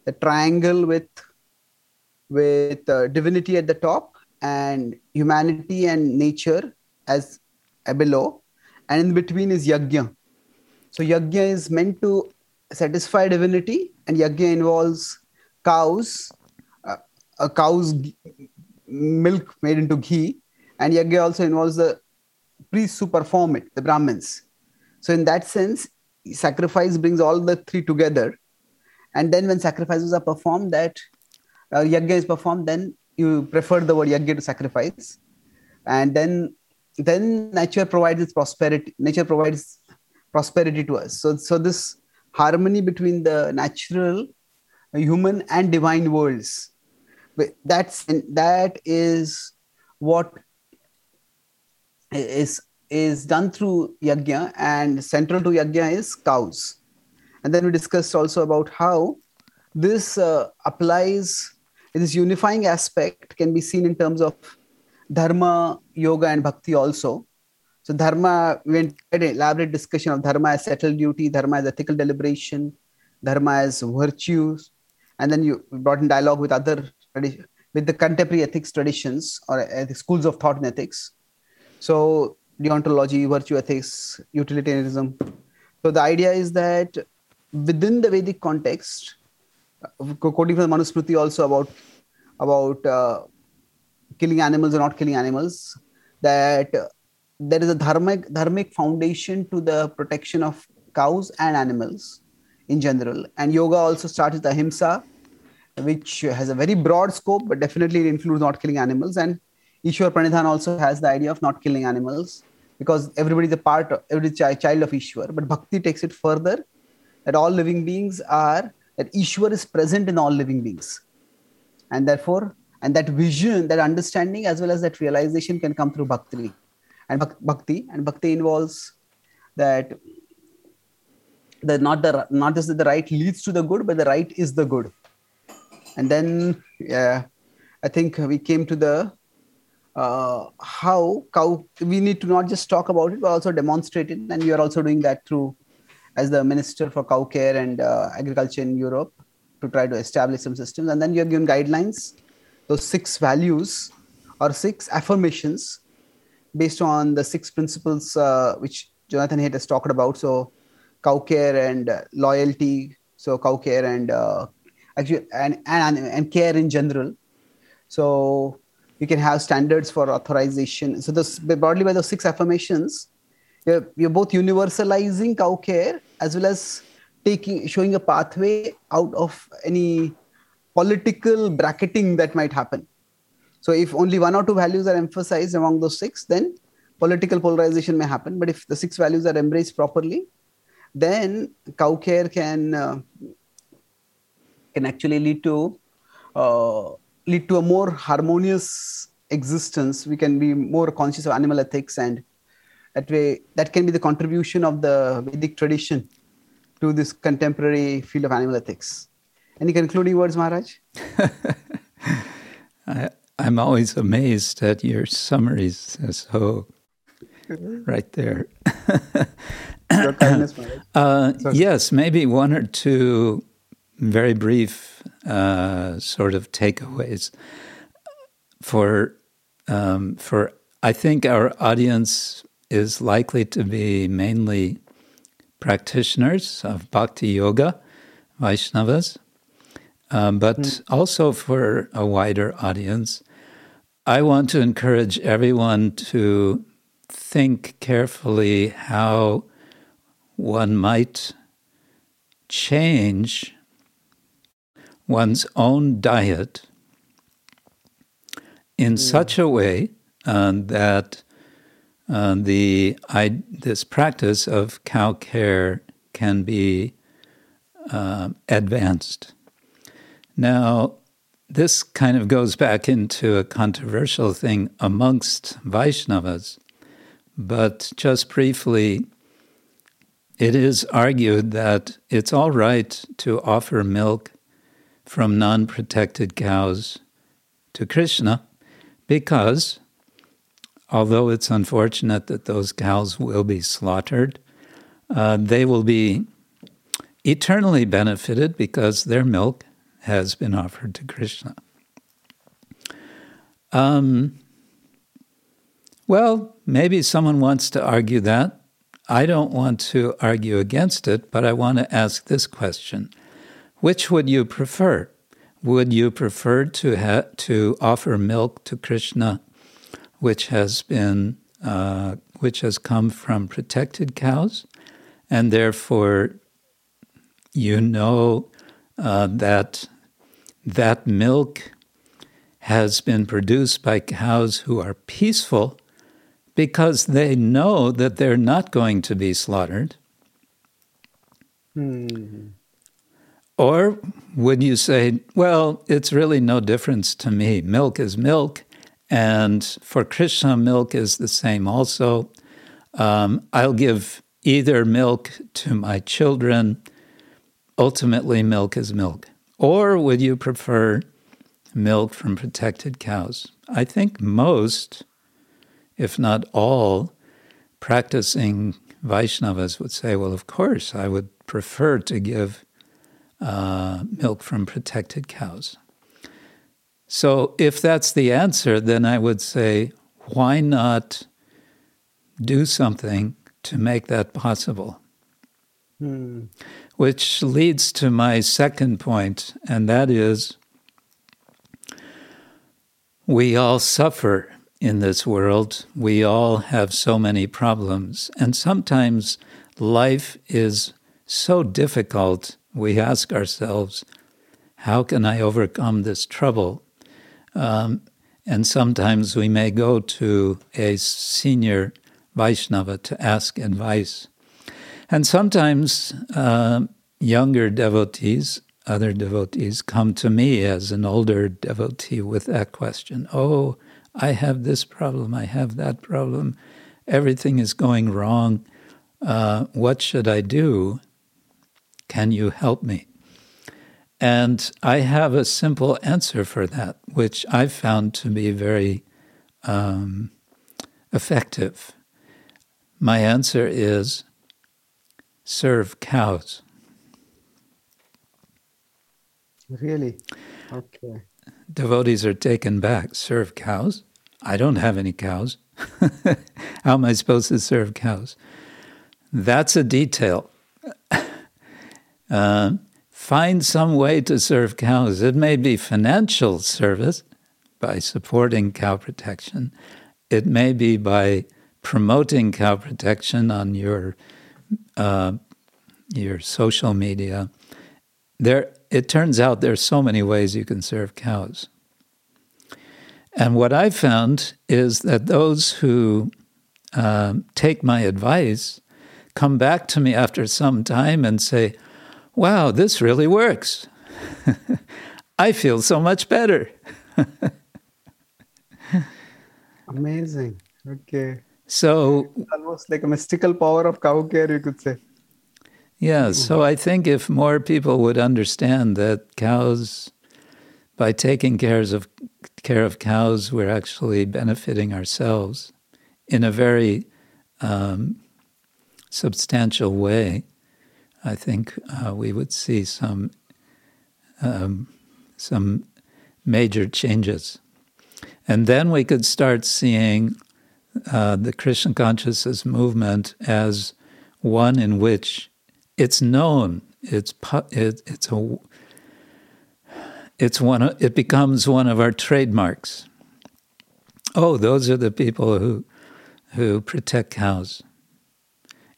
[SPEAKER 1] The triangle with with uh, divinity at the top and humanity and nature as below and in between is yajna so yajna is meant to satisfy divinity, and yajna involves cows, uh, a cow's milk made into ghee, and yajna also involves the priests who perform it, the Brahmins. So in that sense, sacrifice brings all the three together, and then when sacrifices are performed, that uh, yajna is performed, then you prefer the word yajna to sacrifice, and then then nature provides prosperity. Nature provides prosperity to us. So, so this harmony between the natural, human, and divine worlds. That's that is what is is done through yajna, and central to yajna is cows. And then we discussed also about how this uh, applies. This unifying aspect can be seen in terms of dharma, yoga, and bhakti also so dharma, we had an elaborate discussion of dharma as settled duty, dharma as ethical deliberation, dharma as virtues, and then you brought in dialogue with other with the contemporary ethics traditions or uh, schools of thought in ethics. So deontology, virtue ethics, utilitarianism. So the idea is that within the Vedic context, uh, quoting from the Manusmriti also about about uh, killing animals or not killing animals, that uh, there is a dharmic dharmic foundation to the protection of cows and animals in general. And yoga also starts with ahimsa which has a very broad scope but definitely it includes not killing animals. And Ishwar Pranidhan also has the idea of not killing animals because everybody is a part of every child of Ishwar. But bhakti takes it further that all living beings are that Ishwar is present in all living beings. And therefore and that vision that understanding as well as that realization can come through bhakti. And bhakti. And bhakti involves that the not the not just that the right leads to the good but the right is the good. And then yeah i think we came to the uh, how cow we need to not just talk about it but also demonstrate it. And we are also doing that through as the minister for cow care and uh, agriculture in europe to try to establish some systems. And then you have given guidelines those six values or six affirmations based on the six principles uh, which Jonathan Haidt has talked about. So, cow care and uh, loyalty. So, cow care and uh, actually and, and and care in general. So, you can have standards for authorization. So, this broadly by those six affirmations, you're, you're both universalizing cow care as well as taking showing a pathway out of any political bracketing that might happen so if only one or two values are emphasized among those six, then political polarization may happen. But if the six values are embraced properly, then cow care can uh, can actually lead to uh, lead to a more harmonious existence. We can be more conscious of animal ethics, and that way, that can be the contribution of the Vedic tradition to this contemporary field of animal ethics. Any concluding words, Maharaj?
[SPEAKER 2] I, I'm always amazed at your summaries. So, right there.
[SPEAKER 1] your kindness,
[SPEAKER 2] uh, yes, maybe one or two very brief uh, sort of takeaways for um, for I think our audience is likely to be mainly practitioners of bhakti yoga, Vaishnavas, um, but mm. also for a wider audience. I want to encourage everyone to think carefully how one might change one's own diet in mm. such a way uh, that uh, the I, this practice of cow care can be uh, advanced. Now, this kind of goes back into a controversial thing amongst Vaishnavas, but just briefly, it is argued that it's all right to offer milk from non protected cows to Krishna because, although it's unfortunate that those cows will be slaughtered, uh, they will be eternally benefited because their milk has been offered to Krishna. Um, well, maybe someone wants to argue that. I don't want to argue against it, but I want to ask this question Which would you prefer? Would you prefer to, ha- to offer milk to Krishna, which has been uh, which has come from protected cows, and therefore you know uh, that that milk has been produced by cows who are peaceful because they know that they're not going to be slaughtered? Mm-hmm. Or would you say, well, it's really no difference to me? Milk is milk, and for Krishna, milk is the same also. Um, I'll give either milk to my children. Ultimately, milk is milk. Or would you prefer milk from protected cows? I think most, if not all, practicing Vaishnavas would say, well, of course, I would prefer to give uh, milk from protected cows. So, if that's the answer, then I would say, why not do something to make that possible? Hmm which leads to my second point, and that is we all suffer in this world. We all have so many problems, and sometimes life is so difficult, we ask ourselves, how can I overcome this trouble? Um, and sometimes we may go to a senior Vaishnava to ask advice. And sometimes uh, younger devotees, other devotees, come to me as an older devotee with that question Oh, I have this problem, I have that problem, everything is going wrong. Uh, what should I do? Can you help me? And I have a simple answer for that, which I've found to be very um, effective. My answer is serve cows.
[SPEAKER 1] Really? Okay.
[SPEAKER 2] Devotees are taken back. Serve cows? I don't have any cows. How am I supposed to serve cows? That's a detail. Uh, find some way to serve cows. It may be financial service by supporting cow protection. It may be by promoting cow protection on your uh, your social media. There, it turns out there's so many ways you can serve cows. And what I found is that those who uh, take my advice come back to me after some time and say, Wow, this really works. I feel so much better.
[SPEAKER 1] Amazing. Okay.
[SPEAKER 2] So
[SPEAKER 1] almost like a mystical power of cow care, you could say.
[SPEAKER 2] Yeah, so I think if more people would understand that cows, by taking cares of care of cows, we're actually benefiting ourselves in a very um, substantial way. I think uh, we would see some um, some major changes. And then we could start seeing uh, the Krishna consciousness movement as one in which it's known, it's it, it's a it's one of, it becomes one of our trademarks. Oh, those are the people who who protect cows.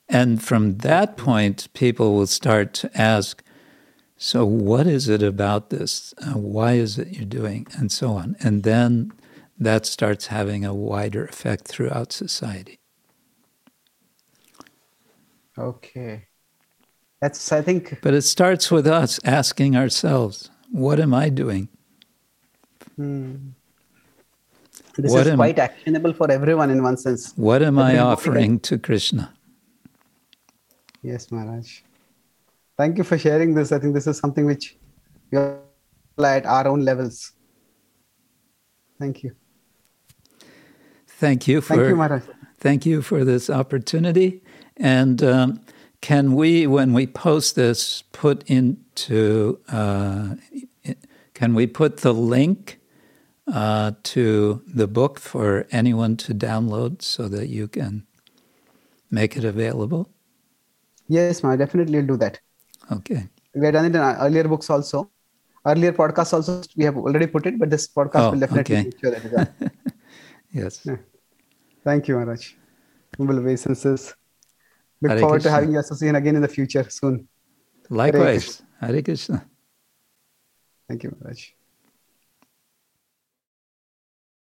[SPEAKER 2] And from that point, people will start to ask, so what is it about this? Uh, why is it you're doing? And so on. And then that starts having a wider effect throughout society.
[SPEAKER 1] Okay. That's, I think.
[SPEAKER 2] But it starts with us asking ourselves, what am I doing?
[SPEAKER 1] Hmm. This what is quite actionable for everyone in one sense.
[SPEAKER 2] What am I offering to Krishna?
[SPEAKER 1] Yes, Maharaj. Thank you for sharing this. I think this is something which we apply at our own levels. Thank you.
[SPEAKER 2] Thank you for
[SPEAKER 1] thank you, Maharaj.
[SPEAKER 2] Thank you for this opportunity. And um, can we, when we post this, put into uh, can we put the link uh, to the book for anyone to download so that you can make it available?
[SPEAKER 1] Yes, I definitely do that.
[SPEAKER 2] Okay.
[SPEAKER 1] We have done it in earlier books also. Earlier podcasts also, we have already put it, but this podcast
[SPEAKER 2] oh,
[SPEAKER 1] will definitely
[SPEAKER 2] okay.
[SPEAKER 1] make sure that is
[SPEAKER 2] Yes.
[SPEAKER 1] Yeah. Thank you, Maharaj. Humble obeisances. Look
[SPEAKER 2] Hare
[SPEAKER 1] forward
[SPEAKER 2] Krishna.
[SPEAKER 1] to having you associate again in the future soon.
[SPEAKER 2] Likewise. Hare Krishna.
[SPEAKER 1] Thank you, Maharaj.